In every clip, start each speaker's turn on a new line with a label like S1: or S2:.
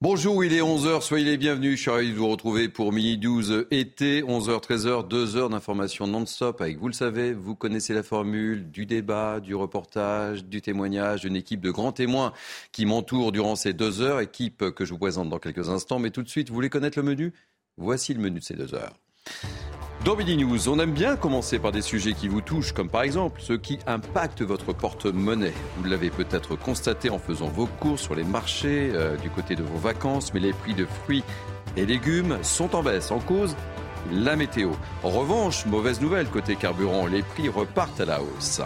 S1: Bonjour, il est 11h, soyez les bienvenus. Je suis ravi de vous retrouver pour Mini 12 été, 11h, 13h, 2 heures d'information non-stop avec, vous le savez, vous connaissez la formule du débat, du reportage, du témoignage, d'une équipe de grands témoins qui m'entoure durant ces deux heures, équipe que je vous présente dans quelques instants. Mais tout de suite, vous voulez connaître le menu? Voici le menu de ces deux heures. Dans News, on aime bien commencer par des sujets qui vous touchent, comme par exemple ceux qui impactent votre porte-monnaie. Vous l'avez peut-être constaté en faisant vos courses sur les marchés, euh, du côté de vos vacances, mais les prix de fruits et légumes sont en baisse. En cause, la météo. En revanche, mauvaise nouvelle côté carburant, les prix repartent à la hausse.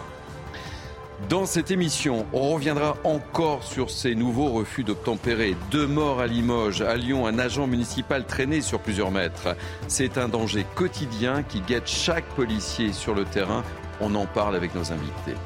S1: Dans cette émission, on reviendra encore sur ces nouveaux refus d'obtempérer. Deux morts à Limoges, à Lyon, un agent municipal traîné sur plusieurs mètres. C'est un danger quotidien qui guette chaque policier sur le terrain. On en parle avec nos invités.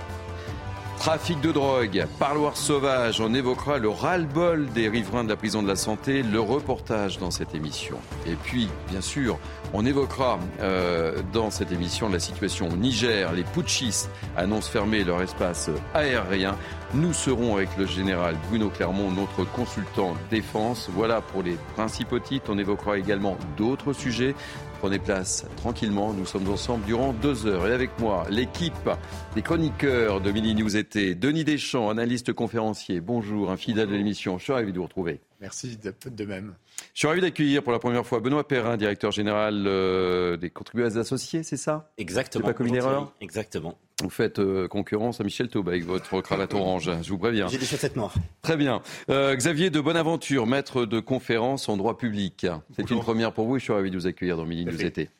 S1: Trafic de drogue, parloir sauvage, on évoquera le ras-le-bol des riverains de la prison de la santé, le reportage dans cette émission. Et puis, bien sûr, on évoquera euh, dans cette émission la situation au Niger. Les putschistes annoncent fermer leur espace aérien. Nous serons avec le général Bruno Clermont, notre consultant défense. Voilà pour les principaux titres. On évoquera également d'autres sujets. Prenez place tranquillement. Nous sommes ensemble durant deux heures. Et avec moi, l'équipe des chroniqueurs de Mini News été. Denis Deschamps, analyste conférencier. Bonjour, un fidèle de l'émission. Je suis ravi de vous retrouver.
S2: Merci de, même.
S1: Je suis ravi d'accueillir pour la première fois Benoît Perrin, directeur général euh, des contribuables associés, c'est ça?
S3: Exactement.
S1: C'est pas comme une erreur?
S3: Exactement.
S1: Vous faites euh, concurrence à Michel Taube avec votre cravate orange, je vous préviens.
S3: J'ai des chaussettes noires.
S1: Très bien. Euh, Xavier de Bonaventure, maître de conférence en droit public. C'est une première pour vous et je suis ravi de vous accueillir dans Midi News été.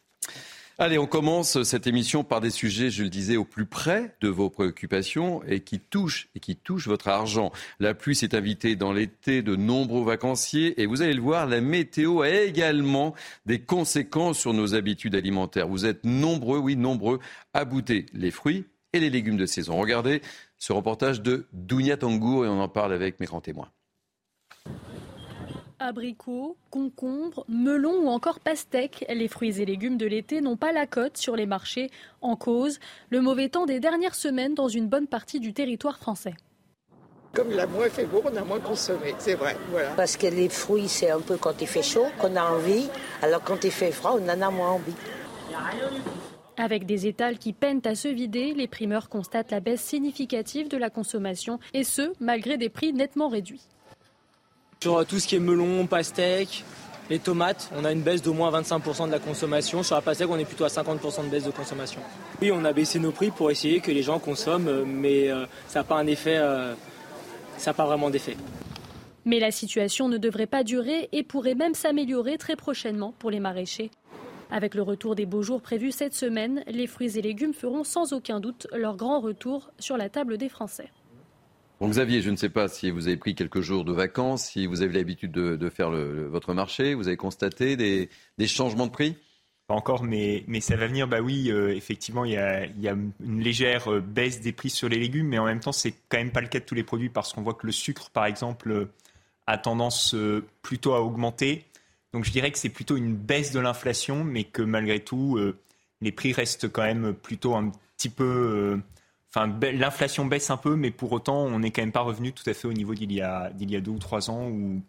S1: Allez, on commence cette émission par des sujets, je le disais, au plus près de vos préoccupations et qui touchent et qui touchent votre argent. La pluie s'est invitée dans l'été de nombreux vacanciers et vous allez le voir, la météo a également des conséquences sur nos habitudes alimentaires. Vous êtes nombreux, oui, nombreux à bouter les fruits et les légumes de saison. Regardez ce reportage de Dounia Tangour et on en parle avec mes grands témoins.
S4: Abricots, concombres, melons ou encore pastèques, les fruits et légumes de l'été n'ont pas la cote sur les marchés. En cause, le mauvais temps des dernières semaines dans une bonne partie du territoire français.
S5: Comme il a moins fait beau, on a moins consommé, c'est vrai. Voilà.
S6: Parce que les fruits, c'est un peu quand il fait chaud qu'on a envie, alors quand il fait froid, on en a moins envie.
S4: Avec des étals qui peinent à se vider, les primeurs constatent la baisse significative de la consommation, et ce, malgré des prix nettement réduits.
S7: Sur tout ce qui est melon, pastèque, les tomates, on a une baisse d'au moins 25% de la consommation. Sur la pastèque, on est plutôt à 50% de baisse de consommation. Oui, on a baissé nos prix pour essayer que les gens consomment, mais euh, ça n'a pas un effet, euh, ça n'a pas vraiment d'effet.
S4: Mais la situation ne devrait pas durer et pourrait même s'améliorer très prochainement pour les maraîchers. Avec le retour des beaux jours prévus cette semaine, les fruits et légumes feront sans aucun doute leur grand retour sur la table des Français.
S1: Bon, Xavier, je ne sais pas si vous avez pris quelques jours de vacances, si vous avez l'habitude de, faire votre marché, vous avez constaté des, changements de prix?
S8: Pas encore, mais, ça va venir. Bah oui, euh, effectivement, il y, a, une légère euh, baisse des prix sur les légumes, mais en même temps, c'est quand même pas le cas de tous les produits parce qu'on voit que le sucre, par exemple, euh, a tendance plutôt à augmenter. Donc je dirais que c'est plutôt une baisse de l'inflation, mais que malgré tout, les prix restent quand même plutôt un petit peu l'inflation baisse un peu, mais pour autant, on n'est quand même pas revenu tout à fait au niveau d'il y a, d'il y a deux ou trois ans où,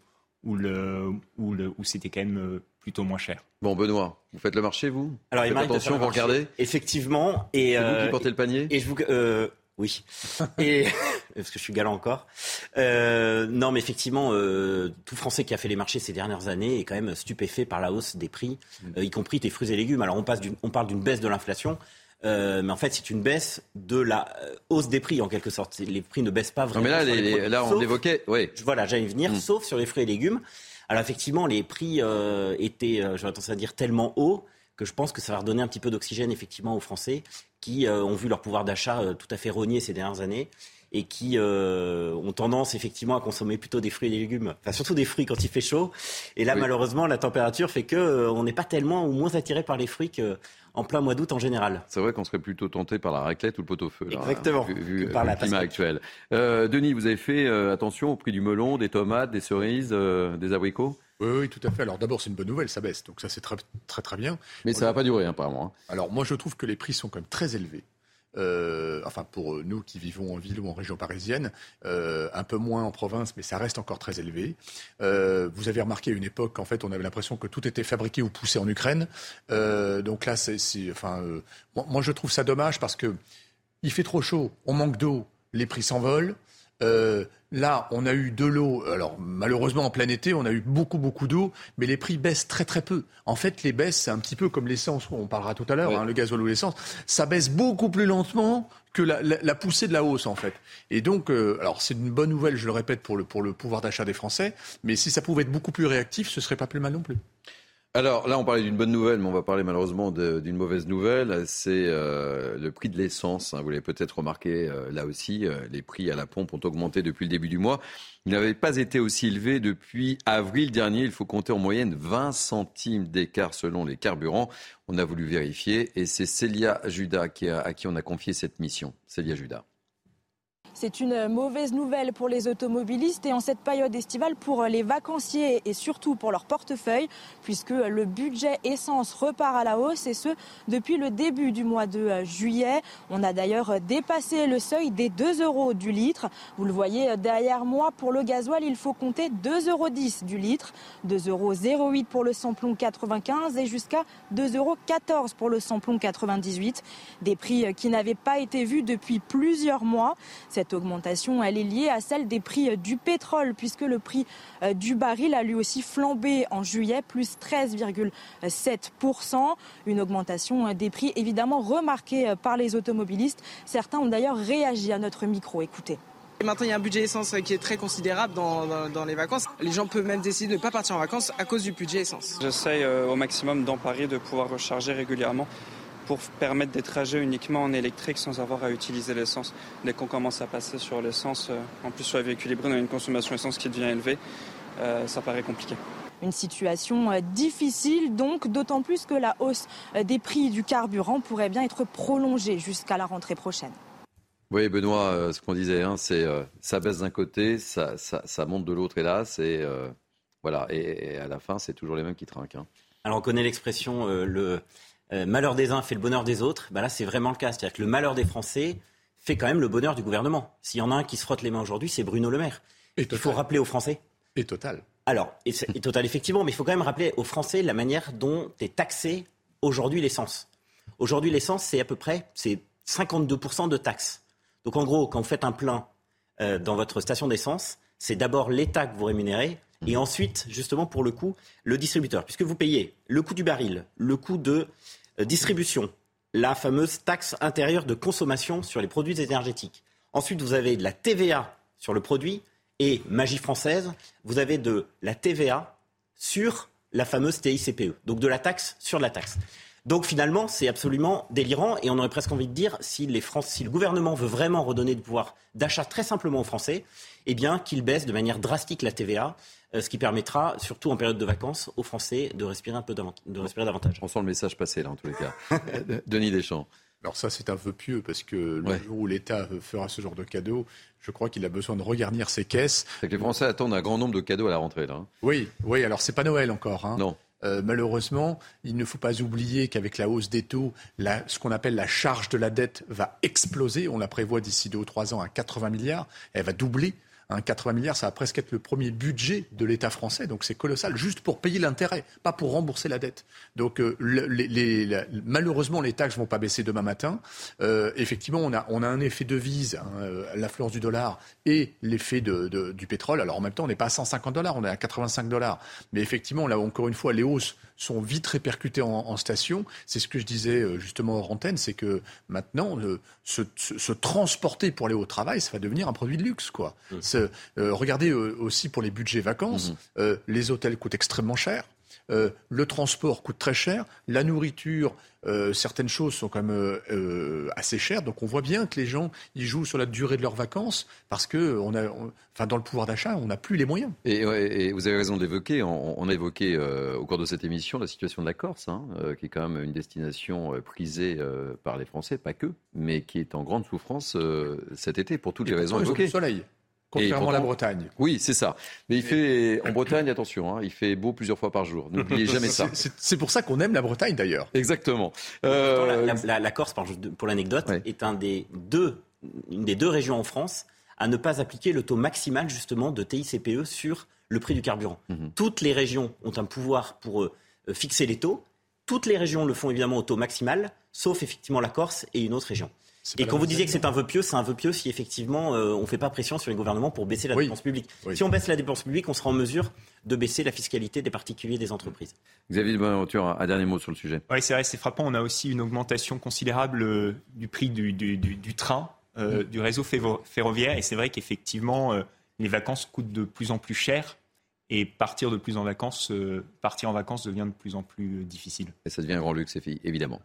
S8: où, le, où, le, où c'était quand même euh, plutôt moins cher.
S1: Bon, Benoît, vous faites le marché, vous?
S3: Alors,
S1: faites attention, vous regardez?
S3: Effectivement.
S1: Et, C'est vous qui euh, portez le panier?
S3: Et je vous, euh, oui, et parce que je suis galant encore. non, mais effectivement, tout Français qui a fait les marchés ces dernières années est quand même stupéfait par la hausse des prix, mm. y compris des fruits et légumes. Alors on passe, on parle d'une baisse de l'inflation, euh, mais en fait, c'est une baisse de la euh, hausse des prix en quelque sorte. Les prix ne baissent pas vraiment.
S1: Non, mais là, là, on l'évoquait. Oui.
S3: Voilà, j'allais venir, mm. sauf sur les fruits et légumes. Alors effectivement, les prix euh, étaient, j'aurais tendance à dire, tellement hauts que je pense que ça va redonner un petit peu d'oxygène effectivement aux Français qui ont vu leur pouvoir d'achat tout à fait rogné ces dernières années et qui ont tendance effectivement à consommer plutôt des fruits et des légumes, enfin surtout des fruits quand il fait chaud. Et là, malheureusement, la température fait que on n'est pas tellement ou moins attiré par les fruits que en plein mois d'août en général.
S1: C'est vrai qu'on serait plutôt tenté par la raclette ou le pot-au-feu.
S3: Exactement.
S1: vu, par le climat actuel. Euh, Denis, vous avez fait euh, attention au prix du melon, des tomates, des cerises, euh, des abricots?
S2: Oui, oui, tout à fait. Alors d'abord, c'est une bonne nouvelle, ça baisse. Donc ça, c'est très, très, très bien.
S1: Mais ça ne va pas durer, apparemment. Hein.
S2: Alors moi, je trouve que les prix sont quand même très élevés. Euh, enfin pour nous qui vivons en ville ou en région parisienne, euh, un peu moins en province, mais ça reste encore très élevé. Euh, vous avez remarqué à une époque, en fait, on avait l'impression que tout était fabriqué ou poussé en Ukraine. donc là, c'est, enfin, moi, je trouve ça dommage parce que il fait trop chaud, on manque d'eau, les prix s'envolent. Euh, là, on a eu de l'eau. Alors, malheureusement, en plein été, on a eu beaucoup, beaucoup d'eau, mais les prix baissent très, très peu. En fait, les baisses, c'est un petit peu comme l'essence, on parlera tout à l'heure, hein, le gazole ou l'essence. Ça baisse beaucoup plus lentement que la, poussée de la hausse, en fait. Et donc, euh, alors, c'est une bonne nouvelle, je le répète, pour le, pour le pouvoir d'achat des Français, mais si ça pouvait être beaucoup plus réactif, ce serait pas plus mal non plus.
S1: Alors là, on parlait d'une bonne nouvelle, mais on va parler malheureusement d'une mauvaise nouvelle. C'est euh, le prix de l'essence. Hein. Vous l'avez peut-être remarqué euh, là aussi, euh, les prix à la pompe ont augmenté depuis le début du mois. Ils n'avaient pas été aussi élevés depuis avril dernier. Il faut compter en moyenne 20 centimes d'écart selon les carburants. On a voulu vérifier et c'est Célia Judas à qui on a confié cette mission. Célia Judas.
S9: C'est une mauvaise nouvelle pour les automobilistes et en cette période estivale pour les vacanciers et surtout pour leur portefeuille puisque le budget essence repart à la hausse et ce depuis le début du mois de juillet. On a d'ailleurs dépassé le seuil des 2 euros du litre. Vous le voyez derrière moi, pour le gasoil, il faut compter 2,10 euros du litre, 2,08 euros pour le samplon 95 et jusqu'à 2,14 euros pour le samplon 98. Des prix qui n'avaient pas été vus depuis plusieurs mois. Augmentation, elle est liée à celle des prix du pétrole, puisque le prix euh, du baril a lui aussi flambé en juillet, plus 13,7%. Une augmentation des prix évidemment remarquée par les automobilistes. Certains ont d'ailleurs réagi à notre micro. Écoutez.
S10: maintenant, il y a un budget essence qui est très considérable dans, les vacances. Les gens peuvent même décider de ne pas partir en vacances à cause du budget essence.
S11: J'essaye euh, au maximum dans Paris de pouvoir recharger régulièrement pour permettre des trajets uniquement en électrique sans avoir à utiliser l'essence. Dès qu'on commence à passer sur l'essence, euh, en plus sur les véhicules hybrides, on a une consommation essence qui devient élevée, euh, ça paraît compliqué.
S9: Une situation euh, difficile donc, d'autant plus que la hausse des prix du carburant pourrait bien être prolongée jusqu'à la rentrée prochaine.
S1: Oui, Benoît, ce qu'on disait, hein, c'est ça baisse d'un côté, ça, monte de l'autre, hélas, et voilà, et, à la fin, c'est toujours les mêmes qui trinquent. Hein.
S3: Alors on connaît l'expression le euh, malheur des uns fait le bonheur des autres, bah là c'est vraiment le cas. C'est-à-dire que le malheur des Français fait quand même le bonheur du gouvernement. S'il y en a un qui se frotte les mains aujourd'hui, c'est Bruno Le Maire. Et il faut rappeler aux Français.
S2: Et total.
S3: Alors, et, total effectivement, mais il faut quand même rappeler aux Français la manière dont est taxé aujourd'hui l'essence. Aujourd'hui l'essence c'est à peu près c'est 52% de taxes. Donc en gros, quand vous faites un plein euh, dans votre station d'essence, c'est d'abord l'État que vous rémunérez et ensuite, justement, pour le coup, le distributeur. Puisque vous payez le coût du baril, le coût de distribution, la fameuse taxe intérieure de consommation sur les produits énergétiques. Ensuite, vous avez de la TVA sur le produit et, magie française, vous avez de la TVA sur la fameuse TICPE, donc de la taxe sur la taxe. Donc finalement, c'est absolument délirant et on aurait presque envie de dire si, le gouvernement veut vraiment redonner du pouvoir d'achat très simplement aux Français, eh bien qu'il baisse de manière drastique la TVA ce qui permettra, surtout en période de vacances, aux Français de respirer un peu de respirer davantage.
S1: On sent le message passer là, en tous les cas. Denis Deschamps.
S2: Alors ça, c'est un vœu pieux, parce que le jour où l'État fera ce genre de cadeau, je crois qu'il a besoin de regarnir ses caisses.
S1: Que les Français attendent un grand nombre de cadeaux à la rentrée. Là. Hein.
S2: Oui, oui, alors c'est pas Noël encore. Hein.
S1: Non.
S2: Euh, malheureusement, il ne faut pas oublier qu'avec la hausse des taux, ce qu'on appelle la charge de la dette va exploser. On la prévoit d'ici deux ou trois ans à 80 milliards. Elle va doubler. 80 milliards, ça va presque être le premier budget de l'État français, donc c'est colossal, juste pour payer l'intérêt, pas pour rembourser la dette. Donc euh, malheureusement, les taxes vont pas baisser demain matin. Euh, effectivement, on a, on a un effet de vise, hein, euh, l'influence du dollar et l'effet de, du pétrole. Alors en même temps, on n'est pas à 150 dollars, on est à 85 dollars. Mais effectivement, là encore une fois, les hausses sont vite répercutées en, station. C'est ce que je disais justement hors antenne, c'est que maintenant, se, transporter pour aller au travail, ça va devenir un produit de luxe, quoi. Mmh. Euh, regardez euh, aussi pour les budgets vacances, mhm. euh, les hôtels coûtent extrêmement cher. Le transport coûte très cher, la nourriture, certaines choses sont quand même assez chères. Donc on voit bien que les gens ils jouent sur la durée de leurs vacances parce que on a, enfin dans le pouvoir d'achat, on n'a plus les moyens.
S1: Et, vous avez raison d'évoquer. On, on, a évoqué au cours de cette émission la situation de la Corse, hein, qui est quand même une destination prisée par les Français, pas que, mais qui est en grande souffrance cet été pour toutes les raisons évoquées.
S2: soleil. Contrairement à la Bretagne.
S1: Oui, c'est ça. Mais il fait en Bretagne, attention, hein, il fait beau plusieurs fois par jour. N'oubliez jamais ça.
S2: C'est pour ça qu'on aime la Bretagne d'ailleurs.
S1: Exactement.
S3: Euh... La, Corse, pour l'anecdote, est un des deux, une des deux régions en France à ne pas appliquer le taux maximal justement de TICPE sur le prix du carburant. Mhm. Toutes les régions ont un pouvoir pour euh, fixer les taux. Toutes les régions le font évidemment au taux maximal, sauf effectivement la Corse et une autre région. Et quand vous disiez que c'est un vœu pieux, c'est un vœu pieux si effectivement euh, on ne fait pas pression sur les gouvernements pour baisser la dépense publique. Si on baisse la dépense publique, on sera en mesure de baisser la fiscalité des particuliers et des entreprises.
S1: Xavier Bonaventure, un dernier mot sur le sujet.
S8: Oui, c'est vrai, c'est frappant. On a aussi une augmentation considérable euh, du prix du, train, euh, mm. du réseau ferroviaire. Et c'est vrai qu'effectivement, les vacances coûtent de plus en plus cher. Et partir de plus en vacances, partir en vacances devient de plus en plus difficile.
S1: Et ça devient un grand luxe, évidemment.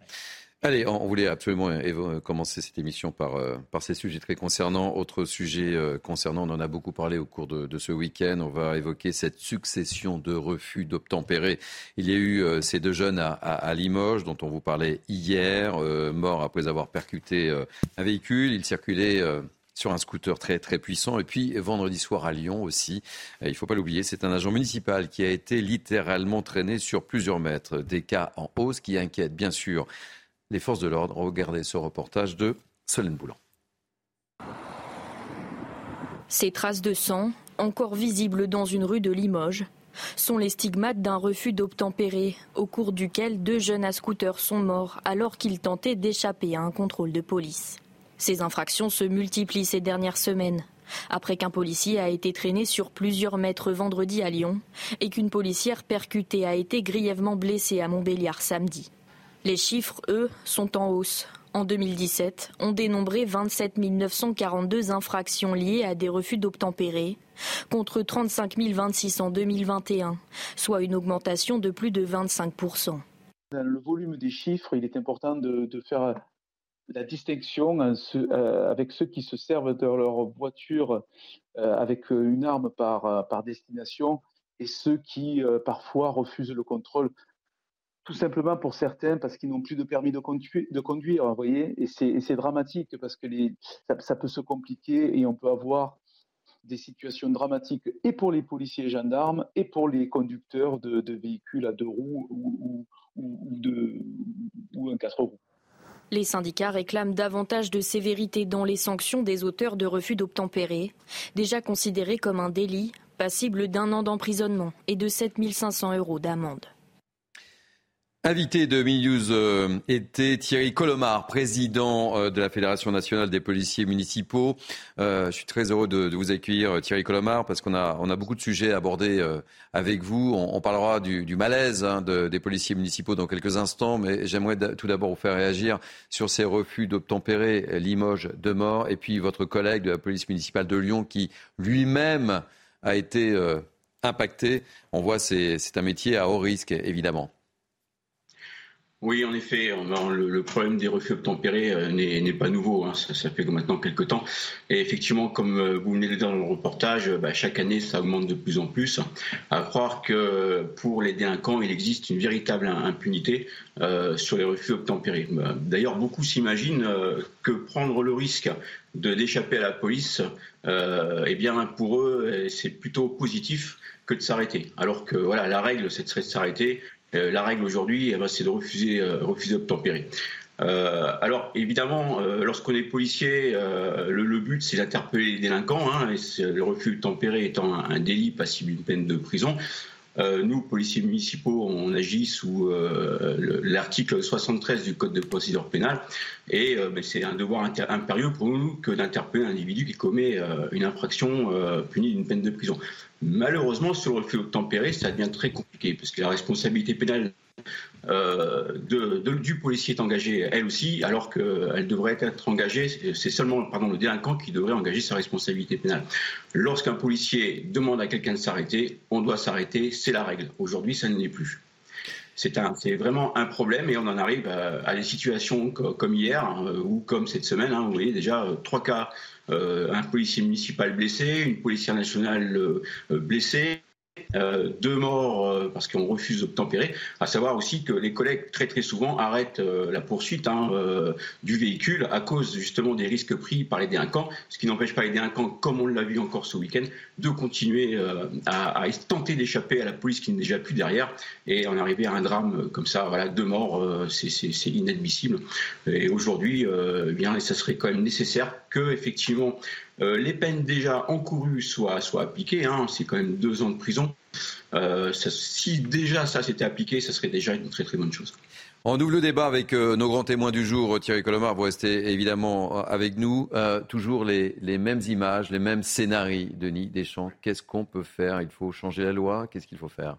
S1: Allez, on voulait absolument euh, commencer cette émission par, euh, par ces sujets très concernants. Autre sujet euh, concernant, on en a beaucoup parlé au cours de, ce week-end, on va évoquer cette succession de refus d'obtempérer. Il y a eu ces deux jeunes à, Limoges dont on vous parlait hier, morts après avoir percuté un véhicule. Ils circulaient sur un scooter très très puissant. Et puis vendredi soir à Lyon aussi, il ne faut pas l'oublier, c'est un agent municipal qui a été littéralement traîné sur plusieurs mètres. Des cas en hausse qui inquiètent bien sûr les forces de l'ordre. Regardez ce reportage de Solène Boulan.
S12: Ces traces de sang, encore visibles dans une rue de Limoges, sont les stigmates d'un refus d'obtempérer, au cours duquel deux jeunes à scooter sont morts alors qu'ils tentaient d'échapper à un contrôle de police. Ces infractions se multiplient ces dernières semaines, après qu'un policier a été traîné sur plusieurs mètres vendredi à Lyon et qu'une policière percutée a été grièvement blessée à Montbéliard samedi. Les chiffres, eux, sont en hausse. En 2017, on dénombrait 27 942 infractions liées à des refus d'obtempérer, contre 35 026 en 2021, soit une augmentation de plus de 25%
S10: Dans le volume des chiffres, il est important de, faire la distinction euh, avec ceux qui se servent de leur voiture euh, avec une arme par, destination et ceux qui euh, parfois refusent le contrôle tout simplement pour certains parce qu'ils n'ont plus de permis de conduire, vous voyez, et c'est dramatique parce que ça, peut se compliquer et on peut avoir des situations dramatiques et pour les policiers et gendarmes et pour les conducteurs de, véhicules à deux roues ou, ou un quatre roues.
S12: Les syndicats réclament davantage de sévérité dans les sanctions des auteurs de refus d'obtempérer, déjà considérés comme un délit, passible d'un an d'emprisonnement et de 7 500 euros d'amende.
S1: Invité de Mini euh, était Thierry Colomar, président euh, de la Fédération nationale des policiers municipaux. Euh, je suis très heureux de, vous accueillir, Thierry Colomar, parce qu'on a, on a beaucoup de sujets à aborder avec vous. On, parlera du, malaise hein, des policiers municipaux dans quelques instants, mais j'aimerais tout d'abord vous faire réagir sur ces refus d'obtempérer Limoges de mort, et puis votre collègue de la police municipale de Lyon qui lui-même a été impacté. On voit c'est un métier à haut risque, évidemment.
S13: Oui, en effet, le, problème des refus obtempérés euh, n'est pas nouveau. Hein. ça, fait maintenant quelques temps. Et effectivement, comme euh, vous venez de le dire dans le reportage, bah, chaque année, ça augmente de plus en plus. À croire que pour les délinquants, il existe une véritable impunité euh, sur les refus obtempérés. Bah, d'ailleurs, beaucoup s'imaginent que prendre le risque de d'échapper à la police, eh bien, pour eux, c'est plutôt positif que de s'arrêter. Alors que voilà, la règle, c'est de s'arrêter euh, la règle aujourd'hui, eh ben, c'est de refuser, euh, refuser d'obtempérer. Euh, alors évidemment, lorsqu'on est policier, le, but c'est d'interpeller les délinquants, hein, et le refus d'obtempérer étant un, délit passible d'une peine de prison. Nous, policiers municipaux, on agit sous l'article 73 du Code de procédure pénale et ben, c'est un devoir impérieux pour nous que d'interpeller un individu qui commet une infraction punie d'une peine de prison. Malheureusement, sur le refus d'obtempérer, ça devient très compliqué parce que la responsabilité pénale euh, du policier est engagée elle aussi, alors qu'elle devrait être engagée, c'est seulement pardon, le délinquant qui devrait engager sa responsabilité pénale. Lorsqu'un policier demande à quelqu'un de s'arrêter, on doit s'arrêter, c'est la règle. Aujourd'hui, ça ne l'est plus. C'est vraiment un problème et on en arrive à, des situations comme hier hein, ou comme cette semaine. Hein, vous voyez déjà euh, trois cas euh, un policier municipal blessé, une policière nationale euh, deux morts parce qu'on refuse d'obtempérer. À savoir aussi que les collègues très très souvent arrêtent la poursuite hein, du véhicule à cause justement des risques pris par les délinquants, ce qui n'empêche pas les délinquants, comme on l'a vu encore ce week-end, de continuer à, à, tenter d'échapper à la police qui n'est déjà plus derrière et en arriver à un drame comme ça. Voilà, deux morts, c'est inadmissible. Et aujourd'hui, eh bien, ça serait quand même nécessaire que effectivement euh, les peines déjà encourues soient, soient appliquées. Hein. c'est quand même deux ans de prison. Euh, si déjà ça s'était appliqué, ça serait déjà une très très bonne chose.
S1: On ouvre le débat avec euh, nos grands témoins du jour. Thierry Colomar, vous restez évidemment avec nous. toujours les, les, mêmes images, les mêmes scénarios, Denis Deschamps. Qu'est-ce qu'on peut faire? Il faut changer la loi Qu'est-ce qu'il faut faire?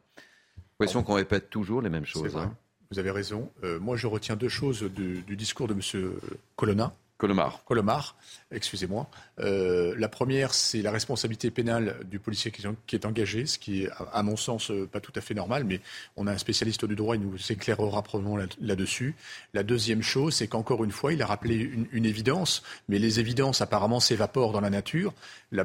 S1: Question qu'on répète toujours les mêmes choses. Hein.
S2: Vous avez raison. moi, je retiens deux choses du, du discours de M. Colonna.
S1: Colomar.
S2: Colomar, excusez-moi. Euh, la première, c'est la responsabilité pénale du policier qui est engagé, ce qui est, à mon sens, euh, pas tout à fait normal, mais on a un spécialiste du droit, il nous éclairera probablement là-dessus. La deuxième chose, c'est qu'encore une fois, il a rappelé une, évidence, mais les évidences apparemment s'évaporent dans la nature. La,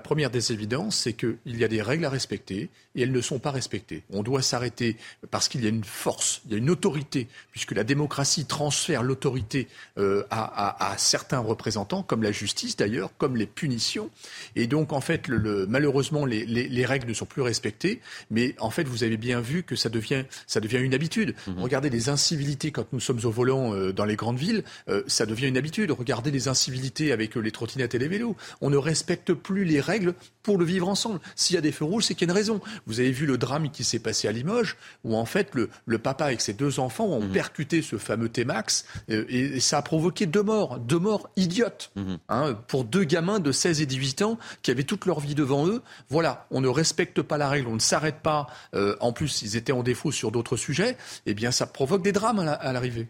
S2: première des évidences, c'est qu'il y a des règles à respecter et elles ne sont pas respectées. On doit s'arrêter parce qu'il y a une force, il y a une autorité, puisque la démocratie transfère l'autorité euh, à, certains représentants, comme la justice d'ailleurs, comme les punitions. Et donc, en fait, le, malheureusement, les, les, les, règles ne sont plus respectées. Mais en fait, vous avez bien vu que ça devient, ça devient une habitude. Mhm. Regardez les incivilités quand nous sommes au volant euh, dans les grandes villes, euh, ça devient une habitude. Regardez les incivilités avec les trottinettes et les vélos. On ne respecte plus les règles pour le vivre ensemble. S'il y a des feux rouges, c'est qu'il y a une raison. Vous avez vu le drame qui s'est passé à Limoges, où en fait le, le papa avec ses deux enfants ont mhm. percuté ce fameux T-Max euh, et, ça a provoqué deux morts, deux morts idiotes, mhm. hein, pour deux gamins de 16 et 18 ans qui avaient toute leur vie devant eux. Voilà, on ne respecte pas la règle, on ne s'arrête pas. Euh, en plus, ils étaient en défaut sur d'autres sujets. Eh bien, ça provoque des drames à l'arrivée.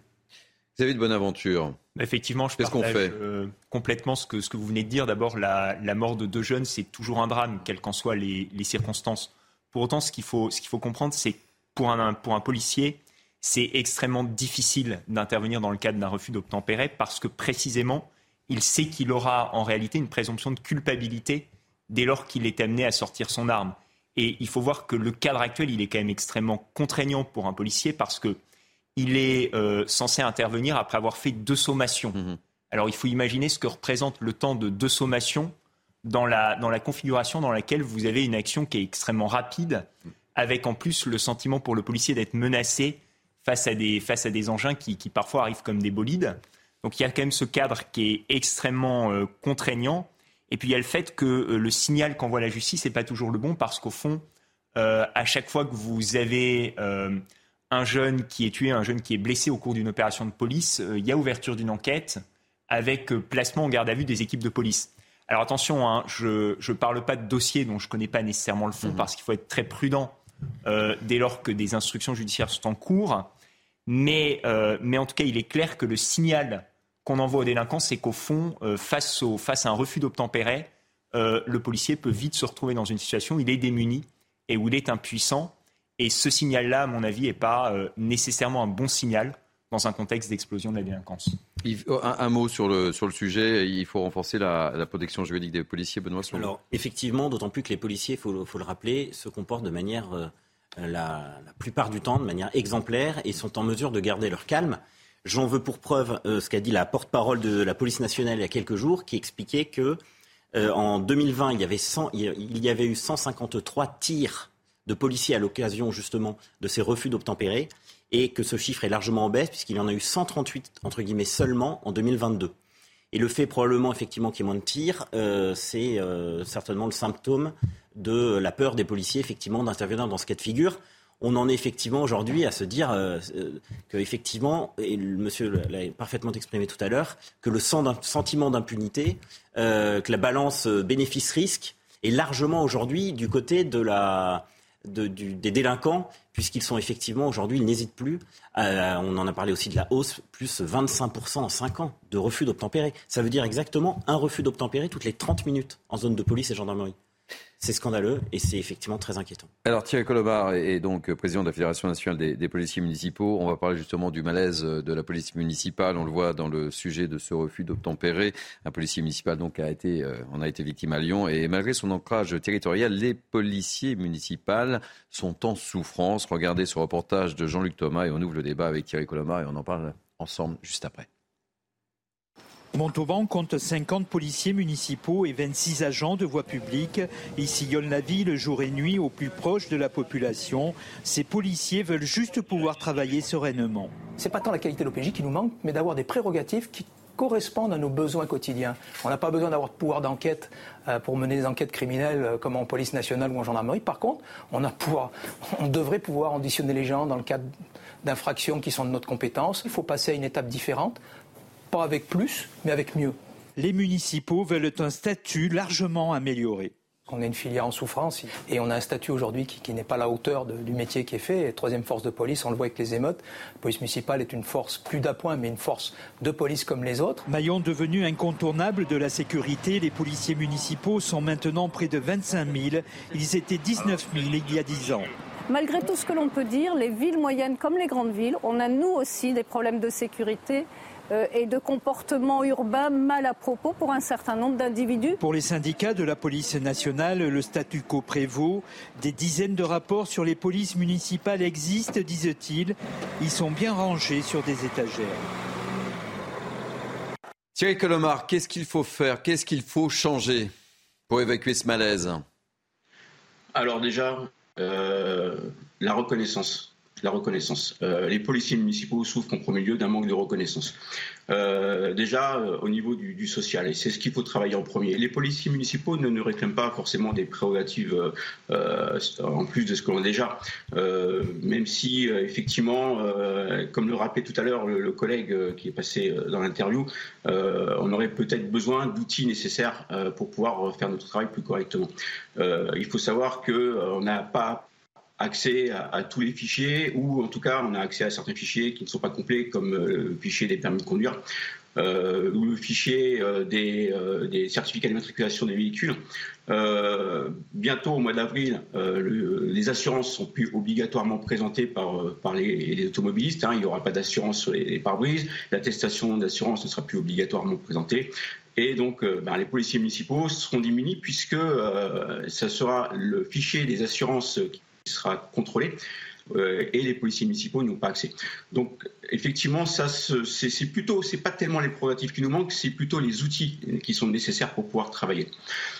S1: Vous avez de bonne aventure.
S8: Effectivement, je partage fait euh, complètement ce que, ce que vous venez de dire. D'abord, la, la, mort de deux jeunes, c'est toujours un drame, quelles qu'en soient les, les circonstances. Pour autant, ce qu'il faut, ce qu'il faut comprendre, c'est que pour un, pour un policier, c'est extrêmement difficile d'intervenir dans le cadre d'un refus d'obtempérer parce que précisément, il sait qu'il aura en réalité une présomption de culpabilité dès lors qu'il est amené à sortir son arme. Et il faut voir que le cadre actuel, il est quand même extrêmement contraignant pour un policier parce que il est euh, censé intervenir après avoir fait deux sommations. Mmh Alors il faut imaginer ce que représente le temps de deux sommations dans la, dans la configuration dans laquelle vous avez une action qui est extrêmement rapide, avec en plus le sentiment pour le policier d'être menacé face à des, face à des engins qui, qui, parfois arrivent comme des bolides. Donc il y a quand même ce cadre qui est extrêmement euh, contraignant. Et puis il y a le fait que euh, le signal qu'envoie la justice n'est pas toujours le bon parce qu'au fond, euh, à chaque fois que vous avez un jeune qui est tué, un jeune qui est blessé au cours d'une opération de police, il y a ouverture d'une enquête avec placement en garde à vue des équipes de police. Alors attention, hein, je ne parle pas de dossier dont je ne connais pas nécessairement le fond, mhm. parce qu'il faut être très prudent dès lors que des instructions judiciaires sont en cours. Mais, euh, mais en tout cas, il est clair que le signal qu'on envoie aux délinquants, c'est qu'au fond, euh, face, au, face à un refus d'obtempérer, le policier peut vite se retrouver dans une situation où il est démuni et où il est impuissant. Et ce signal-là, à mon avis, n'est pas nécessairement un bon signal dans un contexte d'explosion de la délinquance.
S1: Oh, un, mot sur le, sur le sujet. Il faut renforcer la, protection juridique des policiers, Benoît
S3: Alors, effectivement, d'autant plus que les policiers, il faut, faut, le rappeler, se comportent de manière, la, plupart du temps, de manière exemplaire et sont en mesure de garder leur calme. J'en veux pour preuve euh, ce qu'a dit la porte-parole de la police nationale il y a quelques jours, qui expliquait que euh, en 2020, il y, avait il y avait eu 153 tirs de policiers à l'occasion justement de ces refus d'obtempérer et que ce chiffre est largement en baisse puisqu'il y en a eu 138 entre guillemets seulement en 2022. Et le fait probablement effectivement qu'il y ait moins de tirs, euh, c'est euh, certainement le symptôme de la peur des policiers effectivement d'intervenir dans ce cas de figure. On en est effectivement aujourd'hui à se dire euh, que effectivement, et le monsieur l'a parfaitement exprimé tout à l'heure, que le sentiment d'impunité, que la balance bénéfice-risque est largement aujourd'hui du côté de la, des délinquants, puisqu'ils sont effectivement aujourd'hui, ils n'hésitent plus. on en a parlé aussi de la hausse, plus 25% en 5 ans de refus d'obtempérer. Ça veut dire exactement un refus d'obtempérer toutes les 30 minutes en zone de police et gendarmerie. C'est scandaleux et c'est effectivement très inquiétant.
S1: Alors Thierry Colomar est donc président de la Fédération nationale des, policiers municipaux. On va parler justement du malaise de la police municipale. On le voit dans le sujet de ce refus d'obtempérer. Un policier municipal donc a été, euh, a été victime à Lyon et malgré son ancrage territorial, les policiers municipaux sont en souffrance. Regardez ce reportage de Jean-Luc Thomas et on ouvre le débat avec Thierry Colomar et on en parle ensemble juste après.
S14: Montauban compte 50 policiers municipaux et 26 agents de voie publique. Ils sillonnent la ville jour et nuit au plus proche de la population. Ces policiers veulent juste pouvoir travailler sereinement.
S15: C'est pas tant la qualité de l'OPJ qui nous manque, mais d'avoir des prérogatives qui correspondent à nos besoins quotidiens. On n'a pas besoin d'avoir de pouvoir d'enquête euh, pour mener des enquêtes criminelles euh, comme en police nationale ou en gendarmerie. Par contre, on, on devrait pouvoir auditionner les gens dans le cadre d'infractions qui sont de notre compétence. Il faut passer à une étape différente pas avec plus, mais avec mieux.
S14: Les municipaux veulent un statut largement amélioré.
S15: On est une filière en souffrance et on a un statut aujourd'hui qui, n'est pas à la hauteur du métier qui est fait. troisième force de police, on le voit avec les émeutes. La police municipale est une force plus d'appoint, mais une force de police comme les autres.
S14: Maillon devenu incontournable de la sécurité, les policiers municipaux sont maintenant près de 25 000. Ils étaient 19 000 il y a 10 ans.
S16: Malgré tout ce que l'on peut dire, les villes moyennes comme les grandes villes, on a nous aussi des problèmes de sécurité et de comportements urbains mal à propos pour un certain nombre d'individus.
S14: Pour les syndicats de la police nationale, le statu quo prévaut. Des dizaines de rapports sur les polices municipales existent, disent-ils. Ils sont bien rangés sur des étagères.
S1: Thierry Colomar, qu'est-ce qu'il faut faire? Qu'est-ce qu'il faut changer pour évacuer ce malaise?
S13: Alors déjà, euh, la reconnaissance la reconnaissance. Euh, les policiers municipaux souffrent en premier lieu d'un manque de reconnaissance. Euh, déjà euh, au niveau du, social, et c'est ce qu'il faut travailler en premier. Les policiers municipaux ne nous réclament pas forcément des prérogatives en plus de ce que l'on a déjà, même si effectivement, comme le rappelait tout à l'heure le, collègue qui est passé dans l'interview, on aurait peut-être besoin d'outils nécessaires pour pouvoir faire notre travail plus correctement. il faut savoir qu'on n'a pas accès à, tous les fichiers, ou en tout cas on a accès à certains fichiers qui ne sont pas complets, comme euh, le fichier des permis de conduire, euh, ou le fichier euh, des, des, certificats d'immatriculation des véhicules. bientôt, au mois d'avril, les assurances sont plus obligatoirement présentées par, par les, automobilistes. Hein. il n'y aura pas d'assurance sur les, pare-brises. L'attestation d'assurance ne sera plus obligatoirement présentée. Et donc, ben, les policiers municipaux seront démunis puisque ça sera le fichier des assurances qui sera contrôlé. Euh, et les policiers municipaux n'y ont pas accès. Donc effectivement, ça c'est plutôt, c'est pas tellement les prérogatives qui nous manquent, c'est plutôt les outils qui sont nécessaires pour pouvoir travailler.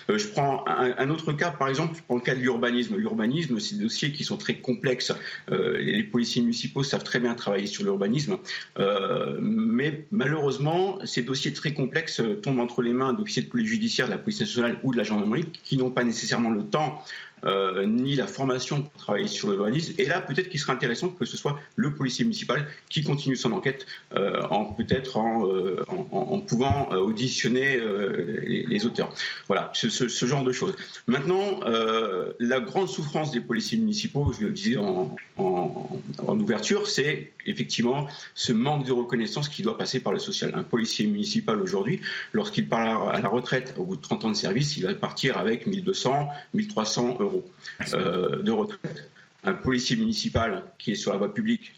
S13: Euh, je prends un, autre cas, par exemple, prends le cas de l'urbanisme. L'urbanisme, c'est des dossiers qui sont très complexes. Euh, les policiers municipaux savent très bien travailler sur l'urbanisme, mais malheureusement, ces dossiers très complexes tombent entre les mains d'officiers de police judiciaire, de la police nationale ou de la gendarmerie, qui n'ont pas nécessairement le temps euh, ni la formation pour travailler sur le journalisme. Et là, peut-être qu'il serait intéressant que ce soit le policier municipal qui continue son enquête, euh, en peut-être en, euh, pouvant auditionner les, auteurs. Voilà, ce, ce, genre de choses. Maintenant, la grande souffrance des policiers municipaux, je le disais en, en ouverture, c'est effectivement ce manque de reconnaissance qui doit passer par le social. Un policier municipal aujourd'hui, lorsqu'il part à la retraite au bout de 30 ans de service, il va partir avec 1200, 1300 euros euh, de retraite. Un policier municipal qui est sur la voie publique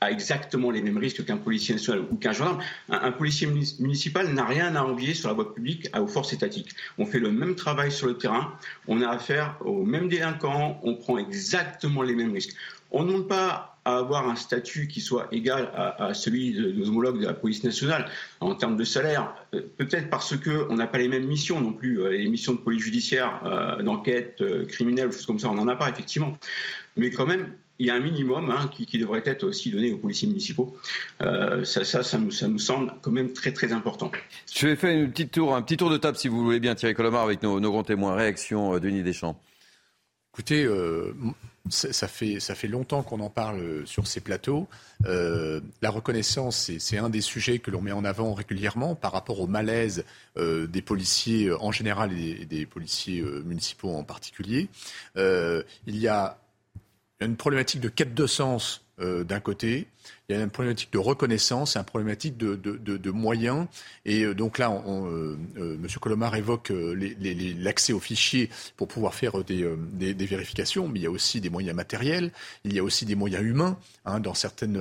S13: a exactement les mêmes risques qu'un policier national ou qu'un gendarme. Un, policier municipal n'a rien à envier sur la voie publique aux forces étatiques. On fait le même travail sur le terrain, on a affaire aux mêmes délinquants, on prend exactement les mêmes risques. On ne pas à avoir un statut qui soit égal à, celui de nos homologues de la police nationale en termes de salaire, euh, peut-être parce qu'on n'a pas les mêmes missions non plus. Euh, les missions de police judiciaire, euh, d'enquête criminelle, choses comme ça, on n'en a pas effectivement. Mais quand même, il y a un minimum hein, qui, devrait être aussi donné aux policiers municipaux. ça, ça, ça, nous, semble quand même très très important.
S1: Je vais faire une petite tour, un petit tour de table, si vous voulez bien, Thierry Colomar, avec nos, nos grands témoins. Réaction, Denis Deschamps.
S2: Écoutez, euh, ça, fait, longtemps qu'on en parle sur ces plateaux. Euh, la reconnaissance, c'est un des sujets que l'on met en avant régulièrement par rapport au malaise euh, des policiers en général et des, policiers municipaux en particulier. il y a une problématique de quête de sens d'un côté il y a une problématique de reconnaissance, une problématique de, de, moyens. Et euh, donc là, euh, euh, M. Colomar évoque l'accès aux fichiers pour pouvoir faire des, vérifications, mais il y a aussi des moyens matériels, il y a aussi des moyens humains. Hein, dans, certaines,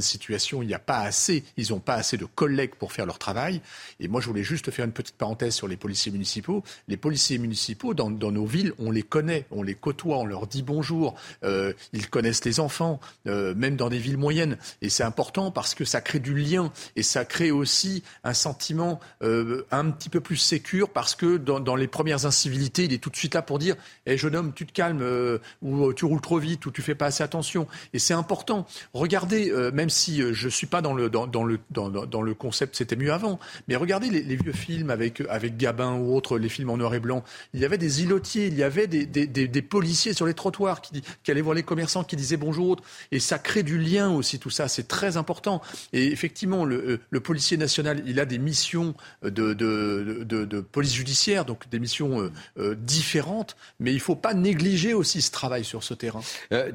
S2: situations, il n'y a pas assez, ils n'ont pas assez de collègues pour faire leur travail. Et moi, je voulais juste faire une petite parenthèse sur les policiers municipaux. Les policiers municipaux, dans nos villes, on les connaît, on les côtoie, on leur dit bonjour, ils connaissent les enfants, même dans des villes moyennes et c'est important parce que ça crée du lien et ça crée aussi un sentiment euh, un petit peu plus sécure parce que dans, les premières incivilités, il est tout de suite là pour dire hey, jeune homme, tu te calmes, euh, ou tu roules trop vite, ou tu fais pas assez attention. Et c'est important. Regardez, euh, même si je suis pas dans le, dans, le, dans, le concept, c'était mieux avant, mais regardez les, vieux films avec, avec Gabin ou autres, les films en noir et blanc. Il y avait des îlotiers, il y avait des, des, policiers sur les trottoirs qui, qui allaient voir les commerçants, qui disaient bonjour. Et ça crée du lien aussi tout ça, c'est très important. Et effectivement, le, euh, policier national, il a des missions de, police judiciaire, donc des missions euh, euh, différentes, mais il ne faut pas négliger aussi ce travail sur ce terrain.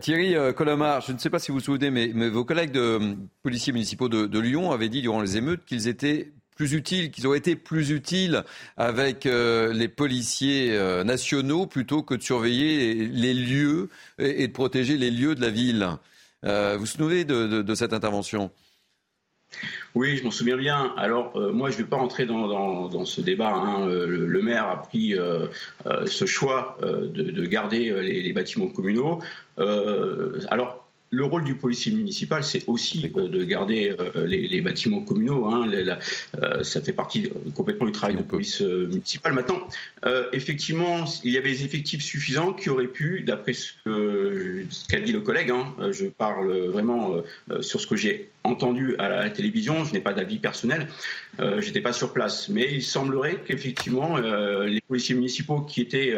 S1: Thierry Colomar, je ne sais pas si vous vous souvenez, mais, vos collègues de policiers municipaux de, Lyon avaient dit durant les émeutes qu'ils étaient plus utiles, qu'ils auraient été plus utiles avec les policiers nationaux plutôt que de surveiller les lieux et, de protéger les lieux de la ville. Euh, vous vous souvenez de, cette intervention?
S13: Oui, je m'en souviens bien. Alors, euh, moi, je ne vais pas rentrer dans, ce débat. Hein. Euh, le, maire a pris ce choix de, garder les, les, bâtiments communaux. alors, le rôle du policier municipal, c'est aussi euh, de garder euh, les, bâtiments communaux. Hein, euh, ça fait partie complètement du travail de police municipale. Maintenant, effectivement, il y avait des effectifs suffisants qui auraient pu, d'après ce qu'a dit le collègue, hein, je parle vraiment sur ce que j'ai entendu à la télévision, je n'ai pas d'avis personnel, je n'étais pas sur place, mais il semblerait qu'effectivement, les policiers municipaux qui étaient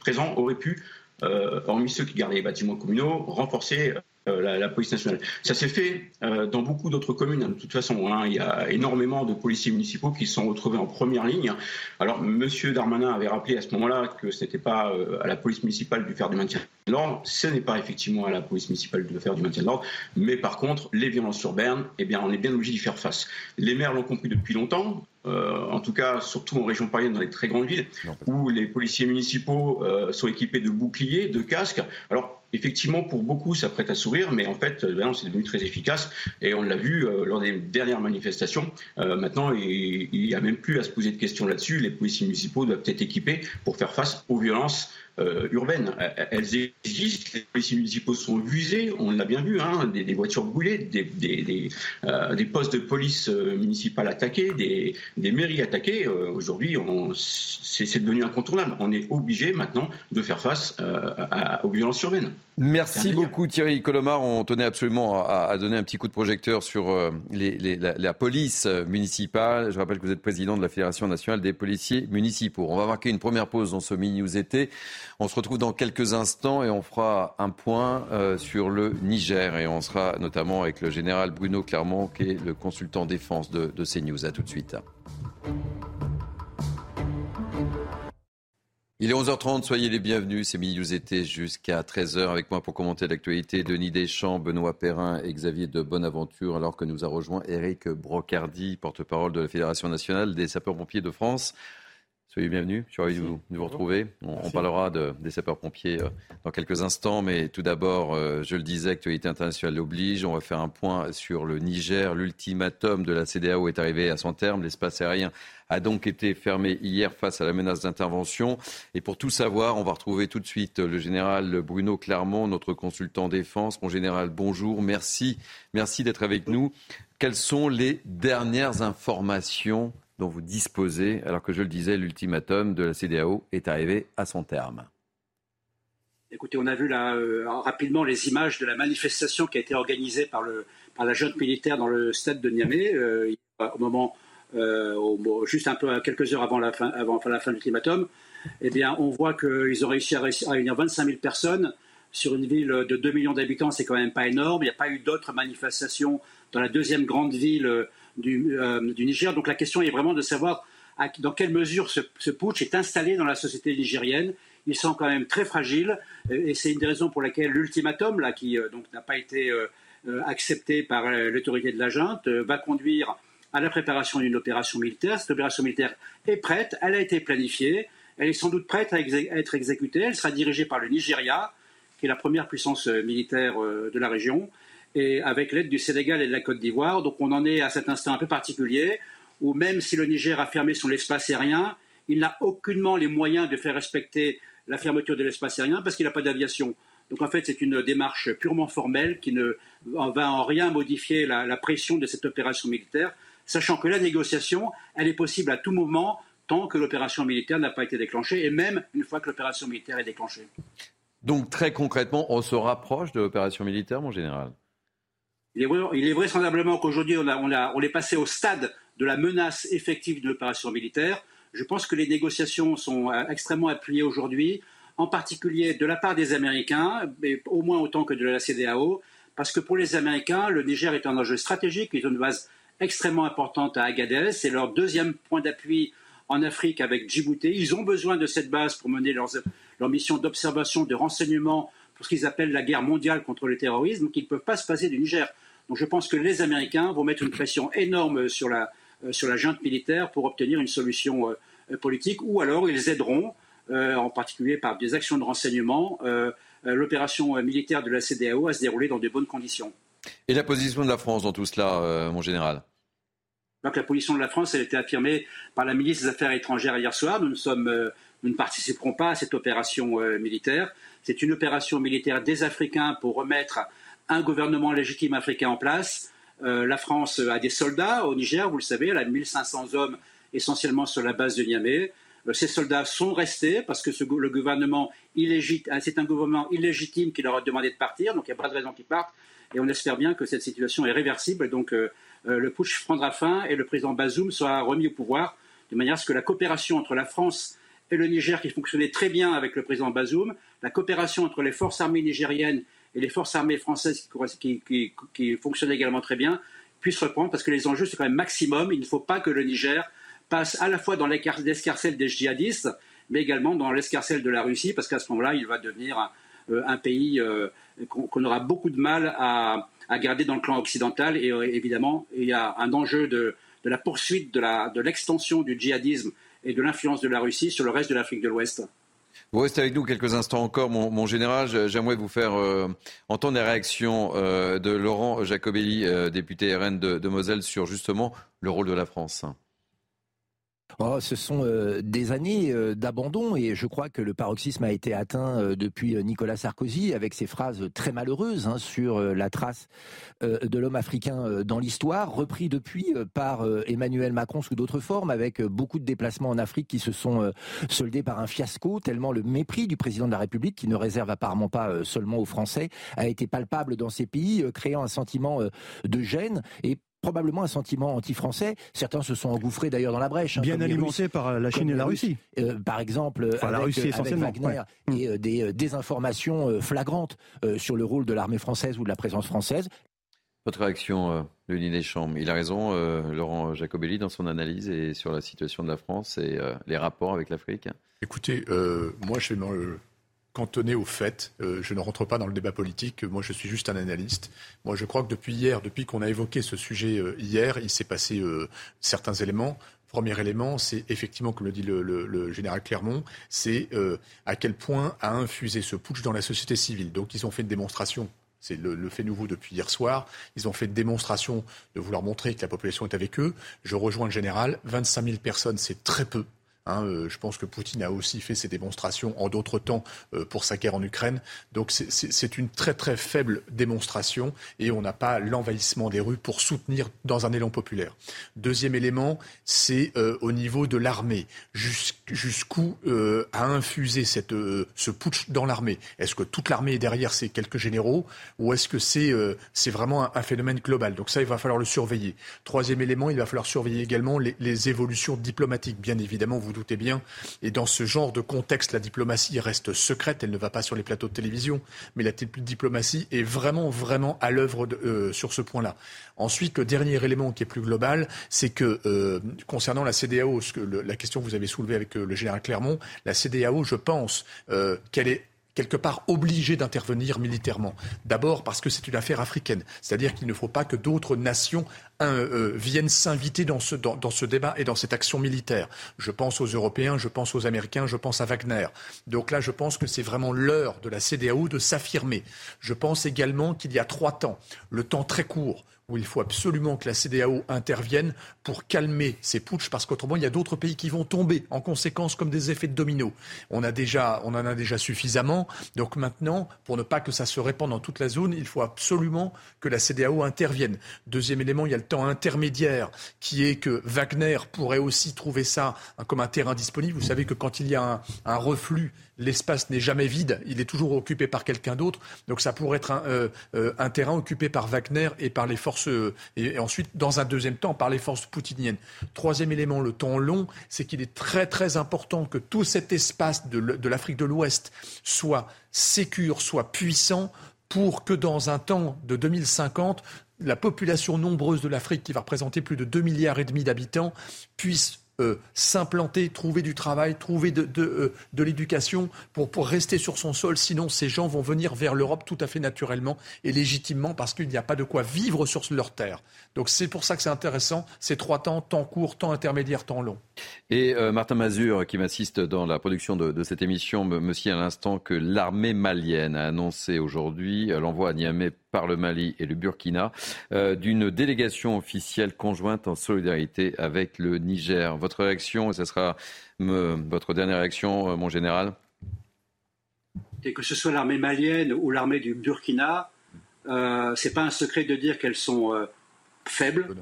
S13: présents auraient pu euh, hormis ceux qui gardaient les bâtiments communaux, renforcer euh, la, police nationale. Ça s'est fait euh, dans beaucoup d'autres communes. Hein, de toute façon, hein. il y a énormément de policiers municipaux qui se sont retrouvés en première ligne. Alors, Monsieur Darmanin avait rappelé à ce moment-là que ce n'était pas à la police municipale de faire du maintien de l'ordre. Ce n'est pas effectivement à la police municipale de faire du maintien de l'ordre. Mais par contre, les violences urbaines, eh bien, on est bien obligé d'y faire face. Les maires l'ont compris depuis longtemps. Euh, en tout cas surtout en région parisienne, dans les très grandes villes, où les policiers municipaux euh, sont équipés de boucliers, de casques. Alors effectivement, pour beaucoup, ça prête à sourire, mais en fait, euh, c'est devenu très efficace. Et on l'a vu lors des dernières manifestations. maintenant, il n'y a même plus à se poser de questions là-dessus. Les policiers municipaux doivent être équipés pour faire face aux violences euh, urbaines. Elles existent, les policiers municipaux sont visés, on l'a bien vu, hein, des, voitures brûlées, des, des, euh, des, postes de police euh, municipale attaqués, des, mairies attaquées. Aujourd'hui, c'est devenu incontournable. On est obligé maintenant de faire face aux violences urbaines.
S1: Merci beaucoup Thierry Colomar. On tenait absolument à, donner un petit coup de projecteur sur les, la, police municipale. Je rappelle que vous êtes président de la Fédération nationale des policiers municipaux. On va marquer une première pause dans ce mini-news été. On se retrouve dans quelques instants et on fera un point euh, sur le Niger. Et on sera notamment avec le général Bruno Clermont, qui est le consultant défense de, CNews. A tout de suite. Il est 11h30, soyez les bienvenus. C'est Midi été jusqu'à 13h avec moi pour commenter l'actualité. Denis Deschamps, Benoît Perrin et Xavier de Bonaventure, alors que nous a rejoint Eric Brocardi, porte-parole de la Fédération nationale des sapeurs-pompiers de France. Soyez bienvenus, je suis ravi de vous, de vous retrouver. On, parlera de, des sapeurs-pompiers euh, dans quelques instants, mais tout d'abord, euh, je le disais, actualité internationale l'oblige. On va faire un point sur le Niger. L'ultimatum de la CDAO est arrivé à son terme. L'espace aérien a donc été fermé hier face à la menace d'intervention. Et pour tout savoir, on va retrouver tout de suite le général Bruno Clermont, notre consultant défense. Mon général, bonjour. Merci, merci d'être avec nous. Quelles sont les dernières informations dont vous disposez, alors que je le disais, l'ultimatum de la CDAO est arrivé à son terme
S17: Écoutez, on a vu euh, rapidement les images de la manifestation qui a été organisée par, la jeune militaire dans le stade de Niamey, euh, au moment, euh, juste un peu quelques heures avant la fin, de l'ultimatum. Eh bien, on voit qu'ils ont réussi à, réunir 25 000 personnes sur une ville de 2 millions d'habitants, c'est quand même pas énorme. Il n'y a pas eu d'autres manifestations dans la deuxième grande ville euh, du, Niger. Donc la question est vraiment de savoir dans quelle mesure ce, putsch est installé dans la société nigérienne. Ils sont quand même très fragiles et c'est une des raisons pour laquelle l'ultimatum, là, qui euh, donc n'a pas été euh, accepté par l'autorité de la junte, va conduire à la préparation d'une opération militaire. Cette opération militaire est prête, elle a été planifiée, elle est sans doute prête à, être exécutée, elle sera dirigée par le Nigeria, qui est la première puissance militaire de la région, et avec l'aide du Sénégal et de la Côte d'Ivoire. Donc on en est à cet instant un peu particulier, où même si le Niger a fermé son espace aérien, il n'a aucunement les moyens de faire respecter la fermeture de l'espace aérien parce qu'il n'a pas d'aviation. Donc en fait, c'est une démarche purement formelle qui ne va en rien modifier la, pression de cette opération militaire, sachant que la négociation, elle est possible à tout moment tant que l'opération militaire n'a pas été déclenchée et même une fois que l'opération militaire est déclenchée.
S1: Donc très concrètement, on se rapproche de l'opération militaire, mon général?
S17: Il est, vraisemblablement qu'aujourd'hui, on, on est passé au stade de la menace effective de l'opération militaire. Je pense que les négociations sont euh, extrêmement appuyées aujourd'hui, en particulier de la part des Américains, mais au moins autant que de la CDAO, parce que pour les Américains, le Niger est un enjeu stratégique, ont une base extrêmement importante à Agadez, c'est leur deuxième point d'appui en Afrique avec Djibouti. Ils ont besoin de cette base pour mener leurs, leur mission d'observation, de renseignement pour ce qu'ils appellent la guerre mondiale contre le terrorisme, qu'ils ne peuvent pas se passer du Niger. Donc je pense que les Américains vont mettre une pression énorme sur la, euh, sur la junte militaire pour obtenir une solution euh, politique, ou alors ils aideront, euh, en particulier par des actions de renseignement, l'opération militaire de la CDAO à se dérouler dans de bonnes conditions.
S1: Et la position de la France dans tout cela, mon général?
S17: Donc, la position de la France, elle a été affirmée par la ministre des Affaires étrangères hier soir. Nous ne, sommes, nous ne participerons pas à cette opération militaire. C'est une opération militaire des Africains pour remettre un gouvernement légitime africain en place. Euh, la France a des soldats au Niger, vous le savez, elle a 1500 hommes essentiellement sur la base de Niamey. Euh, ces soldats sont restés parce que le gouvernement illégitime, euh, c'est un gouvernement illégitime qui leur a demandé de partir, donc il n'y a pas de raison qu'ils partent. Et on espère bien que cette situation est réversible. Donc le push prendra fin et le président Bazoum sera remis au pouvoir de manière à ce que la coopération entre la France et le Niger, qui fonctionnait très bien avec le président Bazoum, la coopération entre les forces armées nigériennes et les forces armées françaises qui, fonctionnent également très bien puissent reprendre parce que les enjeux sont quand même maximum. Il ne faut pas que le Niger passe à la fois dans l'escarcelle des djihadistes, mais également dans l'escarcelle de la Russie, parce qu'à ce moment-là, il va devenir un, euh, pays euh, qu'on aura beaucoup de mal à, garder dans le clan occidental. Et euh, évidemment, il y a un enjeu de, la poursuite de l'extension du djihadisme et de l'influence de la Russie sur le reste de l'Afrique de l'Ouest.
S1: Vous restez avec nous quelques instants encore, mon, général. J'aimerais vous faire euh, entendre les réactions euh, de Laurent Jacobelli, euh, député RN de Moselle, sur justement le rôle de la France.
S18: Oh, ce sont euh, des années euh, d'abandon et je crois que le paroxysme a été atteint euh, depuis Nicolas Sarkozy avec ses phrases très malheureuses hein, sur la trace de l'homme africain dans l'histoire, repris depuis par Emmanuel Macron sous d'autres formes avec beaucoup de déplacements en Afrique qui se sont soldés par un fiasco tellement le mépris du président de la République qui ne réserve apparemment pas seulement aux Français a été palpable dans ces pays créant un sentiment de gêne et probablement un sentiment anti-français. Certains se sont engouffrés d'ailleurs dans la brèche.
S19: Hein, Bien alimenté par euh, la Chine et la Russie.
S18: Euh, par exemple, avec, la Russie Wagner et euh, des désinformations flagrantes sur le rôle de l'armée française ou de la présence française.
S1: Votre réaction, Denis Deschamps? Il a raison, Laurent Jacobelli, dans son analyse et sur la situation de la France et les rapports avec l'Afrique?
S2: Écoutez, moi je vais cantonné au fait. Euh, je ne rentre pas dans le débat politique. Moi, je suis juste un analyste. Moi, je crois que depuis hier, depuis qu'on a évoqué ce sujet euh, hier, il s'est passé euh, certains éléments. Premier élément, c'est effectivement, comme le dit le, général Clermont, c'est à quel point a infusé ce putsch dans la société civile. Donc, ils ont fait une démonstration c'est le, le, fait nouveau depuis hier soir. Ils ont fait une démonstration de vouloir montrer que la population est avec eux. Je rejoins le général. 25 000 personnes, c'est très peu. Hein, euh, je pense que Poutine a aussi fait ses démonstrations en d'autres temps euh, pour sa guerre en Ukraine. Donc c'est une très très faible démonstration et on n'a pas l'envahissement des rues pour soutenir dans un élan populaire. Deuxième élément, c'est euh, au niveau de l'armée. Jusqu'où a infusé cette, ce putsch dans l'armée? Est-ce que toute l'armée est derrière ces quelques généraux ou est-ce que c'est c'est vraiment un, un, phénomène global? Donc ça, il va falloir le surveiller. Troisième élément, il va falloir surveiller également les, les évolutions diplomatiques. Bien évidemment, vous bien. Et dans ce genre de contexte, la diplomatie reste secrète, elle ne va pas sur les plateaux de télévision, mais la diplomatie est vraiment, vraiment à l'œuvre euh, sur ce point-là. Ensuite, le dernier élément qui est plus global, c'est que euh, concernant la CDAO, la question que vous avez soulevée avec euh, le général Clermont, la CDAO, je pense qu'elle est quelque part obligé d'intervenir militairement. D'abord parce que c'est une affaire africaine, c'est-à-dire qu'il ne faut pas que d'autres nations euh, viennent s'inviter dans ce, dans, ce débat et dans cette action militaire. Je pense aux Européens, je pense aux Américains, je pense à Wagner. Donc là, je pense que c'est vraiment l'heure de la CDAO de s'affirmer. Je pense également qu'il y a trois temps, le temps très court où il faut absolument que la CDAO intervienne pour calmer ces putschs, parce qu'autrement, il y a d'autres pays qui vont tomber en conséquence comme des effets de domino. On, a déjà, on en a déjà suffisamment. Donc maintenant, pour ne pas que ça se répande dans toute la zone, il faut absolument que la CDAO intervienne. Deuxième élément, il y a le temps intermédiaire, qui est que Wagner pourrait aussi trouver ça comme un terrain disponible. Vous savez que quand il y a un, un reflux l'espace n'est jamais vide, il est toujours occupé par quelqu'un d'autre. Donc ça pourrait être un, euh, euh, terrain occupé par Wagner et par les forces, euh, et, ensuite, dans un deuxième temps, par les forces poutiniennes. Troisième élément, le temps long, c'est qu'il est très très important que tout cet espace de, l'Afrique de l'Ouest soit sécure, soit puissant pour que dans un temps de 2050, la population nombreuse de l'Afrique, qui va représenter plus de 2 milliards et demi d'habitants, puisse euh, s'implanter, trouver du travail, trouver de, euh, l'éducation pour, pour rester sur son sol. Sinon, ces gens vont venir vers l'Europe tout à fait naturellement et légitimement parce qu'il n'y a pas de quoi vivre sur leur terre. Donc c'est pour ça que c'est intéressant, ces trois temps, temps court, temps intermédiaire, temps long.
S1: Et euh, Martin Mazur, qui m'assiste dans la production de, cette émission, me, signe à l'instant que l'armée malienne a annoncé aujourd'hui l'envoi à Niamey par le Mali et le Burkina euh, d'une délégation officielle conjointe en solidarité avec le Niger. Votre réaction, et ce sera votre dernière réaction, euh, mon général?
S17: Et que ce soit l'armée malienne ou l'armée du Burkina, euh, c'est pas un secret de dire qu'elles sont faibles,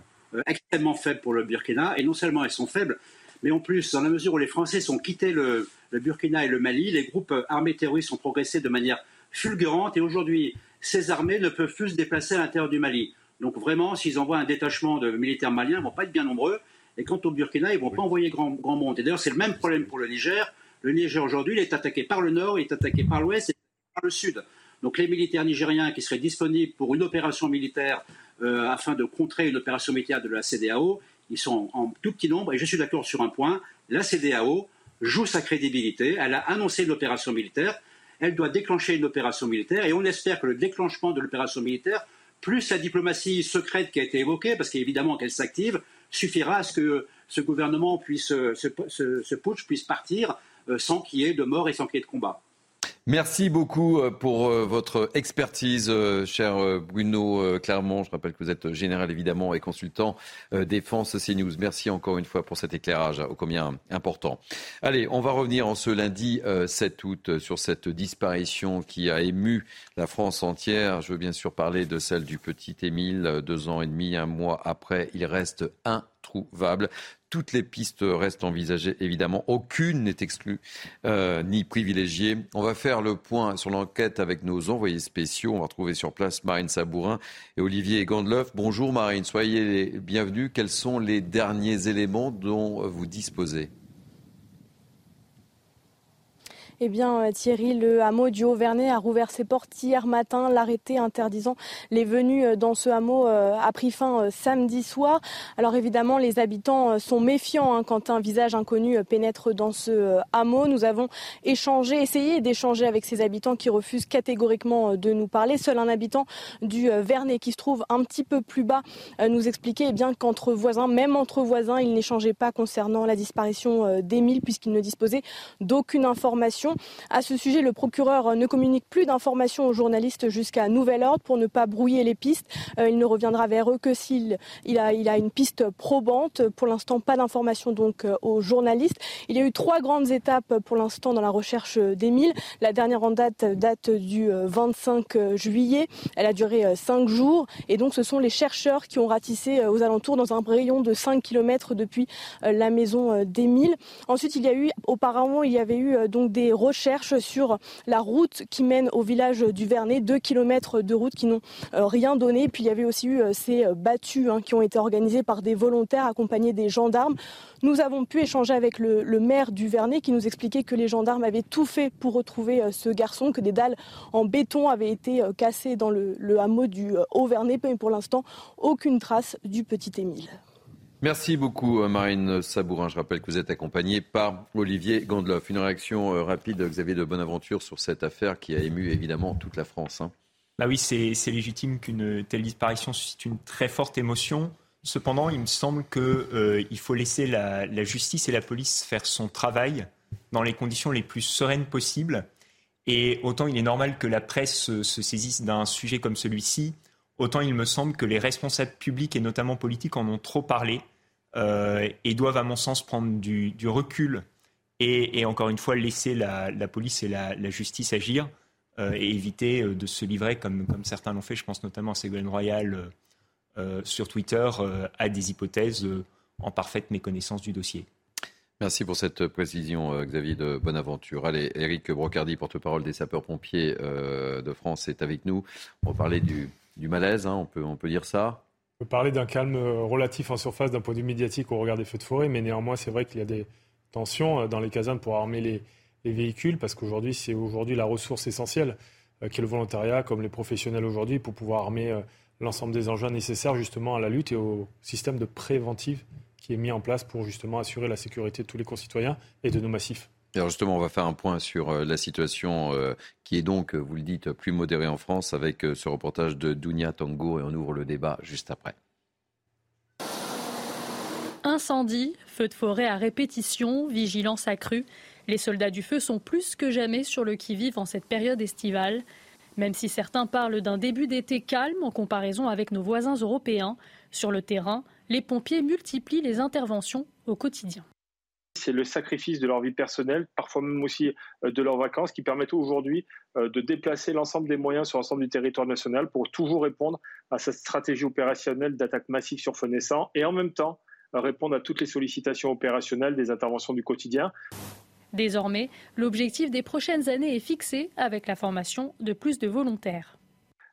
S17: extrêmement faibles pour le Burkina. Et non seulement elles sont faibles, mais en plus, dans la mesure où les Français ont quitté le, le Burkina et le Mali, les groupes armés terroristes ont progressé de manière fulgurante. Et aujourd'hui, ces armées ne peuvent plus se déplacer à l'intérieur du Mali. Donc vraiment, s'ils envoient un détachement de militaires maliens, ils ne vont pas être bien nombreux. Et quant au Burkina, ils ne vont pas envoyer grand, grand monde. Et d'ailleurs, c'est le même problème pour le Niger. Le Niger aujourd'hui, il est attaqué par le nord, il est attaqué par l'ouest et par le sud. Donc les militaires nigériens qui seraient disponibles pour une opération militaire euh, afin de contrer une opération militaire de la CDAO, ils sont en, en tout petit nombre. Et je suis d'accord sur un point, la CDAO joue sa crédibilité. Elle a annoncé une opération militaire elle doit déclencher une opération militaire et on espère que le déclenchement de l'opération militaire, plus la diplomatie secrète qui a été évoquée, parce qu'évidemment qu'elle s'active, suffira à ce que ce gouvernement puisse, euh, ce, ce putsch puisse partir euh, sans qu'il y ait de mort et sans qu'il y ait de combat.
S1: Merci beaucoup euh, pour euh, votre expertise, euh, cher Bruno Clermont. Je rappelle que vous êtes général évidemment et consultant défense CNews. Merci encore une fois pour cet éclairage ô combien important. Allez, on va revenir en ce lundi 7 août sur cette disparition qui a ému la France entière. Je veux bien sûr parler de celle du petit Émile, deux ans et demi, un mois après. Il reste introuvable. Toutes les pistes restent envisagées, évidemment. Aucune n'est exclue euh, ni privilégiée. On va faire le point sur l'enquête avec nos envoyés spéciaux. On va retrouver sur place Marine Sabourin et Olivier Gandleuf. Bonjour Marine, soyez les bienvenus. Quels sont les derniers éléments dont vous disposez?
S20: Eh bien, euh, Thierry, le hameau du Haut-Vernay a rouvert ses portes hier matin. L'arrêté interdisant les venues euh, dans ce hameau euh, a pris fin samedi soir. Alors évidemment, les habitants sont méfiants hein, quand un visage inconnu pénètre dans ce hameau. Nous avons échangé, essayé d'échanger avec ces habitants qui refusent catégoriquement de nous parler. Seul un habitant du Vernay qui se trouve un petit peu plus bas nous expliquait eh bien qu'entre voisins, même entre voisins, ils n'échangeaient pas concernant la disparition d'Émile puisqu'ils ne disposaient d'aucune information à ce sujet, le procureur ne communique plus d'informations aux journalistes jusqu'à nouvel ordre pour ne pas brouiller les pistes. Euh, il ne reviendra vers eux que s'il il a, il a une piste probante. Pour l'instant, pas d'informations donc euh, aux journalistes. Il y a eu trois grandes étapes pour l'instant dans la recherche d'Émile. La dernière en date date du 25 euh, juillet. Elle a duré cinq jours et donc ce sont les chercheurs qui ont ratissé aux alentours dans un rayon de 5 km depuis la maison d'Émile. Ensuite, il y a eu auparavant, il y avait eu donc des recherches sur la route qui mène au village du Vernet, deux kilomètres de route qui n'ont euh, rien donné. Puis il y avait aussi eu euh, ces euh, battues hein, qui ont été organisées par des volontaires accompagnés des gendarmes. Nous avons pu échanger avec le, maire du Vernet qui nous expliquait que les gendarmes avaient tout fait pour retrouver ce garçon, que des dalles en béton avaient été cassées dans le, le hameau du Haut-Vernet, mais pour l'instant, aucune trace du petit Émile.
S1: Merci beaucoup euh, Marine Sabourin. Je rappelle que vous êtes accompagnée par Olivier Gandloff. Une réaction euh, rapide, Xavier de Bonaventure, sur cette affaire qui a ému évidemment toute la France. Hein.
S8: Bah oui, c'est légitime qu'une telle disparition suscite une très forte émotion. Cependant, il me semble qu'il euh, faut laisser la, justice et la police faire son travail dans les conditions les plus sereines possibles. Et autant il est normal que la presse se saisisse d'un sujet comme celui-ci, autant il me semble que les responsables publics et notamment politiques en ont trop parlé et doivent, à mon sens, prendre du, recul et, encore une fois laisser la, police et la, justice agir euh, et éviter euh, de se livrer, comme, certains l'ont fait, je pense notamment à Ségolène Royal sur Twitter, à des hypothèses en parfaite méconnaissance du dossier.
S1: Merci pour cette précision, Xavier de Bonaventure. Allez, Eric Brocardi, porte-parole des sapeurs-pompiers de France, est avec nous. On va parler du, malaise, hein, on peut dire ça.
S21: Peut parler d'un calme euh, relatif en surface d'un point de vue médiatique au regard des feux de forêt, mais néanmoins, c'est vrai qu'il y a des tensions euh, dans les casernes pour armer les, véhicules, parce qu'aujourd'hui, c'est aujourd'hui la ressource essentielle euh, qui est le volontariat, comme les professionnels aujourd'hui, pour pouvoir armer l'ensemble des engins nécessaires justement à la lutte et au système de préventive qui est mis en place pour justement assurer la sécurité de tous les concitoyens et de nos massifs.
S1: Alors justement, on va faire un point sur euh, la situation euh, qui est donc, euh, vous le dites, plus modérée en France avec ce reportage de Dounia Tango et on ouvre le débat juste après.
S4: Incendie, feu de forêt à répétition, vigilance accrue. Les soldats du feu sont plus que jamais sur le qui-vive en cette période estivale. Même si certains parlent d'un début d'été calme en comparaison avec nos voisins européens, sur le terrain, les pompiers multiplient les interventions au quotidien
S22: c'est le sacrifice de leur vie personnelle, parfois même aussi euh, de leurs vacances, qui permettent aujourd'hui euh, de déplacer l'ensemble des moyens sur l'ensemble du territoire national pour toujours répondre à cette stratégie opérationnelle d'attaque massive sur feu naissant et en même temps euh, répondre à toutes les sollicitations opérationnelles des interventions du quotidien.
S4: Désormais, l'objectif des prochaines années est fixé avec la formation de plus de volontaires.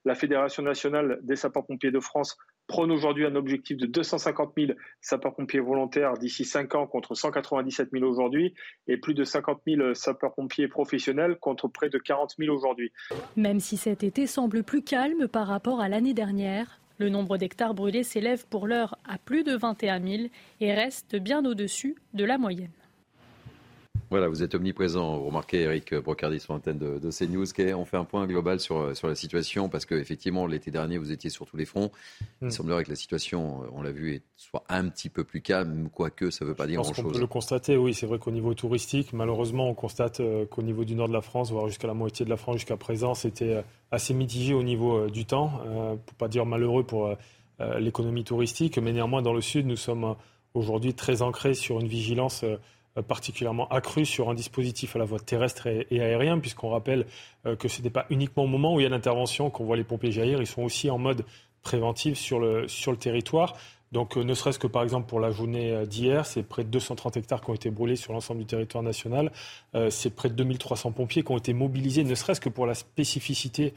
S22: La Fédération nationale des sapeurs-pompiers de France prône aujourd'hui un objectif de 250 000 sapeurs-pompiers volontaires d'ici 5 ans contre 197 000 aujourd'hui et plus de 50 000 sapeurs-pompiers professionnels contre près de 40 000 aujourd'hui.
S4: Même si cet été semble plus calme par rapport à l'année dernière, le nombre d'hectares brûlés s'élève pour l'heure à plus de 21 000 et reste bien au-dessus de la moyenne.
S1: Voilà, vous êtes omniprésent. Vous remarquez, Eric Brocardi, sur l'antenne de, de CNews. On fait un point global sur, sur la situation parce qu'effectivement, l'été dernier, vous étiez sur tous les fronts. Il hmm. semblerait que la situation, on l'a vu, soit un petit peu plus calme, quoique ça ne veut pas dire grand-chose.
S21: On peut le constater, oui. C'est vrai qu'au niveau touristique, malheureusement, on constate euh, qu'au niveau du nord de la France, voire jusqu'à la moitié de la France jusqu'à présent, c'était euh, assez mitigé au niveau euh, du temps. Pour pas dire malheureux pour l'économie touristique, mais néanmoins, dans le sud, nous sommes aujourd'hui très ancrés sur une vigilance particulièrement accru sur un dispositif à la fois terrestre et, aérien, puisqu'on rappelle euh, que ce n'était pas uniquement au moment où il y a l'intervention qu'on voit les pompiers jaillir, ils sont aussi en mode préventif sur le, sur le territoire. Donc, euh, ne serait-ce que par exemple pour la journée d'hier, c'est près de 230 hectares qui ont été brûlés sur l'ensemble du territoire national. c'est près de 2300 pompiers qui ont été mobilisés, ne serait-ce que pour la spécificité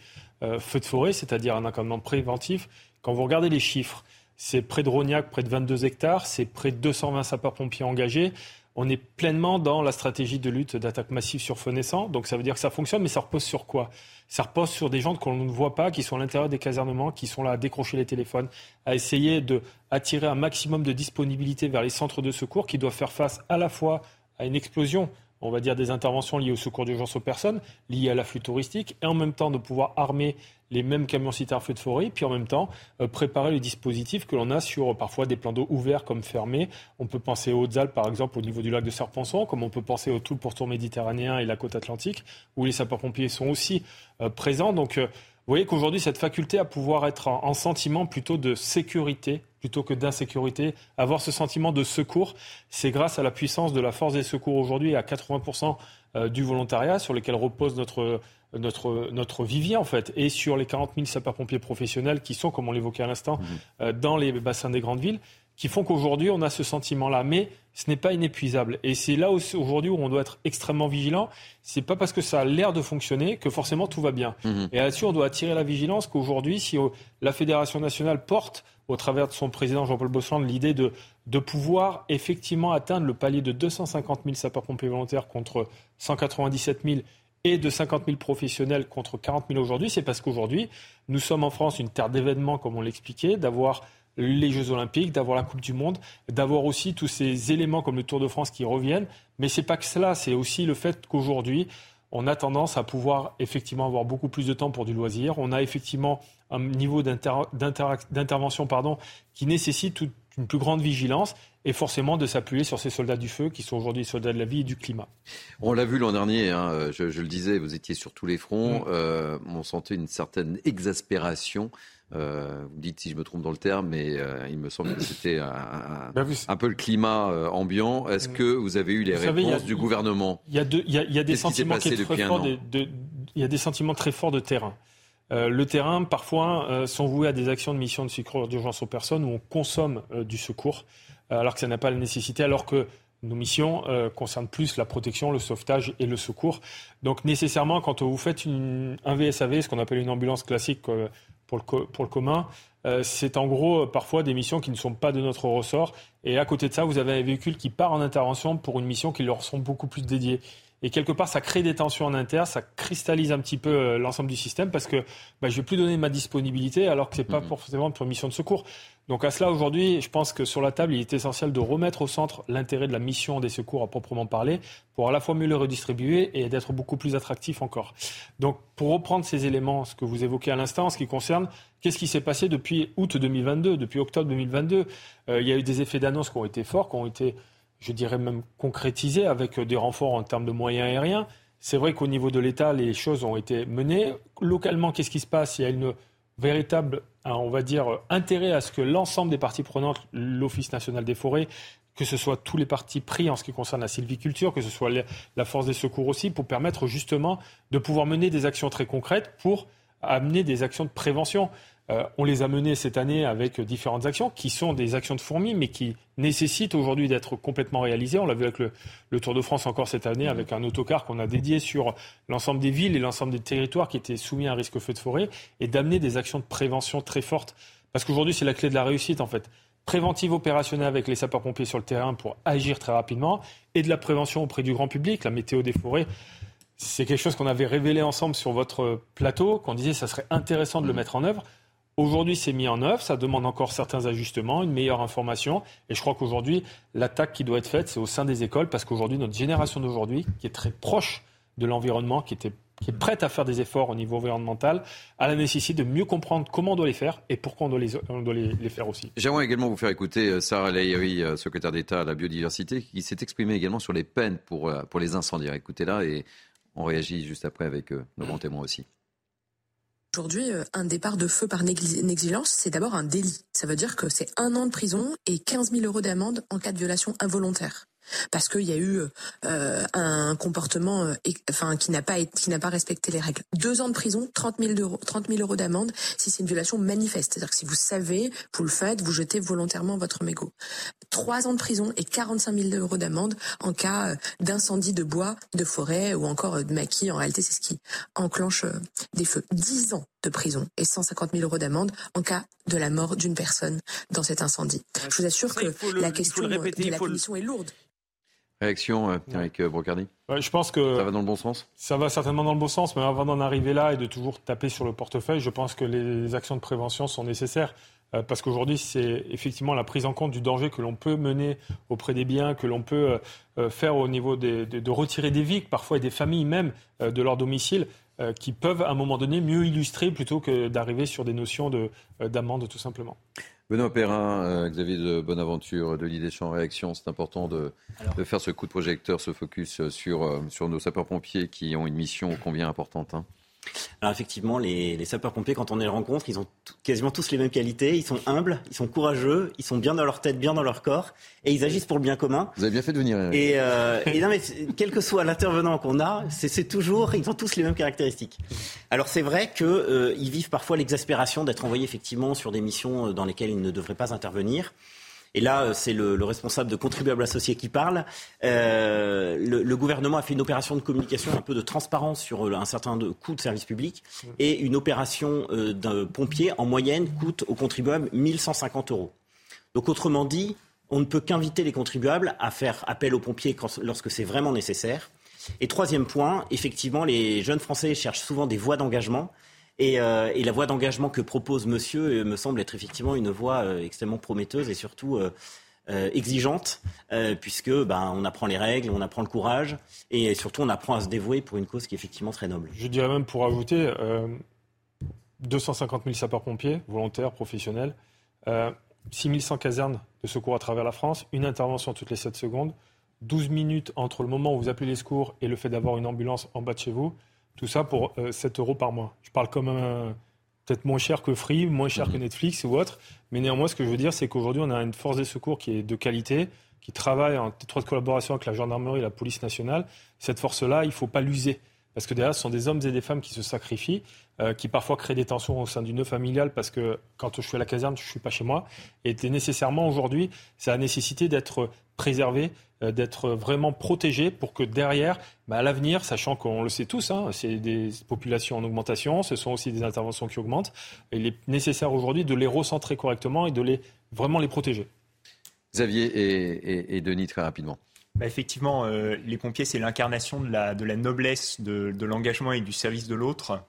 S21: feu de forêt, c'est-à-dire un encadrement préventif. Quand vous regardez les chiffres, c'est près de Rognac, près de 22 hectares, c'est près de 220 sapeurs-pompiers engagés on est pleinement dans la stratégie de lutte d'attaque massive sur feu naissant. Donc ça veut dire que ça fonctionne, mais ça repose sur quoi? Ça repose sur des gens qu'on ne voit pas, qui sont à l'intérieur des casernements, qui sont là à décrocher les téléphones, à essayer d'attirer un maximum de disponibilité vers les centres de secours qui doivent faire face à la fois à une explosion on va dire, des interventions liées au secours d'urgence aux personnes, liées à l'afflux touristique, et en même temps de pouvoir armer les mêmes camions citernes feu de forêt, puis en même temps euh, préparer le dispositif que l'on a sur euh, parfois des plans d'eau ouverts comme fermés. On peut penser aux Hautes-Alpes, par exemple, au niveau du lac de Serpenson, comme on peut penser au tout le pourtour méditerranéen et la côte atlantique, où les sapeurs-pompiers sont aussi euh, présents. Donc, vous voyez qu'aujourd'hui, cette faculté à pouvoir être en, sentiment plutôt de sécurité plutôt que d'insécurité, avoir ce sentiment de secours, c'est grâce à la puissance de la force des secours aujourd'hui à 80% euh, du volontariat sur lequel repose notre, notre, notre vivier en fait, et sur les 40 000 sapeurs-pompiers professionnels qui sont, comme on l'évoquait à l'instant, mmh. euh, dans les bassins des grandes villes qui font qu'aujourd'hui, on a ce sentiment-là. Mais ce n'est pas inépuisable. Et c'est là aujourd'hui où on doit être extrêmement vigilant. C'est pas parce que ça a l'air de fonctionner que forcément tout va bien. Mhm. Et là-dessus, on doit attirer la vigilance qu'aujourd'hui, si euh, la Fédération nationale porte, au travers de son président Jean-Paul Bossland, l'idée de, de pouvoir effectivement atteindre le palier de 250 000 sapeurs-pompiers volontaires contre 197 000 et de 50 000 professionnels contre 40 000 aujourd'hui, c'est parce qu'aujourd'hui, nous sommes en France une terre d'événements, comme on l'expliquait, d'avoir les Jeux Olympiques, d'avoir la Coupe du Monde, d'avoir aussi tous ces éléments comme le Tour de France qui reviennent. Mais c'est pas que cela, c'est aussi le fait qu'aujourd'hui, on a tendance à pouvoir effectivement avoir beaucoup plus de temps pour du loisir. On a effectivement un niveau d'intervention pardon, qui nécessite une plus grande vigilance et forcément de s'appuyer sur ces soldats du feu qui sont aujourd'hui les soldats de la vie et du climat.
S1: On l'a vu l'an dernier, hein, je, le disais, vous étiez sur tous les fronts, mm. euh, on sentait une certaine exaspération euh, vous dites si je me trompe dans le terme, mais euh, il me semble que c'était un, ben, peu le climat ambiant. Est-ce que vous avez eu les réponses du gouvernement?
S21: A il y a des sentiments très forts de terrain. Le terrain, parfois, sont voués à des actions de mission de secours d'urgence aux personnes où on consomme du secours, alors que ça n'a pas la nécessité, alors que nos missions concernent plus la protection, le sauvetage et le secours. Donc nécessairement, quand vous faites une, un VSAV, ce qu'on appelle une ambulance classique pour le, pour le commun, euh, c'est en gros euh, parfois des missions qui ne sont pas de notre ressort. Et à côté de ça, vous avez un véhicule qui part en intervention pour une mission qui leur sont beaucoup plus dédiées. Et quelque part, ça crée des tensions en inter, ça cristallise un petit peu euh, l'ensemble du système parce que bah, je ne vais plus donner ma disponibilité alors que ce n'est pas forcément pour une mission de secours. Donc à cela, aujourd'hui, je pense que sur la table, il est essentiel de remettre au centre l'intérêt de la mission des secours à proprement parler, pour à la fois mieux le redistribuer et d'être beaucoup plus attractif encore. Donc pour reprendre ces éléments, ce que vous évoquez à l'instant, en ce qui concerne qu'est-ce qui s'est passé depuis août 2022, depuis octobre 2022, euh, il y a eu des effets d'annonce qui ont été forts, qui ont été, je dirais même concrétisés avec des renforts en termes de moyens aériens. C'est vrai qu'au niveau de l'État, les choses ont été menées. Localement, qu'est-ce qui se passe? Il y a une véritable, on va dire, intérêt à ce que l'ensemble des parties prenantes, l'Office national des forêts, que ce soit tous les partis pris en ce qui concerne la sylviculture, que ce soit la force des secours aussi, pour permettre justement de pouvoir mener des actions très concrètes pour amener des actions de prévention. Euh, on les a menées cette année avec différentes actions qui sont des actions de fourmis, mais qui nécessitent aujourd'hui d'être complètement réalisées. On l'a vu avec le, Tour de France encore cette année, avec un autocar qu'on a dédié sur l'ensemble des villes et l'ensemble des territoires qui étaient soumis à un risque feu de forêt, et d'amener des actions de prévention très fortes. Parce qu'aujourd'hui, c'est la clé de la réussite, en fait. Préventive opérationnelle avec les sapeurs-pompiers sur le terrain pour agir très rapidement, et de la prévention auprès du grand public, la météo des forêts. C'est quelque chose qu'on avait révélé ensemble sur votre plateau, qu'on disait ça serait intéressant de le mettre en œuvre. Aujourd'hui, c'est mis en œuvre, ça demande encore certains ajustements, une meilleure information. Et je crois qu'aujourd'hui, l'attaque qui doit être faite, c'est au sein des écoles, parce qu'aujourd'hui, notre génération d'aujourd'hui, qui est très proche de l'environnement, qui, est prête à faire des efforts au niveau environnemental, a la nécessité de mieux comprendre comment on doit les faire et pourquoi on doit les, faire aussi.
S1: J'aimerais également vous faire écouter euh, Sarah Lahiri, euh, secrétaire d'État à la biodiversité, qui s'est exprimée également sur les peines pour, euh, les incendies. Écoutez-la et on réagit juste après avec nos bons témoins aussi.
S23: Aujourd'hui, euh, un départ de feu par négligence, c'est d'abord un délit. Ça veut dire que c'est un an de prison et 15 000 euros d'amende en cas de violation involontaire parce qu'il y a eu euh, un comportement euh, enfin qui n'a pas qui n'a pas respecté les règles. Deux ans de prison, 30 000 euros, 30 000 euros d'amende si c'est une violation manifeste, c'est-à-dire que si vous savez, vous le faites, vous jetez volontairement votre mégot. Trois ans de prison et 45 000 euros d'amende en cas euh, d'incendie de bois, de forêt ou encore de maquis. En réalité, c'est ce qui enclenche des feux. Dix ans de prison et 150 000 euros d'amende en cas de la mort d'une personne dans cet incendie. Je vous assure que la question de la punition est lourde.
S1: Réaction, euh, avec euh, Brocardi
S21: Je pense que.
S1: Ça va dans le bon sens?
S21: Ça va certainement dans le bon sens, mais avant d'en arriver là et de toujours taper sur le portefeuille, je pense que les actions de prévention sont nécessaires. Euh, parce qu'aujourd'hui, c'est effectivement la prise en compte du danger que l'on peut mener auprès des biens, que l'on peut faire au niveau des, de, retirer des vies, parfois et des familles même, de leur domicile, qui peuvent à un moment donné mieux illustrer plutôt que d'arriver sur des notions d'amende tout simplement.
S1: Benoît Perrin, euh, Xavier de Bonaventure, de l'idée champ réaction, c'est important de, faire ce coup de projecteur, ce focus sur, euh, sur nos sapeurs-pompiers qui ont une mission combien importante. Hein.
S3: Alors effectivement, les, sapeurs-pompiers, quand on les rencontre, ils ont quasiment tous les mêmes qualités. Ils sont humbles, ils sont courageux, ils sont bien dans leur tête, bien dans leur corps, et ils agissent pour le bien commun.
S1: Vous avez bien fait de venir.
S3: Et, euh, non, mais quel que soit l'intervenant qu'on a, c'est toujours, ils ont tous les mêmes caractéristiques. Alors c'est vrai qu'ils euh, vivent parfois l'exaspération d'être envoyés effectivement sur des missions euh, dans lesquelles ils ne devraient pas intervenir. Et là, euh, c'est le, responsable de contribuables associés qui parle. Euh, le, gouvernement a fait une opération de communication, un peu de transparence sur euh, un certain coût de service public. Et une opération d'un pompier, en moyenne, coûte aux contribuables 1150 euros. Donc, autrement dit, on ne peut qu'inviter les contribuables à faire appel aux pompiers lorsque c'est vraiment nécessaire. Et troisième point, effectivement, les jeunes Français cherchent souvent des voies d'engagement. Et, la voie d'engagement que propose monsieur me semble être effectivement une voie extrêmement prometteuse et surtout exigeante, puisque ben, on apprend les règles, on apprend le courage, et surtout on apprend à se dévouer pour une cause qui est effectivement très noble.
S21: Je dirais même pour ajouter, 250 000 sapeurs-pompiers, volontaires, professionnels, 6100 casernes de secours à travers la France, une intervention toutes les 7 secondes, 12 minutes entre le moment où vous appelez les secours et le fait d'avoir une ambulance en bas de chez vous. Tout ça pour 7 euh, euros par mois. Je parle comme un, peut-être moins cher que Free, moins cher que mhm. Netflix ou autre. Mais néanmoins, ce que je veux dire, c'est qu'aujourd'hui, on a une force des secours qui est de qualité, qui travaille en étroite collaboration avec la gendarmerie et la police nationale. Cette force-là, il ne faut pas l'user. Parce que derrière, ce sont des hommes et des femmes qui se sacrifient, euh, qui parfois créent des tensions au sein du nœud familial parce que quand je suis à la caserne, je ne suis pas chez moi. Et nécessairement, aujourd'hui, ça a nécessité d'être préservé, euh, d'être vraiment protégé pour que derrière, bah, à l'avenir, sachant qu'on le sait tous, hein, c'est des populations en augmentation, ce sont aussi des interventions qui augmentent, il est nécessaire aujourd'hui de les recentrer correctement et de les, vraiment les protéger.
S1: Xavier et Denis, très rapidement.
S8: Bah, effectivement, euh, les pompiers, c'est l'incarnation de la, de la, noblesse, de, de l'engagement et du service de l'autre.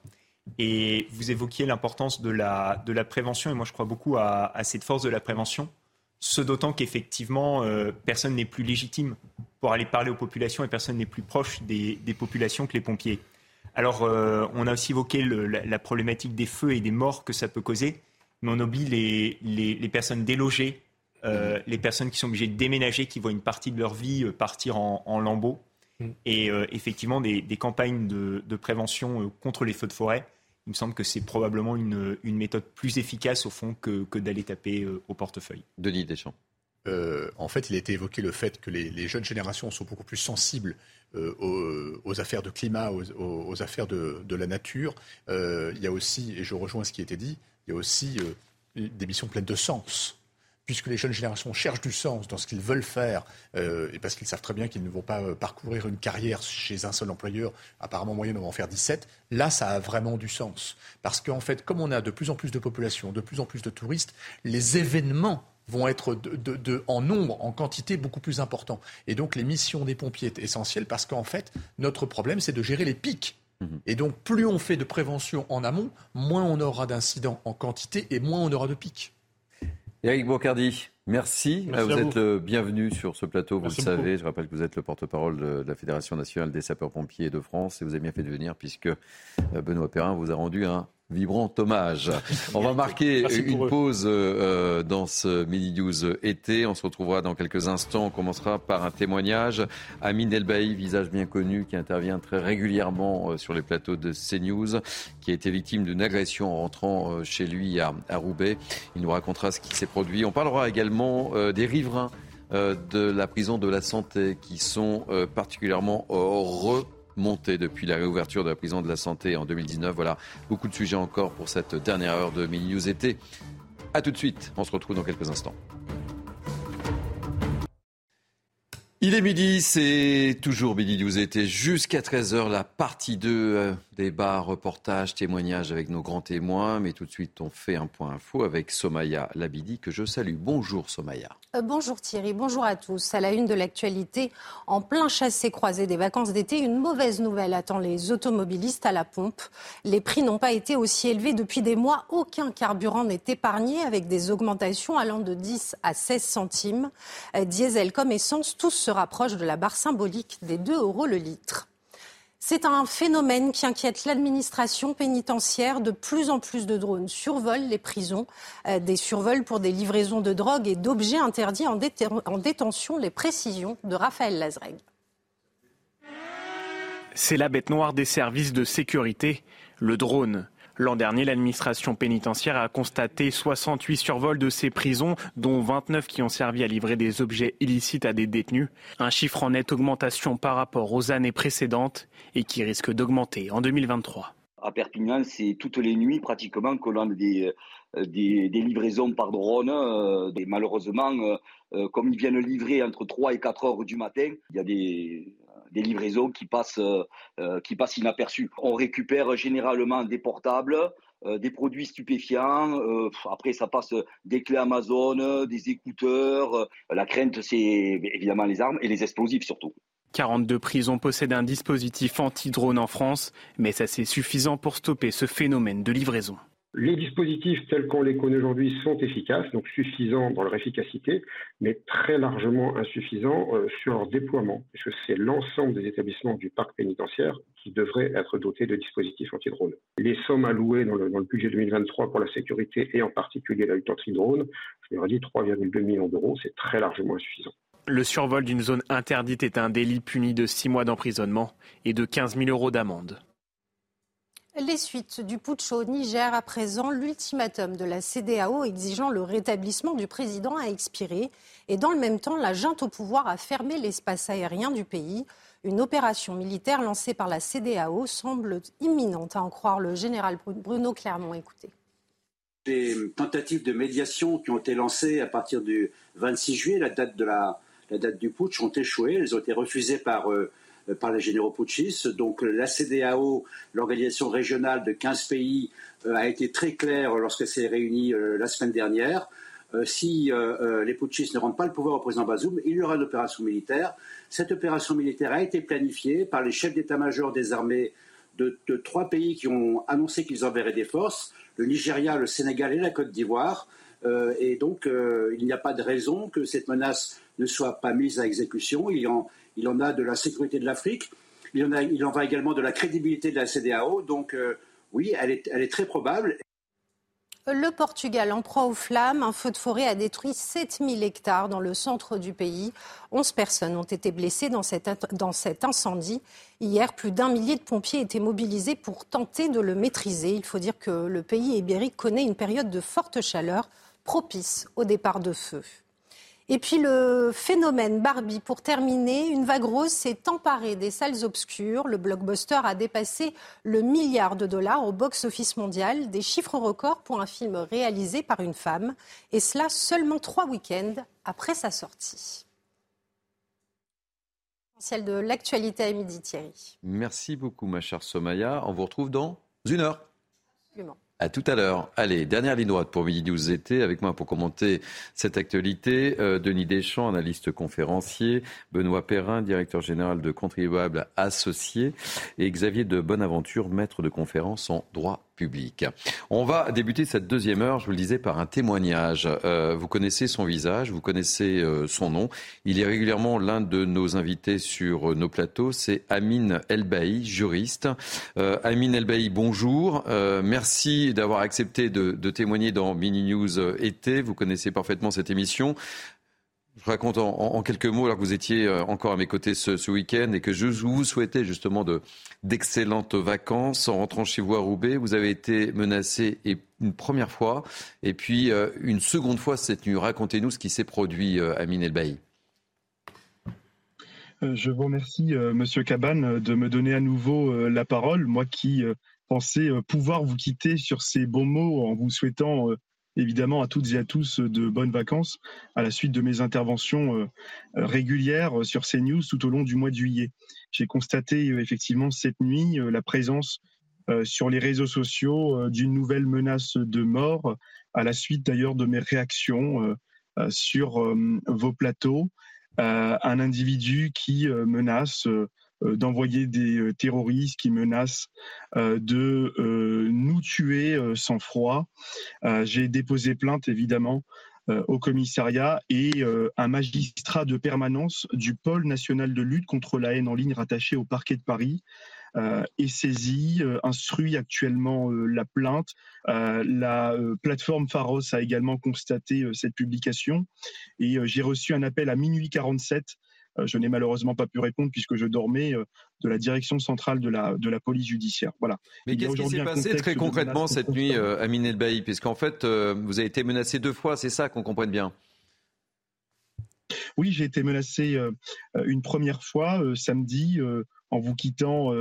S8: Et vous évoquiez l'importance de la, de la prévention, et moi je crois beaucoup à, à cette force de la prévention, ce d'autant qu'effectivement, euh, personne n'est plus légitime pour aller parler aux populations et personne n'est plus proche des, des, populations que les pompiers. Alors, euh, on a aussi évoqué le, la, la, problématique des feux et des morts que ça peut causer, mais on oublie les, les, les personnes délogées, euh, les personnes qui sont obligées de déménager, qui voient une partie de leur vie partir en, lambeaux. Mm. Et effectivement, des, campagnes de, prévention contre les feux de forêt, il me semble que c'est probablement une, méthode plus efficace au fond que, d'aller taper au portefeuille.
S1: Denis Deschamps.
S2: en fait, il a été évoqué le fait que les, jeunes générations sont beaucoup plus sensibles aux, affaires de climat, aux, affaires de, de la nature. il y a aussi, et je rejoins ce qui a été dit, il y a aussi des missions pleines de sens puisque les jeunes générations cherchent du sens dans ce qu'ils veulent faire, euh, et parce qu'ils savent très bien qu'ils ne vont pas euh, parcourir une carrière chez un seul employeur, apparemment moyen on va en faire 17, là ça a vraiment du sens. Parce qu'en fait, comme on a de plus en plus de population, de plus en plus de touristes, les événements vont être de, en nombre, en quantité beaucoup plus importants. Et donc les missions des pompiers est essentielles parce qu'en fait, notre problème, c'est de gérer les pics. Mhm. Et donc, plus on fait de prévention en amont, moins on aura d'incidents en quantité et moins on aura de pics.
S1: Eric Bocardi, merci. vous, êtes le bienvenu sur ce plateau, vous le savez. Je rappelle que vous êtes le porte-parole de la Fédération nationale des sapeurs-pompiers de France et vous avez bien fait de venir puisque euh, Benoît Perrin vous a rendu un vibrant hommage. On va marquer une pause euh, dans ce Mini News été. On se retrouvera dans quelques instants. On commencera par un témoignage. Amine Elbaï, visage bien connu, qui intervient très régulièrement euh, sur les plateaux de CNews, qui a été victime d'une agression en rentrant euh, chez lui à, Roubaix. Il nous racontera ce qui s'est produit. On parlera également des riverains de la prison de la santé qui sont particulièrement heureux monté depuis la réouverture de la prison de la santé en 2019. Voilà, beaucoup de sujets encore pour cette dernière heure de Mini News été. A tout de suite, on se retrouve dans quelques instants. Il est midi, c'est toujours Midi News été jusqu'à 13h, la partie 2 euh, débat, reportage, témoignage avec nos grands témoins. Mais tout de suite, on fait un point info avec Somaya Labidi, que je salue. Bonjour Somaya.
S24: Euh, bonjour Thierry, bonjour à tous. À la une de l'actualité, en plein chassé-croisé des vacances d'été, une mauvaise nouvelle attend les automobilistes à la pompe. Les prix n'ont pas été aussi élevés depuis des mois. Aucun carburant n'est épargné avec des augmentations allant de 10 à 16 centimes. Euh, diesel comme essence, tous se rapprochent de la barre symbolique des 2 euros le litre. C'est un phénomène qui inquiète l'administration pénitentiaire. De plus en plus de drones survolent les prisons, euh, des survols pour des livraisons de drogue et d'objets interdits en, détention. Les précisions de Raphaël Lazreg.
S25: C'est la bête noire des services de sécurité, le drone. L'an dernier, l'administration pénitentiaire a constaté 68 survols de ces prisons, dont 29 qui ont servi à livrer des objets illicites à des détenus. Un chiffre en nette augmentation par rapport aux années précédentes et qui risque d'augmenter en 2023.
S26: À Perpignan, c'est toutes les nuits pratiquement que l'on a des, euh, livraisons par drone. Euh, malheureusement, euh, comme ils viennent livrer entre 3 et 4 heures du matin, il y a des, des livraisons qui passent, euh, euh, qui passent inaperçues. On récupère généralement des portables, euh, des produits stupéfiants. après, ça passe des clés Amazon, des écouteurs. la crainte, c'est évidemment les armes et les explosifs surtout.
S25: 42 prisons possèdent un dispositif anti-drone en France, mais ça c'est suffisant pour stopper ce phénomène de livraison.
S27: Les dispositifs tels qu'on les connaît aujourd'hui sont efficaces, donc suffisants dans leur efficacité, mais très largement insuffisants euh, sur leur déploiement, puisque c'est l'ensemble des établissements du parc pénitentiaire qui devraient être dotés de dispositifs anti-drone. Les sommes allouées dans le, budget 2023 pour la sécurité et en particulier la lutte anti-drone, je leur ai dit 3,2 millions d'euros, c'est très largement insuffisant.
S25: Le survol d'une zone interdite est un délit puni de 6 mois d'emprisonnement et de 15 000 euros d'amende.
S24: Les suites du putsch au Niger à présent, l'ultimatum de la CDAO exigeant le rétablissement du président a expiré et dans le même temps, la junte au pouvoir a fermé l'espace aérien du pays. Une opération militaire lancée par la CDAO semble imminente, à en croire le général Bruno Clermont. Écoutez.
S17: Des tentatives de médiation qui ont été lancées à partir du 26 juillet, la date, du putsch, ont échoué. Elles ont été refusées par euh, par les généraux putschistes. Donc la CDAO, l'organisation régionale de 15 pays, euh, a été très claire lorsqu'elle s'est réunie euh, la semaine dernière. si les putschistes ne rendent pas le pouvoir au président Bazoum, il y aura une opération militaire. Cette opération militaire a été planifiée par les chefs d'état-major des armées de, trois pays qui ont annoncé qu'ils enverraient des forces, le Nigeria, le Sénégal et la Côte d'Ivoire. et donc, il n'y a pas de raison que cette menace ne soit pas mise à exécution. Il il en a de la sécurité de l'Afrique, il, en il en va également de la crédibilité de la CDAO. Donc euh, oui, elle est, très probable.
S24: Le Portugal en proie aux flammes. Un feu de forêt a détruit 7000 hectares dans le centre du pays. 11 personnes ont été blessées dans, dans cet incendie. Hier, plus d'un millier de pompiers étaient mobilisés pour tenter de le maîtriser. Il faut dire que le pays ibérique connaît une période de forte chaleur propice au départ de feu. Et puis le phénomène Barbie, pour terminer, une vague rose s'est emparée des salles obscures. Le blockbuster a dépassé le milliard de dollars au box-office mondial, des chiffres records pour un film réalisé par une femme, et cela seulement trois week-ends après sa sortie. Essentiel de l'actualité à midi, Thierry.
S1: Merci beaucoup, ma chère Somaya. On vous retrouve dans une heure.
S24: Absolument.
S1: À tout à l'heure. Allez, dernière ligne droite pour Midi News été. Avec moi pour commenter cette actualité, euh, Denis Deschamps, analyste conférencier, Benoît Perrin, directeur général de Contribuables Associés, et Xavier de Bonaventure, maître de conférence en droit On va débuter cette deuxième heure, je vous le disais, par un témoignage. Euh, vous connaissez son visage, vous connaissez euh, son nom. Il est régulièrement l'un de nos invités sur nos plateaux. C'est Amine Elbaï, juriste. Euh, Amine Elbaï, bonjour. merci d'avoir accepté de, de, témoigner dans Mini News été. Vous connaissez parfaitement cette émission. Raconte en, quelques mots, alors que vous étiez euh, encore à mes côtés ce, week-end et que je vous souhaitais justement de, d'excellentes vacances. En rentrant chez vous à Roubaix, vous avez été menacé une première fois et puis euh, une seconde fois cette nuit. Racontez-nous ce qui s'est produit, euh, Amine Elbaï.
S28: Je vous remercie, Monsieur Cabane, de me donner à nouveau la parole. Moi qui pensais pouvoir vous quitter sur ces bons mots en vous souhaitant évidemment à toutes et à tous de bonnes vacances à la suite de mes interventions euh, euh, régulières sur CNews tout au long du mois de juillet. J'ai constaté euh, effectivement cette nuit la présence sur les réseaux sociaux d'une nouvelle menace de mort à la suite d'ailleurs de mes réactions sur vos plateaux. un individu qui menace euh, d'envoyer des euh, terroristes qui menacent euh, de nous tuer sans froid. J'ai déposé plainte évidemment au commissariat et un magistrat de permanence du pôle national de lutte contre la haine en ligne rattaché au parquet de Paris est saisi, instruit actuellement la plainte. la plateforme Pharos a également constaté cette publication et j'ai reçu un appel à minuit 47 euh, je n'ai malheureusement pas pu répondre puisque je dormais euh, de la direction centrale de la, de la police judiciaire. Voilà.
S1: Mais qu'est-ce qui s'est passé très concrètement cette nuit, euh, Amine Elbaï? Puisqu'en fait, vous avez été menacé deux fois, c'est ça qu'on comprenne bien?
S28: Oui, j'ai été menacé une première fois samedi en vous quittant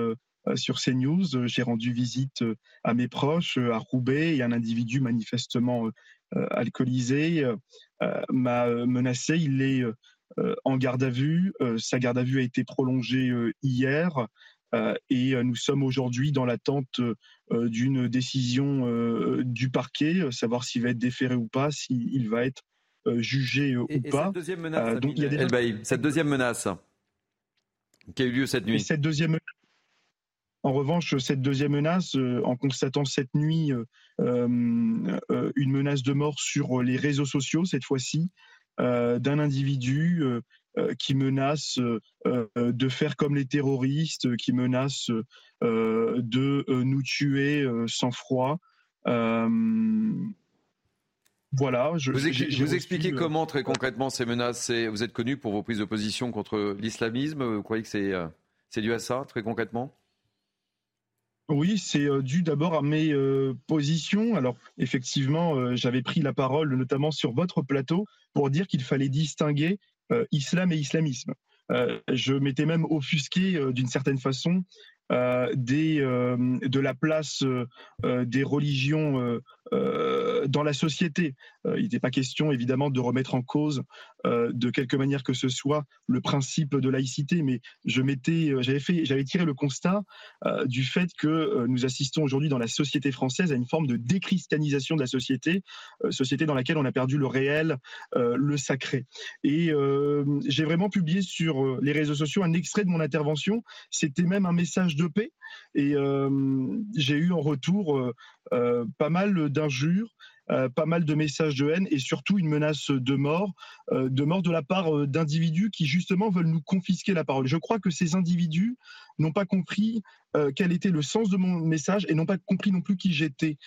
S28: sur CNews. J'ai rendu visite à mes proches à Roubaix et un individu manifestement alcoolisé m'a menacé. Il est euh, en garde à vue. Euh, sa garde à vue a été prolongée euh, hier. et nous sommes aujourd'hui dans l'attente d'une décision du parquet, savoir s'il va être déféré ou pas, s'il va être jugé ou pas.
S1: Cette deuxième menace, donc, cette deuxième menace Qui a eu lieu cette nuit.
S28: cette deuxième en revanche, cette deuxième menace, euh, en constatant cette nuit euh, euh, une menace de mort sur les réseaux sociaux, cette fois-ci, d'un individu qui menace de faire comme les terroristes, qui menace de nous tuer sans froid. Voilà.
S1: Je, vous, vous expliquez comment très concrètement ces menaces Vous êtes connu pour vos prises de position contre l'islamisme. Vous croyez que c'est dû à ça, très concrètement?
S28: Oui, c'est euh, dû d'abord à mes euh, positions. Alors, effectivement, euh, j'avais pris la parole, notamment sur votre plateau, pour dire qu'il fallait distinguer islam et islamisme. je m'étais même offusqué d'une certaine façon de la place des religions dans la société. il n'était pas question, évidemment, de remettre en cause de quelque manière que ce soit le principe de laïcité, mais je m'étais, j'avais fait, j'avais tiré le constat du fait que nous assistons aujourd'hui dans la société française à une forme de déchristianisation de la société, société dans laquelle on a perdu le réel, le sacré. Et j'ai vraiment publié sur les réseaux sociaux un extrait de mon intervention. C'était même un message de paix. Et j'ai eu en retour pas mal d'injures, euh, pas mal de messages de haine et surtout une menace de mort, euh, de mort de la part euh, d'individus qui justement veulent nous confisquer la parole. Je crois que ces individus n'ont pas compris quel était le sens de mon message et n'ont pas compris non plus qui j'étais.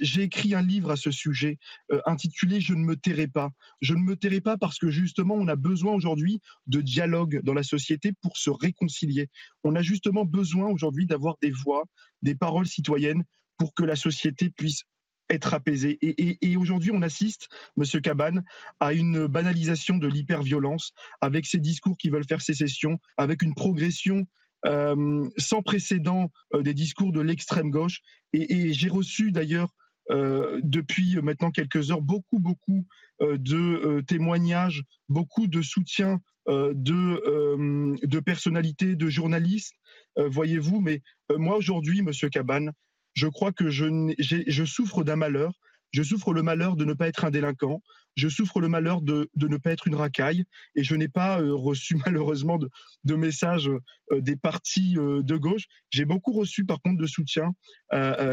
S28: J'ai écrit un livre à ce sujet intitulé Je ne me tairai pas. Je ne me tairai pas parce que justement on a besoin aujourd'hui de dialogue dans la société pour se réconcilier. On a justement besoin aujourd'hui d'avoir des voix, des paroles citoyennes pour que la société puisse être apaisée. Et, aujourd'hui, on assiste, Monsieur Cabane, à une banalisation de l'hyperviolence, avec ces discours qui veulent faire sécession, avec une progression euh, sans précédent euh, des discours de l'extrême gauche. Et, j'ai reçu d'ailleurs euh, depuis maintenant quelques heures beaucoup, beaucoup de témoignages, beaucoup de soutien de, de personnalités, de journalistes, voyez-vous. Mais moi aujourd'hui, Monsieur Cabane, je crois que je, souffre d'un malheur. Je souffre le malheur de ne pas être un délinquant. Je souffre le malheur de, ne pas être une racaille. Et je n'ai pas euh, reçu malheureusement de, messages euh, des partis euh, de gauche. J'ai beaucoup reçu par contre de soutien,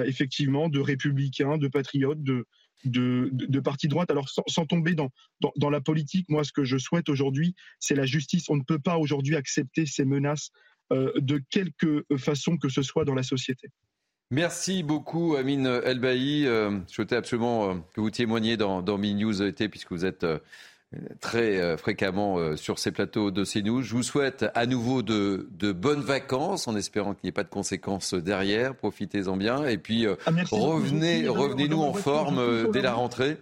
S28: effectivement, de républicains, de patriotes, de, de, de, partis droite. Alors sans, tomber dans, la politique, moi ce que je souhaite aujourd'hui, c'est la justice. On ne peut pas aujourd'hui accepter ces menaces de quelque façon que ce soit dans la société.
S1: Merci beaucoup, Amine Elbaï. Euh, je souhaitais absolument euh, que vous témoigniez dans, dans News été, puisque vous êtes euh, très fréquemment sur ces plateaux de CNews. Je vous souhaite à nouveau de, bonnes vacances, en espérant qu'il n'y ait pas de conséquences derrière. Profitez-en bien. Et puis, ah, revenez, revenez-nous en forme dès la rentrée.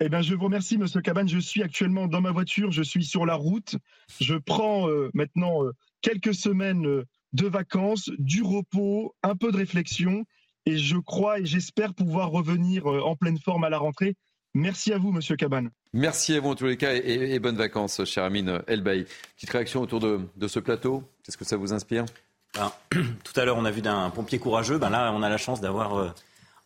S28: Eh bien, je vous remercie, Monsieur Cabane. Je suis actuellement dans ma voiture, je suis sur la route. Je prends maintenant quelques semaines de vacances, du repos, un peu de réflexion. Et je crois et j'espère pouvoir revenir euh, en pleine forme à la rentrée. Merci à vous, Monsieur Cabane.
S1: Merci à vous en tous les cas et, bonnes vacances, cher Amine Elbaï. Petite réaction autour de, ce plateau. Qu'est-ce que ça vous inspire?
S3: Ben, Tout à l'heure, on a vu d'un pompier courageux. Ben là, on a la chance d'avoir euh,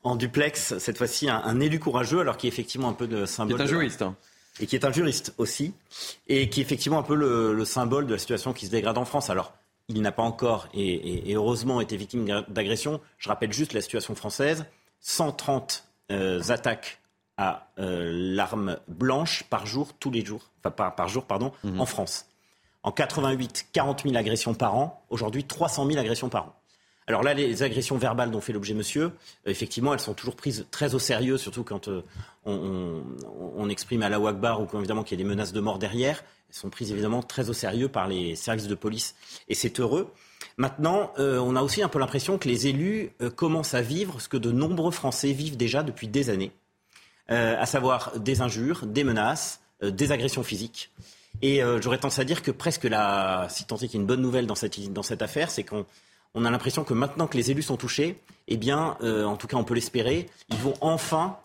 S3: en duplex, cette fois-ci, un, élu courageux, alors qui est effectivement un peu de symbole.
S1: Qui est un juriste. Hein.
S3: Et qui est un juriste aussi. Et qui est effectivement un peu le, le symbole de la situation qui se dégrade en France. Alors, il n'a pas encore, et, heureusement, été victime d'agression. Je rappelle juste la situation française. 130 euh, attaques à euh, l'arme blanche par jour, tous les jours, enfin par, jour, pardon, mhm. en France. En 88, 40 000 agressions par an. Aujourd'hui, 300 000 agressions par an. Alors là, les agressions verbales dont fait l'objet monsieur, euh, effectivement, elles sont toujours prises très au sérieux, surtout quand on, exprime à la Wagbar ou quand évidemment qu'il y a des menaces de mort derrière sont prises évidemment très au sérieux par les services de police. Et c'est heureux. Maintenant, euh, on a aussi un peu l'impression que les élus euh, commencent à vivre ce que de nombreux Français vivent déjà depuis des années, euh, à savoir des injures, des menaces, des agressions physiques. Et j'aurais tendance à dire que presque la, si tant est qu'il y a une bonne nouvelle dans cette, dans cette affaire, c'est qu'on on a l'impression que maintenant que les élus sont touchés, eh bien, en tout cas on peut l'espérer, ils vont enfin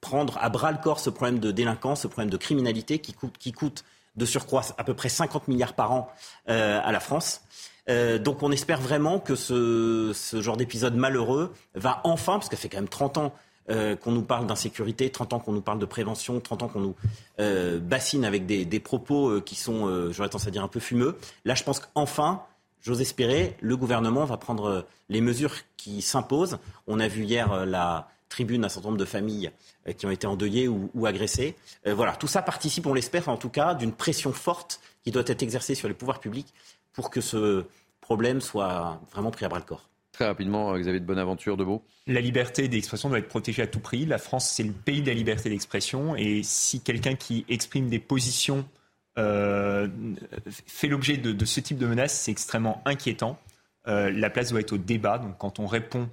S3: prendre à bras le corps ce problème de délinquance, ce problème de criminalité qui coûte, qui coûte de surcroît à peu près 50 milliards par an euh, à la France. Euh, donc on espère vraiment que ce, genre d'épisode malheureux va enfin, parce que ça fait quand même 30 ans euh, qu'on nous parle d'insécurité, 30 ans qu'on nous parle de prévention, 30 ans qu'on nous bassine avec des, propos qui sont, j'aurais tendance à dire, un peu fumeux. Là, je pense qu'enfin, j'ose espérer, le gouvernement va prendre les mesures qui s'imposent. On a vu hier la tribune d'un certain nombre de familles qui ont été endeuillées ou, ou agressées. voilà, tout ça participe, on l'espère en tout cas, d'une pression forte qui doit être exercée sur les pouvoirs publics pour que ce problème soit vraiment pris à bras le corps.
S1: Très rapidement, Xavier de Bonaventure, de Beau.
S8: La liberté d'expression doit être protégée à tout prix. La France, c'est le pays de la liberté d'expression. Et si quelqu'un qui exprime des positions euh, fait l'objet de, ce type de menaces, c'est extrêmement inquiétant. Euh, la place doit être au débat. Donc quand on répond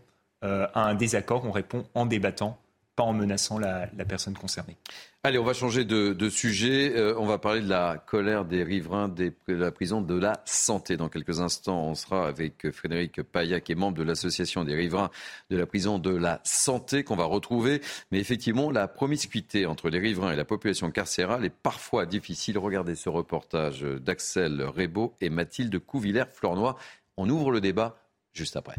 S8: euh, à un désaccord, on répond en débattant pas en menaçant la, personne concernée.
S1: Allez, on va changer de, sujet. Euh, on va parler de la colère des riverains de la prison de la santé. Dans quelques instants, on sera avec Frédéric Paillac, qui est membre de l'association des riverains de la prison de la santé, qu'on va retrouver. Mais effectivement, la promiscuité entre les riverains et la population carcérale est parfois difficile. Regardez ce reportage d'Axel Rebaud et Mathilde Couvillère-Flornois. On ouvre le débat juste après.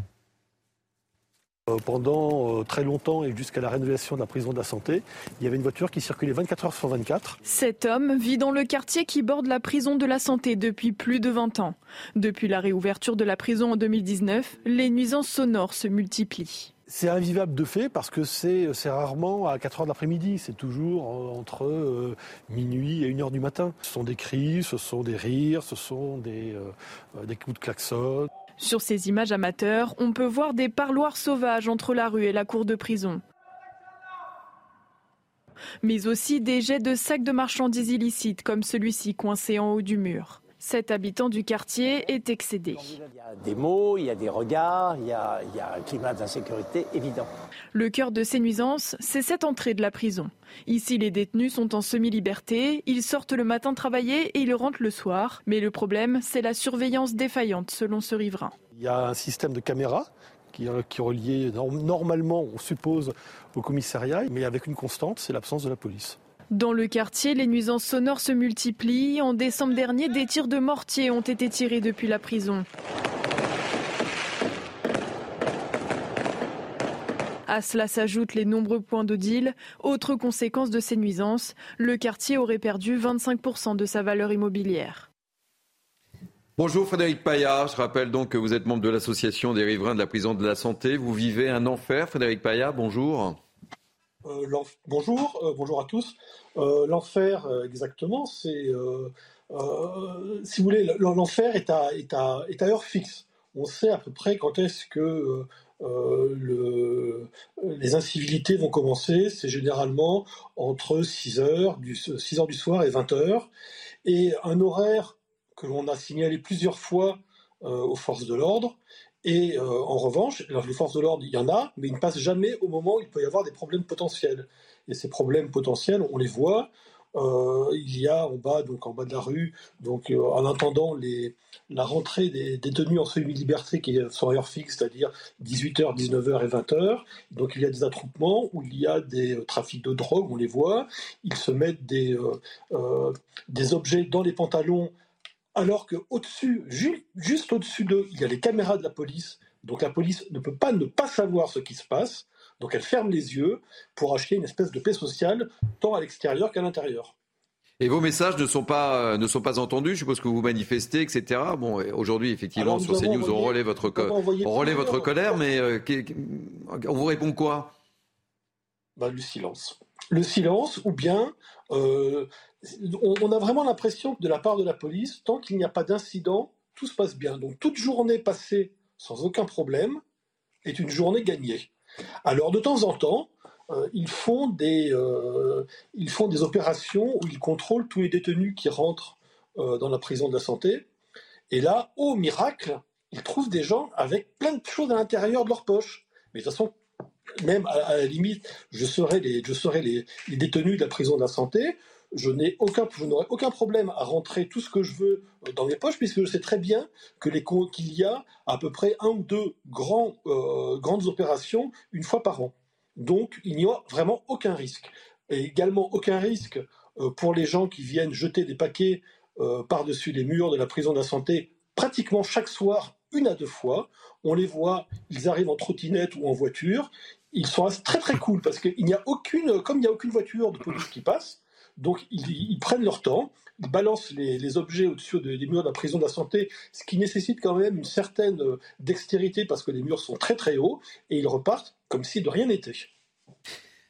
S29: Euh, pendant euh, très longtemps et jusqu'à la rénovation de la prison de la santé, il y avait une voiture qui circulait 24 heures sur 24.
S30: Cet homme vit dans le quartier qui borde la prison de la santé depuis plus de 20 ans. Depuis la réouverture de la prison en 2019, les nuisances sonores se multiplient.
S29: C'est invivable de fait parce que c'est rarement à 4 heures de l'après-midi, c'est toujours euh, entre minuit et 1 heure du matin. Ce sont des cris, ce sont des rires, ce sont des, des coups de klaxon.
S30: Sur ces images amateurs, on peut voir des parloirs sauvages entre la rue et la cour de prison. Mais aussi des jets de sacs de marchandises illicites comme celui-ci coincé en haut du mur. Cet habitant du quartier est excédé.
S31: Il y a des mots, il y a des regards, il y a, un climat d'insécurité évident.
S30: Le cœur de ces nuisances, c'est cette entrée de la prison. Ici, les détenus sont en semi-liberté, ils sortent le matin travailler et ils rentrent le soir. Mais le problème, c'est la surveillance défaillante, selon ce riverain.
S29: Il y a un système de caméras qui, qui est relié normalement, on suppose, au commissariat, mais avec une constante, c'est l'absence de la police.
S30: Dans le quartier, les nuisances sonores se multiplient. En décembre dernier, des tirs de mortier ont été tirés depuis la prison. À cela s'ajoutent les nombreux points de deal. Autre conséquence de ces nuisances, le quartier aurait perdu 25% de sa valeur immobilière.
S1: Bonjour Frédéric Payard, je rappelle donc que vous êtes membre de l'association des riverains de la prison de la santé. Vous vivez un enfer, Frédéric Payard, bonjour.
S32: Euh, bonjour, euh, bonjour à tous. Euh, l'enfer, exactement, c'est, si vous voulez, l'enfer est à, est, heure fixe. On sait à peu près quand est-ce que le, les incivilités vont commencer. C'est généralement entre 6 heures, du, 6 heures du soir et 20 heures. Et un horaire que l'on a signalé plusieurs fois aux forces de l'ordre et euh, en revanche, les forces de l'ordre, il y en a, mais ils ne passent jamais au moment où il peut y avoir des problèmes potentiels. Et ces problèmes potentiels, on les voit. Euh, il y a en bas, donc en bas de la rue, donc euh, en attendant la rentrée des détenus en semi-liberté qui sont à heure fixe, c'est-à-dire 18h, 19h et 20h. Donc il y a des attroupements où il y a des trafics de drogue, on les voit. Ils se mettent des objets dans les pantalons alors qu'au-dessus, juste au-dessus d'eux, il y a les caméras de la police. Donc la police ne peut pas ne pas savoir ce qui se passe. Donc elle ferme les yeux pour acheter une espèce de paix sociale, tant à l'extérieur qu'à l'intérieur.
S1: Et vos messages ne sont pas, euh, ne sont pas entendus Je suppose que vous manifestez, etc. Bon, aujourd'hui, effectivement, sur CNews, on relaie votre, on relaie votre colère, mais euh, on vous répond quoi?
S32: Bah, Le silence. Le silence, ou bien euh, on, a vraiment l'impression que de la part de la police, tant qu'il n'y a pas d'incident, tout se passe bien. Donc toute journée passée sans aucun problème est une journée gagnée. Alors de temps en temps, euh, ils, font des, euh, ils font des opérations où ils contrôlent tous les détenus qui rentrent euh, dans la prison de la santé. Et là, au miracle, ils trouvent des gens avec plein de choses à l'intérieur de leur poche. Mais de toute façon, même à, la limite, je serais les détenus de la prison de la santé, je n'ai aucun, n'aurai aucun problème à rentrer tout ce que je veux dans mes poches, puisque je sais très bien que les qu'il y a à peu près un ou deux grands, euh, grandes opérations une fois par an. Donc, il n'y a vraiment aucun risque. Et également aucun risque euh, pour les gens qui viennent jeter des paquets euh, par-dessus les murs de la prison de la santé pratiquement chaque soir, une à deux fois. On les voit, ils arrivent en trottinette ou en voiture, ils sont très très cool parce qu'il n'y a aucune, comme il n'y a aucune voiture de police qui passe, donc ils, prennent leur temps, ils balancent les, objets au-dessus des murs de la prison de la santé, ce qui nécessite quand même une certaine euh, dextérité parce que les murs sont très très hauts, et ils repartent comme si de rien n'était.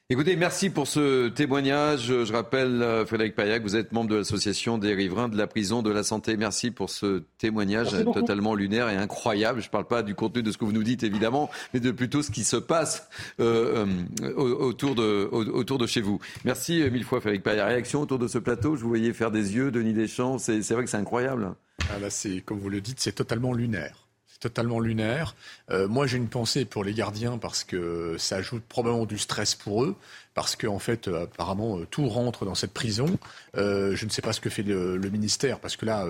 S1: Écoutez, merci pour ce témoignage. Je rappelle, euh, Frédéric Paillac, vous êtes membre de l'association des riverains de la prison de la santé. Merci pour ce témoignage totalement lunaire et incroyable. Je ne parle pas du contenu de ce que vous nous dites, évidemment, mais de plutôt ce qui se passe euh, euh, autour, de, autour de chez vous. Merci mille fois, Frédéric Paillac. Réaction autour de ce plateau Je vous voyais faire des yeux, Denis Deschamps. C'est vrai que c'est incroyable.
S2: Ah là, c'est, comme vous le dites, c'est totalement lunaire totalement lunaire. Euh, moi, j'ai une pensée pour les gardiens parce que ça ajoute probablement du stress pour eux, parce qu'en en fait, euh, apparemment, euh, tout rentre dans cette prison. je ne sais pas ce que fait le, le ministère, parce que là,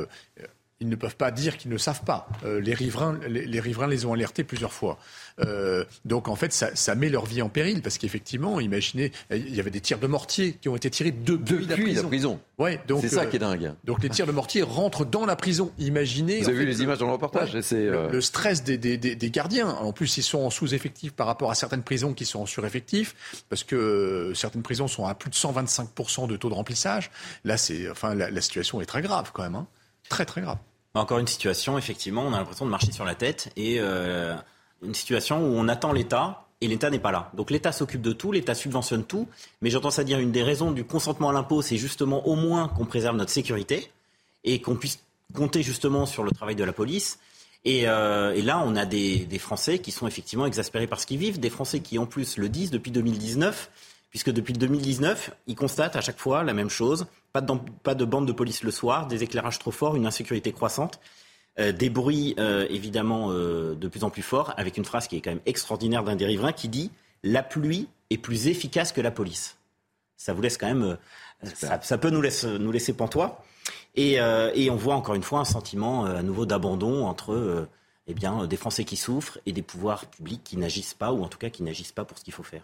S2: ils ne peuvent pas dire qu'ils ne savent pas. Euh, les, riverains, les, riverains les ont alertés plusieurs fois. Euh, donc en fait, ça, met leur vie en péril parce qu'effectivement, imaginez, il y avait des tirs de mortier qui ont été tirés depuis,
S1: la prison.
S2: Ouais,
S1: donc c'est ça euh, qui est dingue.
S2: Donc les tirs de mortier rentrent dans la prison. Imaginez.
S1: Vous avez vu les images dans le reportage.
S2: c'est le, stress des, des, gardiens. En plus, ils sont en sous-effectif par rapport à certaines prisons qui sont en sur-effectif parce que certaines prisons sont à plus de 125% de taux de remplissage. Là, c'est, enfin, la, situation est très grave quand même. Hein. Très très grave.
S3: Encore une situation, effectivement, on a l'impression de marcher sur la tête et euh, une situation où on attend l'État et l'État n'est pas là. Donc l'État s'occupe de tout, l'État subventionne tout, mais j'entends ça dire une des raisons du consentement à l'impôt, c'est justement au moins qu'on préserve notre sécurité et qu'on puisse compter justement sur le travail de la police. Et, euh, là, on a des, des, Français qui sont effectivement exaspérés par ce qu'ils vivent, des Français qui en plus le disent depuis 2019 puisque depuis 2019, ils constatent à chaque fois la même chose. Pas de, pas de bande de police le soir, des éclairages trop forts, une insécurité croissante. Euh, des bruits euh, évidemment euh, de plus en plus forts, avec une phrase qui est quand même extraordinaire d'un des riverains qui dit La pluie est plus efficace que la police. Ça vous laisse quand même. Ça, peut nous, nous laisser pantois. Et, et, on voit encore une fois un sentiment à nouveau d'abandon entre eh bien, des Français qui souffrent et des pouvoirs publics qui n'agissent pas, ou en tout cas qui n'agissent pas pour ce qu'il faut faire.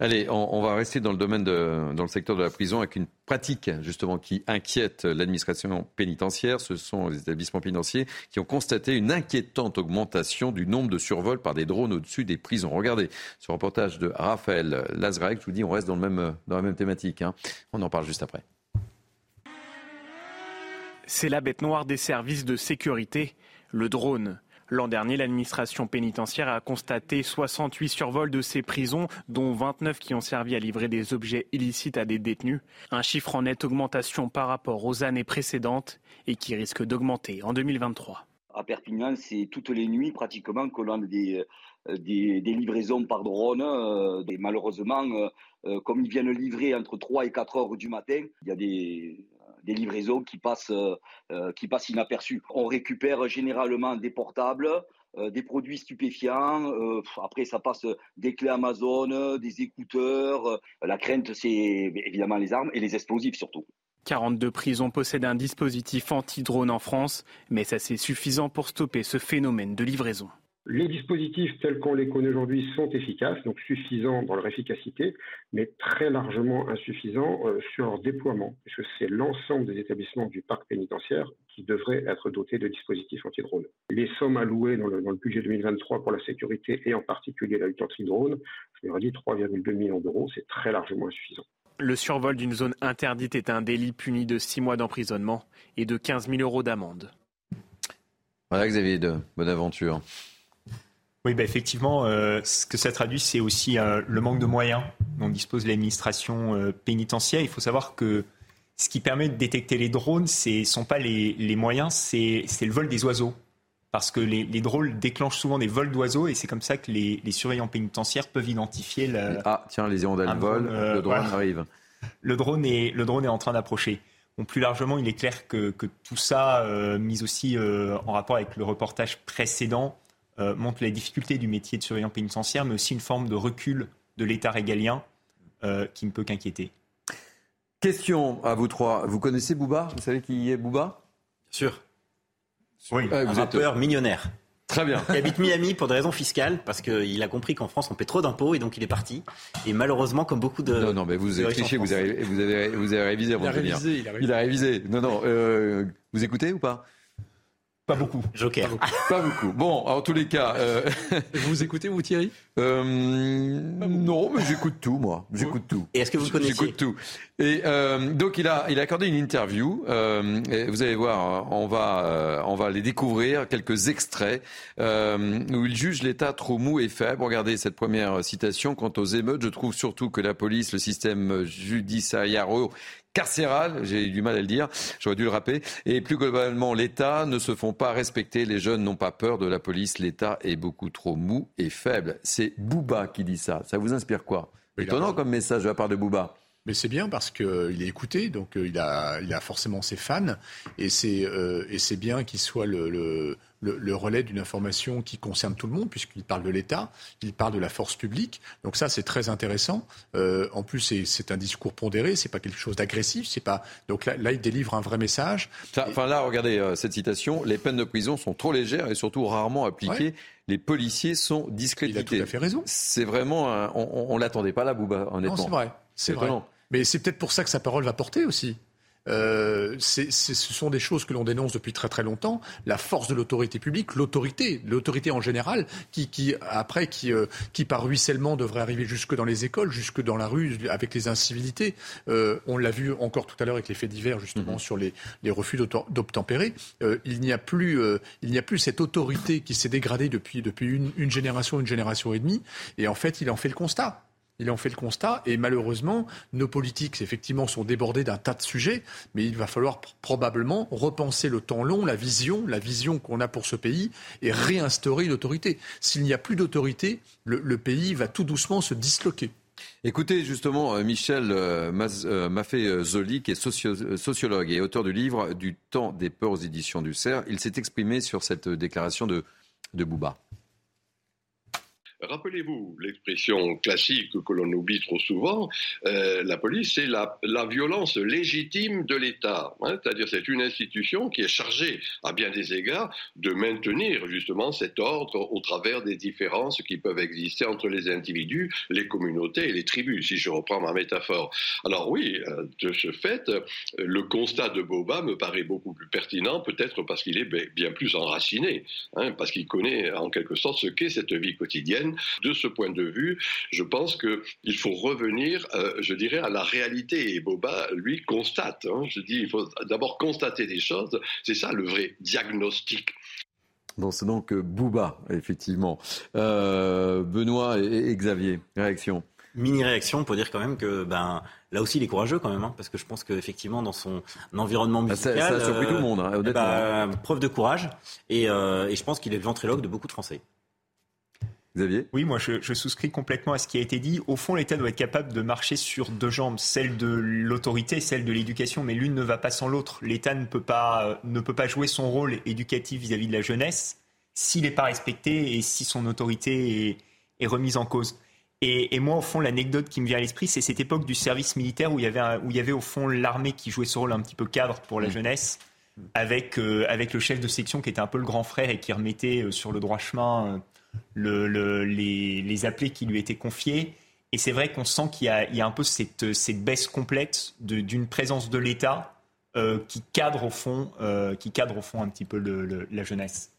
S1: Allez, on, va rester dans le domaine dans le secteur de la prison avec une pratique justement qui inquiète l'administration pénitentiaire. Ce sont les établissements financiers qui ont constaté une inquiétante augmentation du nombre de survols par des drones au-dessus des prisons. Regardez ce reportage de Raphaël Lazarek. Je vous dis, on reste dans la même thématique. Hein. On en parle juste après.
S25: C'est la bête noire des services de sécurité, le drone. L'an dernier, l'administration pénitentiaire a constaté 68 survols de ces prisons, dont 29 qui ont servi à livrer des objets illicites à des détenus. Un chiffre en nette augmentation par rapport aux années précédentes et qui risque d'augmenter en 2023.
S26: À Perpignan, c'est toutes les nuits pratiquement qu'on a des, euh, des, livraisons par drone. Euh, malheureusement, euh, comme ils viennent livrer entre 3 et 4 heures du matin, il y a des, des livraisons qui passent, euh, euh, qui inaperçues. On récupère généralement des portables, euh, des produits stupéfiants. après, ça passe des clés Amazon, des écouteurs. la crainte, c'est évidemment les armes et les explosifs surtout.
S25: 42 prisons possèdent un dispositif anti-drone en France, mais ça c'est suffisant pour stopper ce phénomène de livraison.
S27: Les dispositifs tels qu'on les connaît aujourd'hui sont efficaces, donc suffisants dans leur efficacité, mais très largement insuffisants euh, sur leur déploiement, puisque c'est l'ensemble des établissements du parc pénitentiaire qui devraient être dotés de dispositifs anti-drone. Les sommes allouées dans le, budget 2023 pour la sécurité et en particulier la lutte anti-drone, je leur dit 3,2 millions d'euros, c'est très largement insuffisant.
S25: Le survol d'une zone interdite est un délit puni de 6 mois d'emprisonnement et de 15 000 euros d'amende.
S1: Voilà Xavier, de bonne aventure.
S8: Oui, bah effectivement, euh, ce que ça traduit, c'est aussi euh, le manque de moyens dont dispose l'administration euh, pénitentiaire. Il faut savoir que ce qui permet de détecter les drones, ce ne sont pas les, moyens, c'est le vol des oiseaux. Parce que les, drones déclenchent souvent des vols d'oiseaux et c'est comme ça que les, surveillants pénitentiaires peuvent identifier le.
S1: Ah, tiens, les hirondelles volent, le drone arrive.
S8: Le drone est, le drone est en train d'approcher. Bon, plus largement, il est clair que, que tout ça, mis aussi en rapport avec le reportage précédent, euh, montre les difficultés du métier de surveillant pénitentiaire, mais aussi une forme de recul de l'État régalien euh, qui ne peut qu'inquiéter.
S1: Question à vous trois. Vous connaissez Bouba? Vous savez qui est Bouba?
S3: Sûr.
S8: Oui.
S3: un vous rappeur êtes... millionnaire.
S1: Très bien.
S3: Qui habite Miami pour des raisons fiscales, parce qu'il a compris qu'en France on paie trop d'impôts et donc il est parti. Et malheureusement, comme beaucoup de.
S1: Non, non, mais vous avez triché, vous avez, vous, avez, vous avez révisé avant
S2: il a
S1: de
S2: révisé,
S1: il a révisé. Il a révisé. Non, non. Euh, vous écoutez ou pas?
S8: Pas beaucoup.
S3: Joker.
S1: Pas beaucoup. Bon, en tous les cas. Euh...
S2: Vous écoutez, vous, Thierry?
S1: Euh, Non, mais j'écoute tout, moi. J'écoute tout.
S3: Et est-ce que vous connaissez?
S1: J'écoute tout. Et euh, donc, il a, il a accordé une interview. Euh, et vous allez voir, on va, euh, on va les découvrir, quelques extraits, euh, où il juge l'État trop mou et faible. Regardez cette première citation. Quant aux émeutes, je trouve surtout que la police, le système judiciaire carcéral, j'ai eu du mal à le dire, j'aurais dû le rappeler, et plus globalement l'État ne se font pas respecter, les jeunes n'ont pas peur de la police, l'État est beaucoup trop mou et faible. C'est Bouba qui dit ça, ça vous inspire quoi? Étonnant comme message de la part de Bouba.
S2: Mais c'est bien parce qu'il est écouté, donc euh, il, a, il a forcément ses fans, et c'est euh, bien qu'il soit le, le, le, relais d'une information qui concerne tout le monde, puisqu'il parle de l'État, il parle de la force publique. Donc ça, c'est très intéressant. Euh, en plus, c'est un discours pondéré, c'est pas quelque chose d'agressif, c'est pas. Donc là, là, il délivre un vrai message.
S1: Enfin là, regardez euh, cette citation les peines de prison sont trop légères et surtout rarement appliquées. Les policiers sont discrédités.
S2: Il a tout à fait raison.
S1: C'est vraiment, on, on, l'attendait pas là, Bouba, honnêtement.
S2: Non, c'est vrai. C'est vrai. Mais c'est peut-être pour ça que sa parole va porter aussi. Euh, ce sont des choses que l'on dénonce depuis très très longtemps. La force de l'autorité publique, l'autorité, l'autorité en général, qui, qui après, qui, euh, qui par ruissellement devrait arriver jusque dans les écoles, jusque dans la rue, avec les incivilités. Euh, on l'a vu encore tout à l'heure avec les faits divers justement mhm. sur les, les refus d'obtempérer. Euh, il n'y a plus, euh, il n'y a plus cette autorité qui s'est dégradée depuis depuis une, une génération, une génération et demie. Et en fait, il en fait le constat. Il en fait le constat et malheureusement, nos politiques, effectivement, sont débordés d'un tas de sujets, mais il va falloir probablement repenser le temps long, la vision, la vision qu'on a pour ce pays et réinstaurer l'autorité. S'il n'y a plus d'autorité, le, pays va tout doucement se disloquer.
S1: Écoutez justement euh, Michel euh, euh, Maffé-Zoli, qui est sociologue et auteur du livre Du temps des peurs aux éditions du CERF. Il s'est exprimé sur cette déclaration de, de Bouba.
S33: Rappelez-vous l'expression classique que l'on oublie trop souvent, euh, la police, c'est la, violence légitime de l'État. Hein. C'est-à-dire c'est une institution qui est chargée, à bien des égards, de maintenir justement cet ordre au travers des différences qui peuvent exister entre les individus, les communautés et les tribus, si je reprends ma métaphore. Alors oui, euh, de ce fait, le constat de Boba me paraît beaucoup plus pertinent, peut-être parce qu'il est bien plus enraciné, hein, parce qu'il connaît en quelque sorte ce qu'est cette vie quotidienne de ce point de vue, je pense qu'il faut revenir, euh, je dirais, à la réalité. Et Boba, lui, constate. Hein. je dis, il faut d'abord constater des choses. C'est ça le vrai diagnostic.
S1: Bon, c'est donc euh, Bouba, effectivement. Euh, Benoît et, Xavier, réaction
S3: Mini réaction pour dire quand même que ben là aussi il est courageux quand même hein, parce que je pense qu'effectivement dans son environnement ah, musical
S1: ça, a surpris tout le monde hein,
S3: eh ben, preuve de courage et, et je pense qu'il est le ventriloque de beaucoup de Français.
S8: Oui, moi je, souscris complètement à ce qui a été dit. Au fond, l'État doit être capable de marcher sur deux jambes, celle de l'autorité, celle de l'éducation, mais l'une ne va pas sans l'autre. L'État ne, peut pas, euh, ne peut pas jouer son rôle éducatif vis-à-vis de la jeunesse s'il n'est pas respecté et si son autorité est, remise en cause. Et, moi, au fond, l'anecdote qui me vient à l'esprit, c'est cette époque du service militaire où il y avait, où il y avait au fond l'armée qui jouait ce rôle un petit peu cadre pour la mmh. jeunesse, avec, euh, avec le chef de section qui était un peu le grand frère et qui remettait euh, sur le droit chemin le, les, les, appelés qui lui étaient confiés. Et c'est vrai qu'on sent qu'il y, y, a un peu cette, cette baisse complète d'une présence de l'État euh, qui cadre au fond, euh, qui cadre au fond un petit peu le, la jeunesse.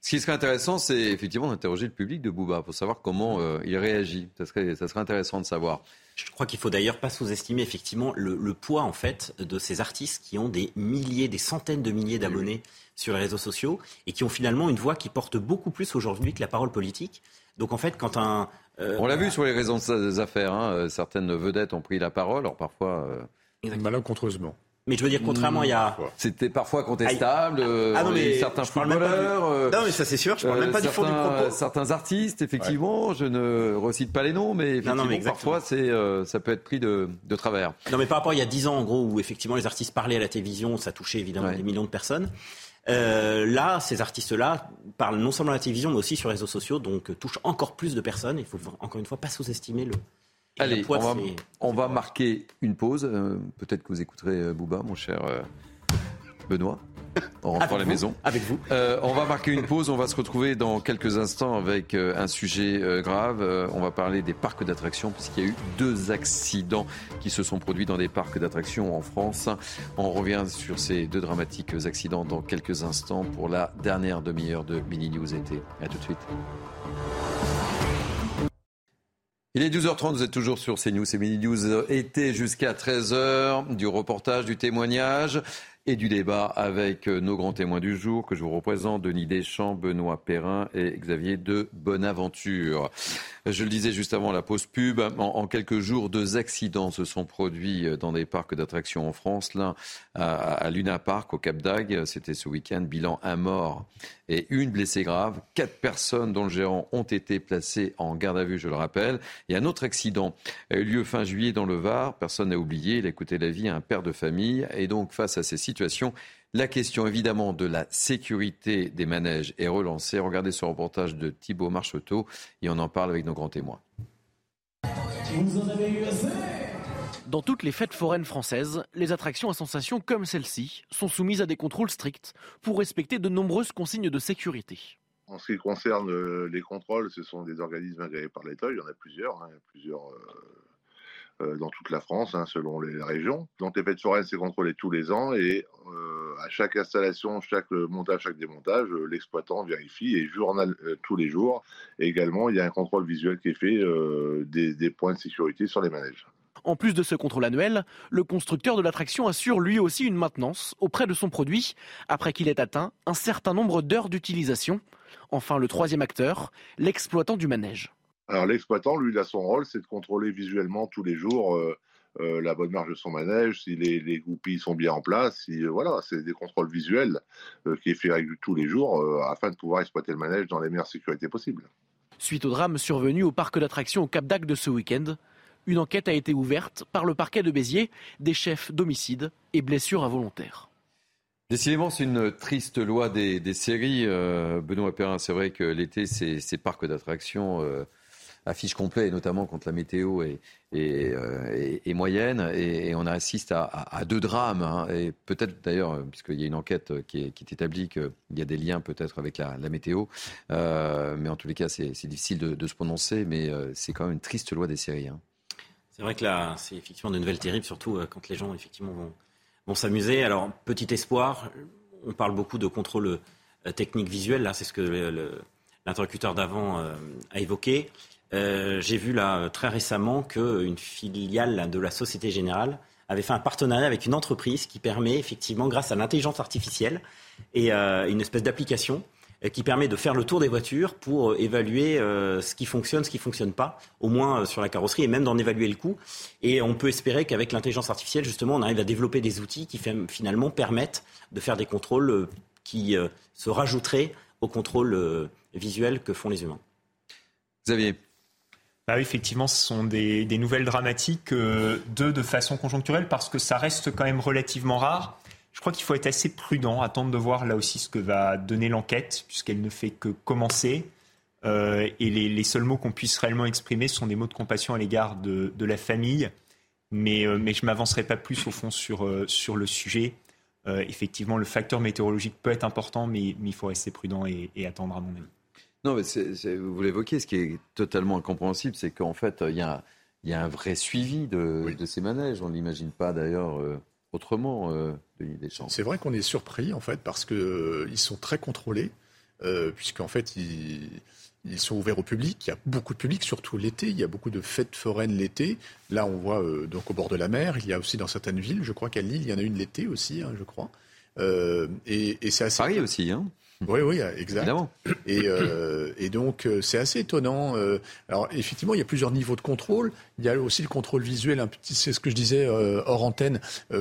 S1: Ce qui serait intéressant, c'est effectivement d'interroger le public de Bouba pour savoir comment euh, il réagit. Ça serait, ça serait intéressant de savoir.
S3: Je crois qu'il faut d'ailleurs pas sous-estimer effectivement le, le, poids en fait de ces artistes qui ont des milliers, des centaines de milliers d'abonnés sur les réseaux sociaux et qui ont finalement une voix qui porte beaucoup plus aujourd'hui que la parole politique. Donc en fait, quand un...
S1: Euh, On l'a vu sur les réseaux des affaires, hein, euh, certaines vedettes ont pris la parole, alors parfois...
S2: Euh... Malencontreusement.
S3: Mais je veux dire, contrairement il y a.
S1: C'était parfois contestable. Ah non, mais certains footballeurs.
S3: Euh, non, mais ça c'est sûr. Je parle même pas du fond du propos.
S1: Certains artistes, effectivement, je ne recite pas les noms, mais, effectivement, non, mais parfois c'est, ça peut être pris de, de, travers.
S3: Non, mais par rapport à il y a dix ans, en gros, où effectivement les artistes parlaient à la télévision, ça touchait évidemment des millions de personnes. Euh, là, ces artistes-là parlent non seulement à la télévision, mais aussi sur les réseaux sociaux, donc euh, touchent encore plus de personnes. Il faut encore une fois pas sous-estimer le.
S1: Allez, on, va, marquer une pause. Euh, peut-être que vous écouterez Bouba, mon cher Benoît. En rentrant à la maison.
S3: Avec vous.
S1: Euh, on va marquer une pause. On va se retrouver dans quelques instants avec euh, un sujet euh, grave. on va parler des parcs d'attractions, puisqu'il y a eu deux accidents qui se sont produits dans des parcs d'attractions en France. On revient sur ces deux dramatiques accidents dans quelques instants pour la dernière demi-heure de Mini News été. À tout de suite. Il est 12h30, vous êtes toujours sur CNews, c'est Mini News été jusqu'à 13h, du reportage, du témoignage et du débat avec euh, nos grands témoins du jour que je vous représente, Denis Deschamps, Benoît Perrin et Xavier de Bonaventure. Je le disais juste avant la pause pub, en, quelques jours, deux accidents se sont produits euh, dans des parcs d'attractions en France. L'un à, Luna Park, au Cap d'Agde, c'était ce week-end, bilan un mort et une blessée grave. Quatre personnes dont le gérant ont été placées en garde à vue, je le rappelle. Et un autre accident a eu lieu fin juillet dans le Var. Personne n'a oublié, il a coûté la vie à un père de famille. Et donc, face à ces situations, la question évidemment de la sécurité des manèges est relancée. Regardez ce reportage de Thibault Marcheteau et on en parle avec nos grands témoins.
S34: Dans toutes les fêtes foraines françaises, les attractions à sensation comme celle-ci sont soumises à des contrôles stricts pour respecter de nombreuses consignes de sécurité.
S35: En ce qui concerne euh, les contrôles, ce sont des organismes agréés par l'État. Il y en a plusieurs, hein. plusieurs euh, dans toute la France, hein, selon les régions. Donc les fêtes foraines, c'est contrôlé tous les ans et euh, à chaque installation, chaque montage, chaque démontage, euh, l'exploitant vérifie et journal tous les jours. Et également, il y a un contrôle visuel qui est fait des points de sécurité sur les manèges.
S34: En plus de ce contrôle annuel, le constructeur de l'attraction assure lui aussi une maintenance auprès de son produit après qu'il ait atteint un certain nombre d'heures d'utilisation. Enfin, le troisième acteur, l'exploitant du manège.
S35: Alors l'exploitant, lui, il a son rôle, c'est de contrôler visuellement tous les jours euh, euh, la bonne marge de son manège, si les, les goupilles sont bien en place, si euh, voilà, c'est des contrôles visuels qui est fait tous les jours afin de pouvoir exploiter le manège dans les meilleures sécurités possibles.
S34: Suite au drame survenu au parc d'attractions au Cap d'Agde de ce week-end, une enquête a été ouverte par le parquet de Béziers des chefs d'homicide et blessures involontaires.
S1: Décidément, c'est une triste loi des, séries. Benoît Perrin, c'est vrai que l'été, ces, ces parcs d'attractions affiche complet, et notamment quand la météo est, euh, moyenne. Et, on assiste à, deux drames. Hein. et peut-être d'ailleurs, puisqu'il y a une enquête qui, est, établie qu'il y a des liens peut-être avec la, météo. Euh, mais en tous les cas, c'est difficile de, se prononcer. Mais euh, c'est quand même une triste loi des séries. Hein.
S3: C'est vrai que là, c'est effectivement de nouvelles terribles, surtout quand les gens effectivement vont, s'amuser. Alors, petit espoir, on parle beaucoup de contrôle technique visuel. Là, c'est ce que l'interlocuteur d'avant a évoqué. Euh, j'ai vu là très récemment qu'une filiale de la Société Générale avait fait un partenariat avec une entreprise qui permet effectivement, grâce à l'intelligence artificielle et euh, une espèce d'application euh, qui permet de faire le tour des voitures pour évaluer ce qui fonctionne, ce qui ne fonctionne pas, au moins sur la carrosserie, et même d'en évaluer le coût. Et on peut espérer qu'avec l'intelligence artificielle, justement, on arrive à développer des outils qui finalement permettent de faire des contrôles qui se rajouteraient aux contrôles visuels que font les humains.
S1: Xavier
S8: bah effectivement, ce sont des, nouvelles dramatiques, euh, deux de façon conjoncturelle, parce que ça reste quand même relativement rare. Je crois qu'il faut être assez prudent, attendre de voir là aussi ce que va donner l'enquête, puisqu'elle ne fait que commencer. Euh, et les, seuls mots qu'on puisse réellement exprimer sont des mots de compassion à l'égard de, la famille. Mais, euh, je ne m'avancerai pas plus au fond sur, sur le sujet. effectivement, le facteur météorologique peut être important, mais, il faut rester prudent et, et attendre à mon avis.
S1: Non, mais vous l'évoquez, ce qui est totalement incompréhensible, c'est qu'en fait, il y a, un vrai suivi de, ces manèges. On ne l'imagine pas d'ailleurs euh, autrement, euh, Denis Deschamps.
S2: C'est vrai qu'on est surpris, en fait, parce qu'ils euh, sont très contrôlés, euh, puisqu'en fait, ils, sont ouverts au public. Il y a beaucoup de public, surtout l'été. Il y a beaucoup de fêtes foraines l'été. Là, on voit donc au bord de la mer. Il y a aussi dans certaines villes, je crois qu'à Lille, il y en a une l'été aussi, hein, je crois.
S1: et, et c'est assez. Paris aussi, hein
S2: oui, oui, exact. Et, euh, et donc, euh, c'est assez étonnant. Euh, alors, effectivement, il y a plusieurs niveaux de contrôle. Il y a aussi le contrôle visuel, c'est ce que je disais hors antenne,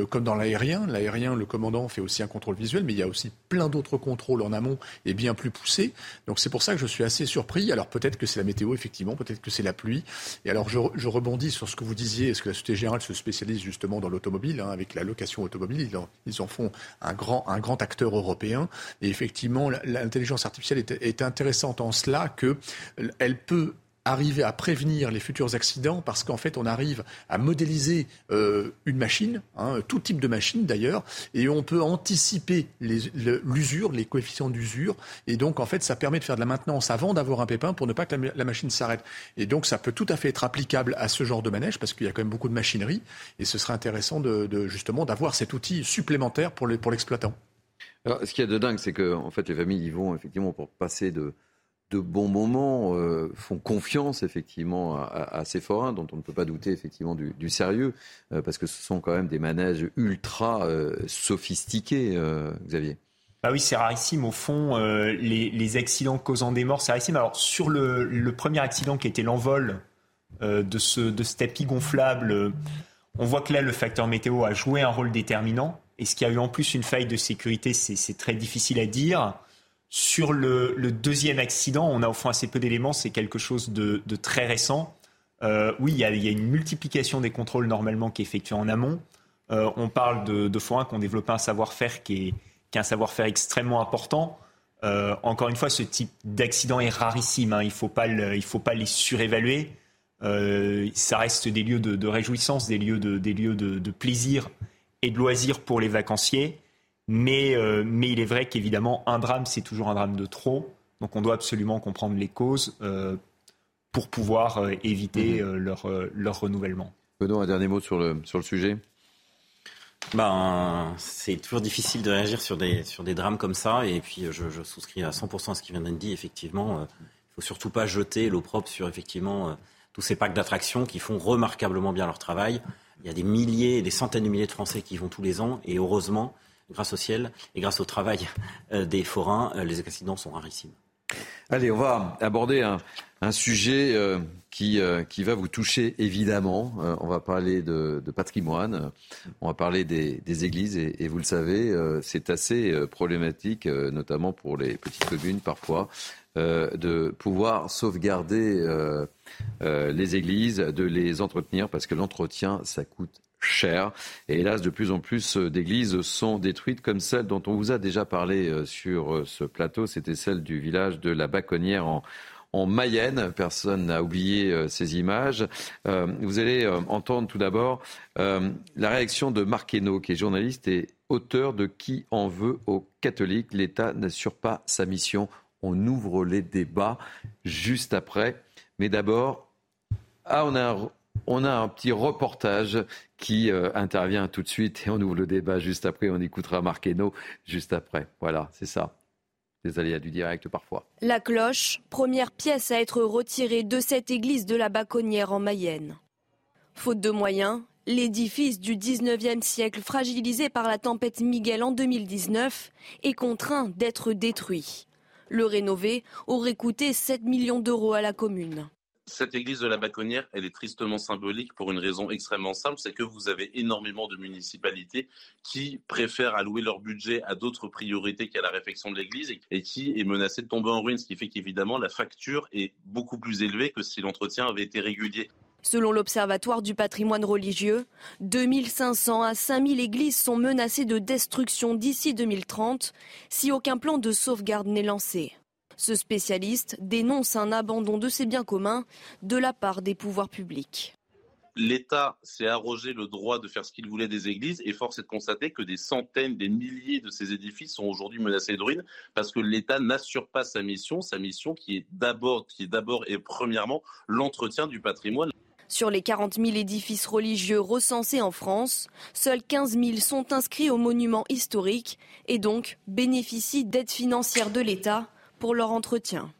S2: comme dans l'aérien. L'aérien, le commandant fait aussi un contrôle visuel, mais il y a aussi plein d'autres contrôles en amont et bien plus poussés. Donc, c'est pour ça que je suis assez surpris. Alors, peut-être que c'est la météo, effectivement, peut-être que c'est la pluie. Et alors, je, je, rebondis sur ce que vous disiez. Est-ce que la Société Générale se spécialise justement dans l'automobile, hein, avec la location automobile? Ils en, ils en font un grand, un grand acteur européen. Et effectivement, l'intelligence artificielle est, intéressante en cela qu'elle peut arriver à prévenir les futurs accidents parce qu'en fait, on arrive à modéliser euh, une machine, hein, tout type de machine d'ailleurs, et on peut anticiper l'usure, les, coefficients d'usure. Et donc, en fait, ça permet de faire de la maintenance avant d'avoir un pépin pour ne pas que la, machine s'arrête. Et donc, ça peut tout à fait être applicable à ce genre de manège parce qu'il y a quand même beaucoup de machinerie. Et ce serait intéressant de, justement d'avoir cet outil supplémentaire pour l'exploitant.
S1: Ce qu'il y a de dingue, c'est que en fait, les familles y vont effectivement pour passer de, de bons moments, euh, font confiance effectivement à, ces forains dont on ne peut pas douter effectivement du, sérieux, euh, parce que ce sont quand même des manèges ultra euh, sophistiqués, Xavier.
S8: Bah oui, c'est rarissime. Au fond, les, accidents causant des morts, c'est rarissime. Alors sur le, premier accident qui était l'envol de, ce, de ce tapis gonflable, on voit que là, le facteur météo a joué un rôle déterminant. Est-ce qu'il y a eu en plus une faille de sécurité C'est très difficile à dire. Sur le, deuxième accident, on a au fond assez peu d'éléments, c'est quelque chose de, très récent. Euh, oui, il y, a, une multiplication des contrôles normalement qui est effectuée en amont. Euh, on parle de, de forains qui ont développé un savoir-faire qui est, un savoir-faire extrêmement important. Euh, encore une fois, ce type d'accident est rarissime. Hein. il ne faut, pas les surévaluer. ça reste des lieux de, réjouissance, des lieux, des lieux de, plaisir et de loisirs pour les vacanciers. Mais, euh, mais il est vrai qu'évidemment, un drame, c'est toujours un drame de trop. Donc on doit absolument comprendre les causes euh, pour pouvoir euh, éviter mhm. leur, leur renouvellement.
S1: Benoît, un dernier mot sur le, sur le sujet?
S3: Ben, c'est toujours difficile de réagir sur des, sur des drames comme ça. Et puis, je, je souscris à 100% à ce qui vient d'être dit. Effectivement, il ne faut surtout pas jeter l'opprobre sur effectivement tous ces packs d'attractions qui font remarquablement bien leur travail. Il y a des milliers, des centaines de milliers de Français qui y vont tous les ans. Et heureusement, grâce au ciel et grâce au travail euh, des forains, euh, les accidents sont rarissimes.
S1: Allez, on va aborder un, sujet euh, qui, qui va vous toucher évidemment. on va parler de, patrimoine, on va parler des, églises et, vous le savez, c'est assez problématique, notamment pour les petites communes parfois, de pouvoir sauvegarder les églises, de les entretenir parce que l'entretien, ça coûte cher. Et hélas, de plus en plus d'églises sont détruites, comme celle dont on vous a déjà parlé euh, sur euh, ce plateau. C'était celle du village de la Baconnière en, Mayenne. Personne n'a oublié euh, ces images. vous allez entendre tout d'abord la réaction de Marc Hainaut, qui est journaliste et auteur de Qui en veut aux catholiques? L'État n'assure pas sa mission. On ouvre les débats juste après. Mais d'abord, ah, on a un petit reportage qui euh, intervient tout de suite et on ouvre le débat juste après. On écoutera Marc juste après. Voilà, c'est ça. Les aléas du direct parfois.
S36: La cloche, première pièce à être retirée de cette église de la Baconnière en Mayenne. Faute de moyens, l'édifice du 19e siècle fragilisé par la tempête Miguel en 2019 est contraint d'être détruit. Le rénover aurait coûté 7 millions d'euros à la commune.
S37: Cette église de la Baconnière, elle est tristement symbolique pour une raison extrêmement simple, c'est que vous avez énormément de municipalités qui préfèrent allouer leur budget à d'autres priorités qu'à la réfection de l'église et qui est menacée de tomber en ruine, ce qui fait qu'évidemment la facture est beaucoup plus élevée que si l'entretien avait été régulier.
S36: Selon l'Observatoire du patrimoine religieux, 2500 à 5000 églises sont menacées de destruction d'ici 2030 si aucun plan de sauvegarde n'est lancé. Ce spécialiste dénonce un abandon de ses biens communs de la part des pouvoirs publics.
S37: L'État s'est arrogé le droit de faire ce qu'il voulait des églises et force est de constater que des centaines, des milliers de ces édifices sont aujourd'hui menacés de ruine parce que l'État n'assure pas sa mission, sa mission qui est d'abord, qui est d'abord et premièrement l'entretien du patrimoine.
S36: Sur les 40 000 édifices religieux recensés en France, seuls 15 000 sont inscrits aux monuments historiques et donc bénéficient d'aides financières de l'État pour leur entretien.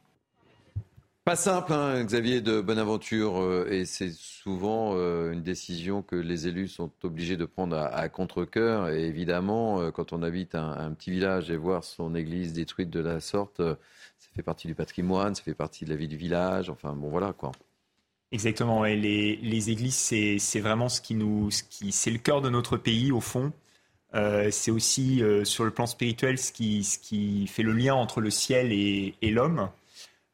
S1: Pas simple, hein, Xavier de Bonaventure, euh, et c'est souvent euh, une décision que les élus sont obligés de prendre à, contre-coeur. Et évidemment, euh, quand on habite un, petit village et voir son église détruite de la sorte, ça fait partie du patrimoine, ça fait partie de la vie du village. Enfin, bon, voilà quoi.
S8: Exactement. Et les, les églises, c'est vraiment ce qui nous, ce qui, c'est le cœur de notre pays au fond. Euh, c'est aussi euh, sur le plan spirituel ce qui, fait le lien entre le ciel et, l'homme.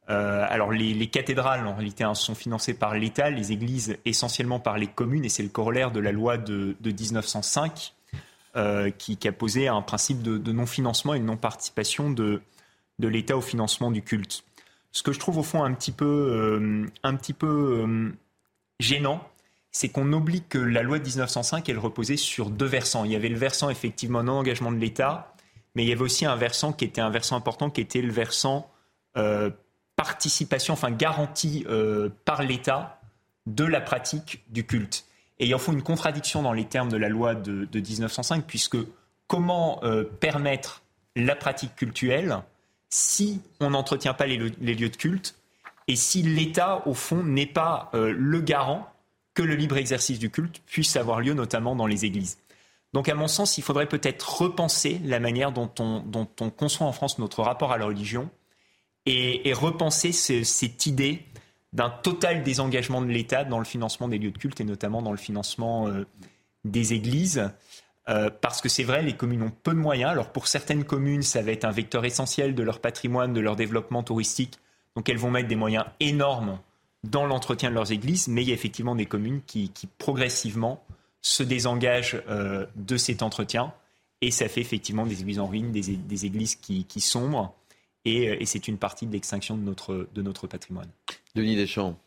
S8: Euh, alors les, cathédrales en réalité hein, sont financées par l'État, les églises essentiellement par les communes, et c'est le corollaire de la loi de, 1905 qui, a posé un principe de, non-financement et de non-participation de, l'État au financement du culte. ce que je trouve au fond un petit peu, un petit peu gênant, c'est qu'on oublie que la loi de 1905, elle reposait sur deux versants. Il y avait le versant effectivement non-engagement de l'État, mais il y avait aussi un versant qui était un versant important, qui était le versant euh, participation, enfin garantie euh, par l'État de la pratique du culte. Et il en faut une contradiction dans les termes de la loi de, 1905, puisque comment euh, permettre la pratique cultuelle si on n'entretient pas les, lieux de culte et si l'État, au fond, n'est pas le garant le libre exercice du culte puisse avoir lieu, notamment dans les églises. Donc, à mon sens, il faudrait peut-être repenser la manière dont on, dont on, conçoit en France notre rapport à la religion et, repenser cette idée d'un total désengagement de l'État dans le financement des lieux de culte et notamment dans le financement euh, des églises. Euh, parce que c'est vrai, les communes ont peu de moyens. Alors pour certaines communes, ça va être un vecteur essentiel de leur patrimoine, de leur développement touristique. Donc elles vont mettre des moyens énormes dans l'entretien de leurs églises, mais il y a effectivement des communes qui, progressivement se désengagent euh, de cet entretien, et ça fait effectivement des églises en ruine, des, églises qui, sombrent, euh, et, c'est une partie de l'extinction de notre, de notre patrimoine.
S1: Denis Deschamps.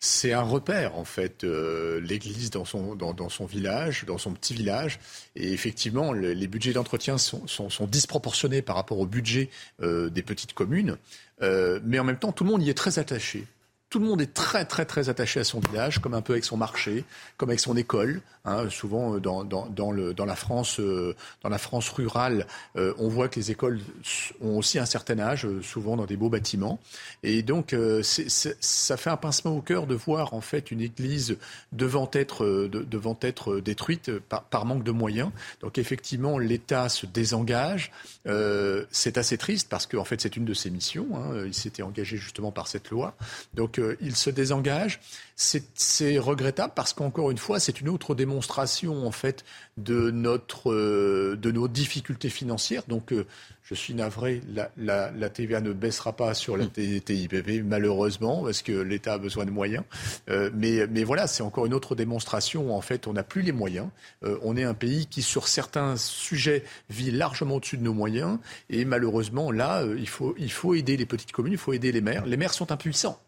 S2: C'est un repère, en fait, euh, l'église dans son, dans, son village, dans son petit village. Et effectivement, les budgets d'entretien sont, sont, disproportionnés par rapport au budget des petites communes. mais en même temps, tout le monde y est très attaché. Tout le monde est très très très attaché à son village, comme un peu avec son marché, comme avec son école. Hein. souvent euh, dans, dans, le, dans, la France, euh, dans la France rurale, euh, on voit que les écoles ont aussi un certain âge, souvent dans des beaux bâtiments. Et donc ça fait un pincement au cœur de voir en fait une église devant être, devant être détruite par, manque de moyens. Donc effectivement, l'État se désengage. c'est assez triste parce qu'en fait c'est une de ses missions. Hein. Il s'était engagé justement par cette loi. Donc il se désengage. C'est regrettable parce qu'encore une fois, c'est une autre démonstration en fait de notre euh, de nos difficultés financières. Donc, euh, je suis navré, la, TVA ne baissera pas sur la TIPP malheureusement parce que l'État a besoin de moyens. Euh, mais, mais voilà, c'est encore une autre démonstration. En fait, on n'a plus les moyens. on est un pays qui, sur certains sujets, vit largement au-dessus de nos moyens. Et malheureusement, là, il faut il faut aider les petites communes, il faut aider les maires. Les maires sont impuissants.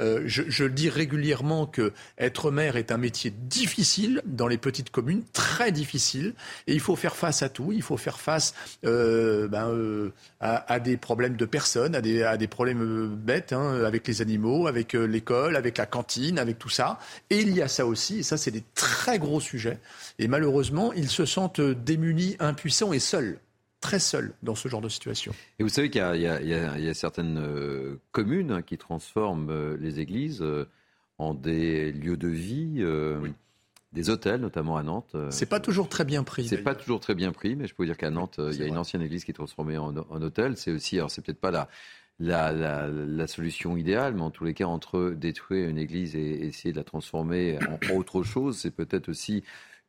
S2: Euh, je, je, dis régulièrement que être maire est un métier difficile dans les petites communes, très difficile, et il faut faire face à tout. Il faut faire face euh, ben, euh, à, des problèmes de personnes, à des, à des problèmes bêtes, hein, avec les animaux, avec l'école, avec la cantine, avec tout ça. Et il y a ça aussi, et ça c'est des très gros sujets. Et malheureusement, ils se sentent démunis, impuissants et seuls très seul dans ce genre de situation.
S1: Et vous savez qu'il y, a certaines euh, communes hein, qui transforment euh, les églises euh, en des lieux de vie. Des hôtels, notamment à Nantes.
S2: C'est pas toujours très bien pris.
S1: C'est pas toujours très bien pris, mais je peux vous dire qu'à Nantes, il y a une ancienne église qui est transformée en, hôtel. C'est aussi, alors c'est peut-être pas la, la, la, solution idéale, mais en tous les cas, entre détruire une église et essayer de la transformer en autre chose, c'est peut-être aussi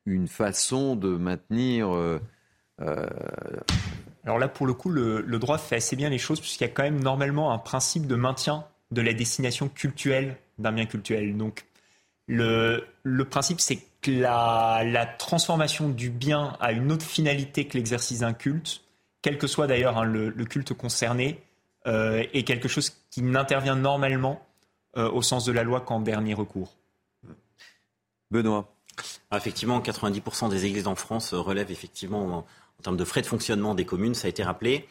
S1: une façon de maintenir
S8: euh, Alors là, pour le coup, le, droit fait assez bien les choses, puisqu'il y a quand même normalement un principe de maintien de la destination cultuelle d'un bien cultuel. Donc, le, le principe, c'est que la, la, transformation du bien à une autre finalité que l'exercice d'un culte, quel que soit d'ailleurs hein, le, culte concerné, euh, est quelque chose qui n'intervient normalement euh, au sens de la loi qu'en dernier recours.
S1: Benoît.
S3: Effectivement, 90% des églises en France relèvent effectivement en termes de frais de fonctionnement des communes, ça a été rappelé.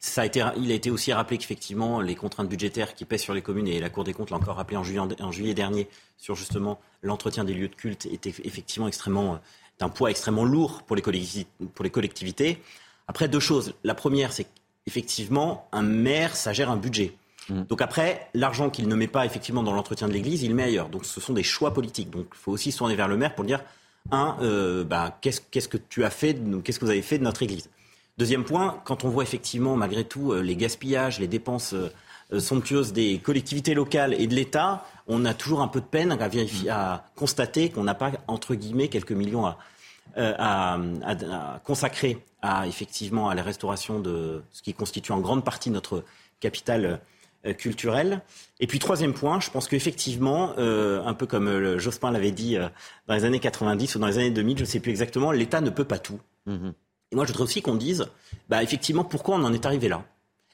S3: Ça a été, il a été aussi rappelé qu'effectivement, les contraintes budgétaires qui pèsent sur les communes, et la Cour des comptes l'a encore rappelé en juillet, en juillet dernier, sur justement l'entretien des lieux de culte, étaient effectivement extrêmement, euh, d'un poids extrêmement lourd pour les, pour les collectivités. Après, deux choses. La première, c'est qu'effectivement, un maire, ça gère un budget. Mmh. Donc après, l'argent qu'il ne met pas effectivement dans l'entretien de l'Église, il le met ailleurs. Donc ce sont des choix politiques. Donc il faut aussi se tourner vers le maire pour dire un, euh, bah, qu'est-ce, que tu as fait, qu'est-ce que vous avez fait de notre Église? Deuxième point, quand on voit effectivement malgré tout euh, les gaspillages, les dépenses euh, somptueuses des collectivités locales et de l'État, on a toujours un peu de peine à, vérifier, à constater qu'on n'a pas, entre guillemets, quelques millions à, à, consacrer à, effectivement à la restauration de ce qui constitue en grande partie notre capitale euh, culturelle. Et puis troisième point, je pense qu'effectivement, euh, un peu comme euh, Jospin l'avait dit dans les années 90 ou dans les années 2000, je ne sais plus exactement, l'État ne peut pas tout. Mhm. Et moi, je voudrais aussi qu'on dise, bah, effectivement, pourquoi on en est arrivé là?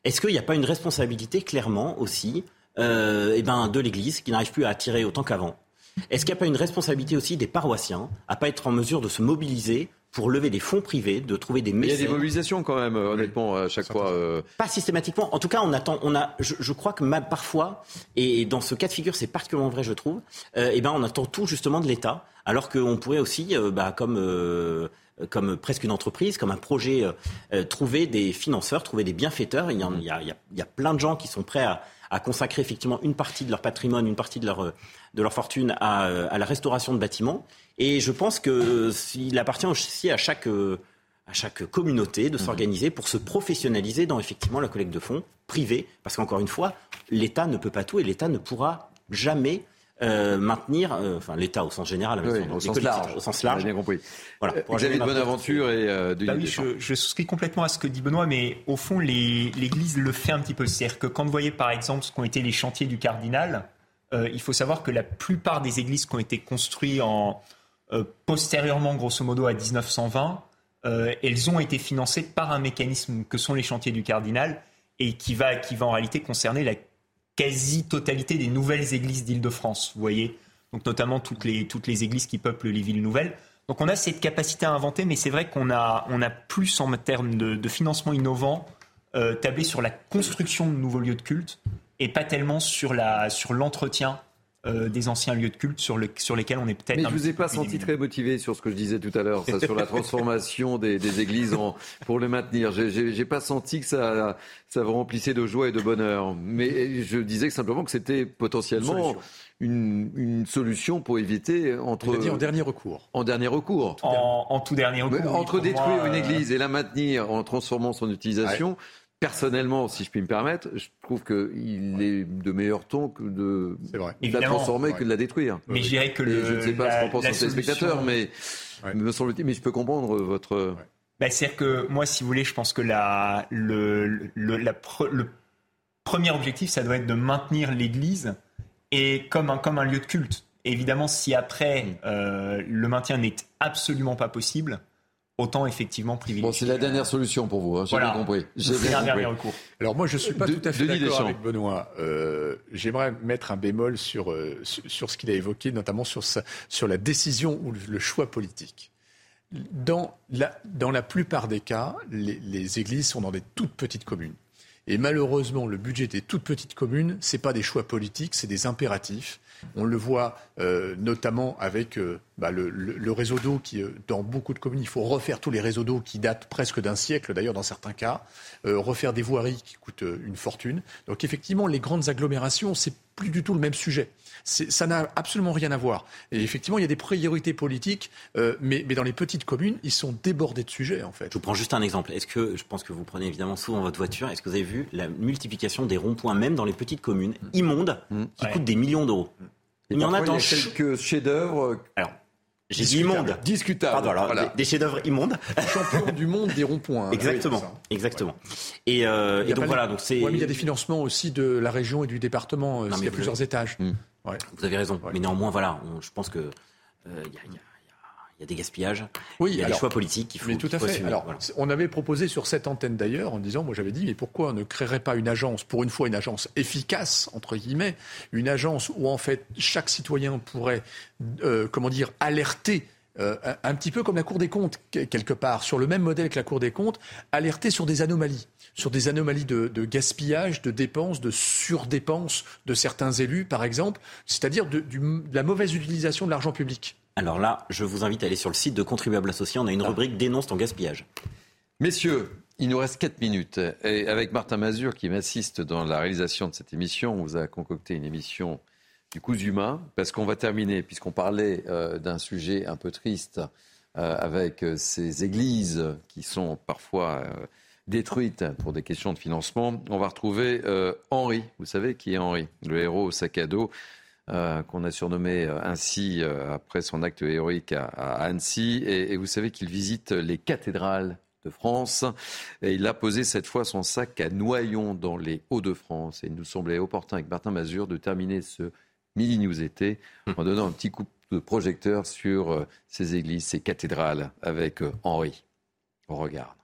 S3: Est-ce qu'il n'y a pas une responsabilité clairement aussi euh, eh ben, de l'Église, qui n'arrive plus à attirer autant qu'avant? Est-ce qu'il n'y a pas une responsabilité aussi des paroissiens à pas être en mesure de se mobiliser pour lever des fonds privés, de trouver des
S1: Mais il y a
S3: mécènes
S1: des mobilisations quand même, euh, honnêtement, à chaque fois. euh,
S3: Pas systématiquement. En tout cas, on attend. On a. Je, je crois que ma- parfois, et dans ce cas de figure, c'est particulièrement vrai, je trouve. Euh, eh ben, on attend tout justement de l'État, alors qu'on pourrait aussi, euh, bah, comme. euh, comme presque une entreprise, comme un projet, euh, euh, trouver des financeurs, trouver des bienfaiteurs. Il y, en- il y a, il y a- il y a plein de gens qui sont prêts à, à consacrer effectivement une partie de leur patrimoine, une partie de leur, euh, de leur fortune à, euh, à la restauration de bâtiments. Et je pense que s'il appartient aussi à chaque, euh, à chaque communauté de s'organiser pour se professionnaliser dans effectivement la collecte de fonds privés. Parce qu'encore une fois, l'État ne peut pas tout et l'État ne pourra jamais euh, maintenir, euh, enfin l'État au sens général,
S1: Oui, au sens large.
S3: au sens large.
S1: bien compris.
S3: Voilà,
S1: Euh,
S3: pourra
S1: Xavier de Bonaventure et euh, Denis
S8: Bah oui, je, je souscris complètement à ce que dit Benoît, mais au fond, l'Église le fait un petit peu. C'est-à-dire que quand vous voyez par exemple ce qu'ont été les chantiers du cardinal, euh, il faut savoir que la plupart des églises qui ont été construites en, euh, postérieurement, grosso modo, à 1920, euh, elles ont été financées par un mécanisme que sont les chantiers du cardinal et qui va, qui va en réalité concerner la quasi-totalité des nouvelles églises d'Île-de-France, vous voyez Donc notamment toutes les, églises qui peuplent les villes nouvelles. Donc on a cette capacité à inventer, mais c'est vrai qu'on a, on a plus en termes de, de financement innovant euh, tablé sur la construction de nouveaux lieux de culte et pas tellement sur la sur l'entretien euh, des anciens lieux de culte sur, le, sur lesquels on est peut-être.
S1: Mais
S8: un
S1: je vous ai pas senti très motivé sur ce que je disais tout à l'heure, sur la transformation des, des églises en, pour le maintenir. J'ai- J'ai j'ai pas senti que ça, ça vous remplissait de joie et de bonheur. Mais je disais simplement que c'était potentiellement
S2: Solution.
S1: une, une solution pour éviter entre.
S2: Dit en dernier recours.
S1: En dernier recours.
S8: En, en tout dernier recours.
S1: Mais entre détruire
S8: moi,
S1: une
S8: euh,
S1: église et la maintenir en transformant son utilisation, personnellement, si je puis me permettre, je trouve qu'il est de meilleur ton que de, de la transformer que de la détruire.
S8: Mais je dirais que
S1: Et
S8: le-
S1: je ne sais pas
S8: la-
S1: ce qu'en pensent les téléspectateurs,
S8: solution-
S1: mais me semble-t-il, mais je peux comprendre votre.
S8: Bah, C'est-à-dire que moi, si vous voulez, je pense que la, le, le, la pre- le premier objectif, ça doit être de maintenir l'Église et comme un, comme un lieu de culte. Évidemment, si après
S1: Mm.
S8: euh, le maintien n'est absolument pas possible, autant effectivement privilégier.
S1: Bon, c'est la dernière solution pour vous, hein, j'ai
S8: Voilà.
S1: bien compris. J'ai
S8: C'est dernier
S1: compris.
S8: recours.
S2: Alors moi, je suis pas
S1: De-
S2: tout à fait d'accord avec Benoît. Euh, J'aimerais mettre un bémol sur, euh, sur, ce qu'il a évoqué, notamment sur, sa- sur la décision ou le, choix politique. Dans la, dans la plupart des cas, les, les églises sont dans des toutes petites communes. Et malheureusement, le budget des toutes petites communes, c'est pas des choix politiques, c'est des impératifs. On le voit euh, notamment avec euh, bah, le, le- le réseau d'eau qui, euh, dans beaucoup de communes, il faut refaire tous les réseaux d'eau qui datent presque d'un siècle, d'ailleurs dans certains cas, euh, refaire des voiries qui coûtent euh, une fortune. Donc effectivement, les grandes agglomérations, c'est plus du tout le même sujet. Ça n'a absolument rien à voir. Et effectivement, il y a des priorités politiques, euh, mais, mais dans les petites communes, ils sont débordés de sujets en fait.
S3: Je vous prends juste un exemple. Est-ce que, je pense que vous prenez évidemment souvent votre voiture, est-ce que vous avez vu la multiplication des ronds-points, même dans les petites communes, immondes, qui
S1: Ouais.
S3: coûtent des millions d'euros?
S1: Et
S3: Il y en a
S1: parfois,
S3: dans
S1: il y a quelques chefs-d'œuvre.
S3: Alors, j'ai dit immondes.
S1: Discutables.
S3: Pardon, alors,
S1: voilà.
S3: des, des chefs-d'œuvre immondes.
S2: Champion du monde des ronds-points. hein.
S3: Exactement,
S2: Oui,
S3: exactement. Et, euh,
S2: Il
S3: et donc voilà,
S2: les-
S3: donc c'est.
S2: Ouais, mais il y a des financements aussi de la région et du département, euh,
S3: Non,
S2: s'il
S3: mais
S2: y a
S3: vous
S2: plusieurs étages.
S1: Hmm.
S2: Ouais.
S3: Vous avez raison. Mais néanmoins, voilà, on- je pense que euh, il y, a, il y a- il y a- il y a des gaspillages.
S2: Oui,
S3: il y a
S2: alors-
S3: des choix politiques qu'il faut.
S2: Mais tout à
S3: faut
S2: fait.
S3: assumer,
S2: Alors,
S3: voilà.
S2: c'est- on avait proposé sur cette antenne d'ailleurs, en disant, moi j'avais dit, mais pourquoi on ne créerait pas une agence, pour une fois une agence efficace, entre guillemets, une agence où en fait chaque citoyen pourrait, euh, comment dire, alerter. euh, un, un petit peu comme la Cour des comptes, que- quelque part, sur le même modèle que la Cour des comptes, alerter sur des anomalies, sur des anomalies de, de gaspillage, de dépenses, de surdépenses de certains élus, par exemple, c'est-à-dire de la mauvaise utilisation de l'argent public.
S3: Alors là, je vous invite à aller sur le site de Contribuables Associés. On a une
S2: Ah.
S3: rubrique Dénonce ton gaspillage.
S1: Messieurs, il nous reste 4 minutes. Et avec Martin Mazur qui m'assiste dans la réalisation de cette émission, on vous a concocté une émission du coup humain, parce qu'on va terminer, puisqu'on parlait euh, d'un sujet un peu triste, euh, avec euh, ces églises qui sont parfois euh, détruites pour des questions de financement. On va retrouver Henri, vous savez qui est Henri, le héros au sac à dos. Euh, qu'on a surnommé euh, ainsi euh, après son acte héroïque à, à Annecy. Et, et vous savez qu'il visite les cathédrales de France. Et il a posé cette fois son sac à Noyon dans les Hauts-de-France. Et il nous semblait opportun avec Martin Mazur de terminer ce Mini News été en donnant un petit coup de projecteur sur ces églises, ces cathédrales avec Henri. On regarde.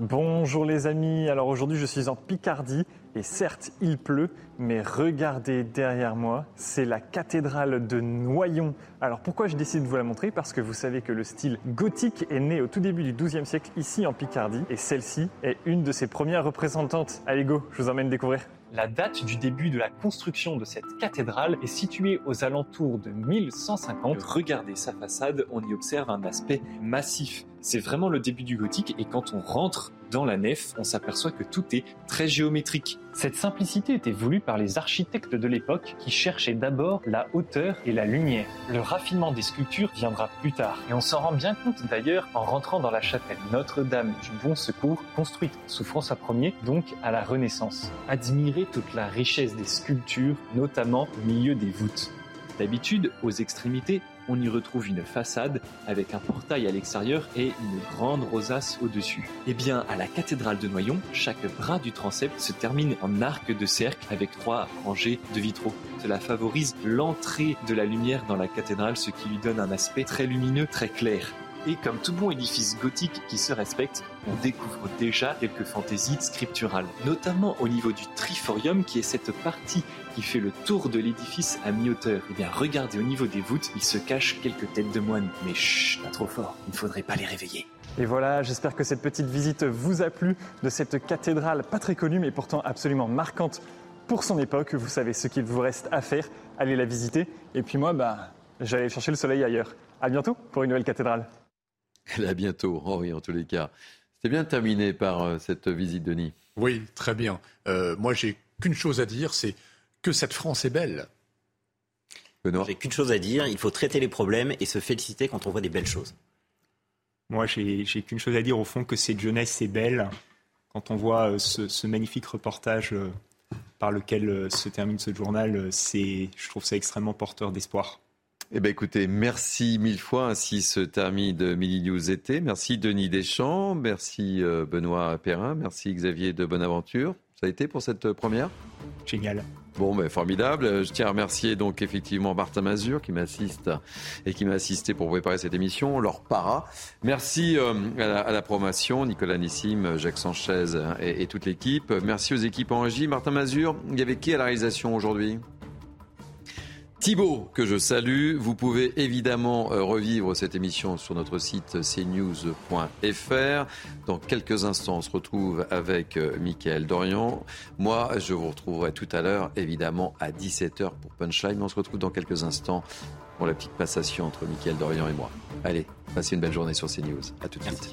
S38: Bonjour les amis, alors aujourd'hui je suis en Picardie Et certes, il pleut, mais regardez derrière moi, c'est la cathédrale de Noyon. Alors pourquoi je décide de vous la montrer? Parce que vous savez que le style gothique est né au tout début du XIIe siècle ici en Picardie, et celle-ci est une de ses premières représentantes. Allez go, je vous emmène découvrir. La date du début de la construction de cette cathédrale est située aux alentours de 1150. Regardez sa façade, on y observe un aspect massif. C'est vraiment le début du gothique et quand on rentre dans la nef, on s'aperçoit que tout est très géométrique. Cette simplicité était voulue par les architectes de l'époque qui cherchaient d'abord la hauteur et la lumière. Le raffinement des sculptures viendra plus tard et on s'en rend bien compte d'ailleurs en rentrant dans la chapelle Notre-Dame du Bon Secours, construite sous François Ier, donc à la Renaissance. Admirez toute la richesse des sculptures, notamment au milieu des voûtes. D'habitude, aux extrémités, on y retrouve une façade avec un portail à l'extérieur et une grande rosace au-dessus. Eh bien, à la cathédrale de Noyon, chaque bras du transept se termine en arc de cercle avec trois rangées de vitraux. Cela favorise l'entrée de la lumière dans la cathédrale, ce qui lui donne un aspect très lumineux, très clair. Et comme tout bon édifice gothique qui se respecte, on découvre déjà quelques fantaisies scripturales, notamment au niveau du triforium qui est cette partie qui fait le tour de l'édifice à mi-hauteur. Eh bien, regardez au niveau des voûtes, il se cache quelques têtes de moines. Mais chut, pas trop fort, il ne faudrait pas les réveiller. Et voilà, j'espère que cette petite visite vous a plu de cette cathédrale pas très connue mais pourtant absolument marquante pour son époque. Vous savez ce qu'il vous reste à faire, allez la visiter. Et puis moi, bah, j'allais chercher le soleil ailleurs. À bientôt pour une nouvelle cathédrale.
S1: Elle à bientôt, oui, en tous les cas. C'était bien terminé par euh, cette visite, Denis.
S2: Oui, très bien. Euh, moi, j'ai qu'une chose à dire, c'est que cette France est belle.
S3: J'ai qu'une chose à dire, il faut traiter les problèmes et se féliciter quand on voit des belles choses.
S8: Moi, j'ai qu'une chose à dire au fond, que cette jeunesse est belle. Quand on voit euh, ce, ce magnifique reportage par lequel se termine ce journal, c'est, je trouve ça extrêmement porteur d'espoir.
S1: Eh bien, écoutez, merci mille fois. Ainsi se termine de Mini News été. Merci Denis Deschamps, merci euh, Benoît Perrin, merci Xavier de Bonaventure. Ça a été pour cette première?
S8: Génial.
S1: Bon, ben, formidable. Je tiens à remercier donc effectivement Martin Mazur qui m'assiste et qui m'a assisté pour préparer cette émission, leur para. Merci euh, à, la, promotion, Nicolas Nissim, Jacques Sanchez et, et toute l'équipe. Merci aux équipes en régie. Martin Mazur, il y avait qui à la réalisation aujourd'hui? Thibaut, que je salue. Vous pouvez évidemment euh, revivre cette émission sur notre site cnews.fr. Dans quelques instants, on se retrouve avec euh, Mickaël Dorian. Moi, je vous retrouverai tout à l'heure, évidemment, à 17h pour Punchline. On se retrouve dans quelques instants pour la petite passation entre Mickaël Dorian et moi. Allez, passez une belle journée sur CNews. À tout de
S3: suite.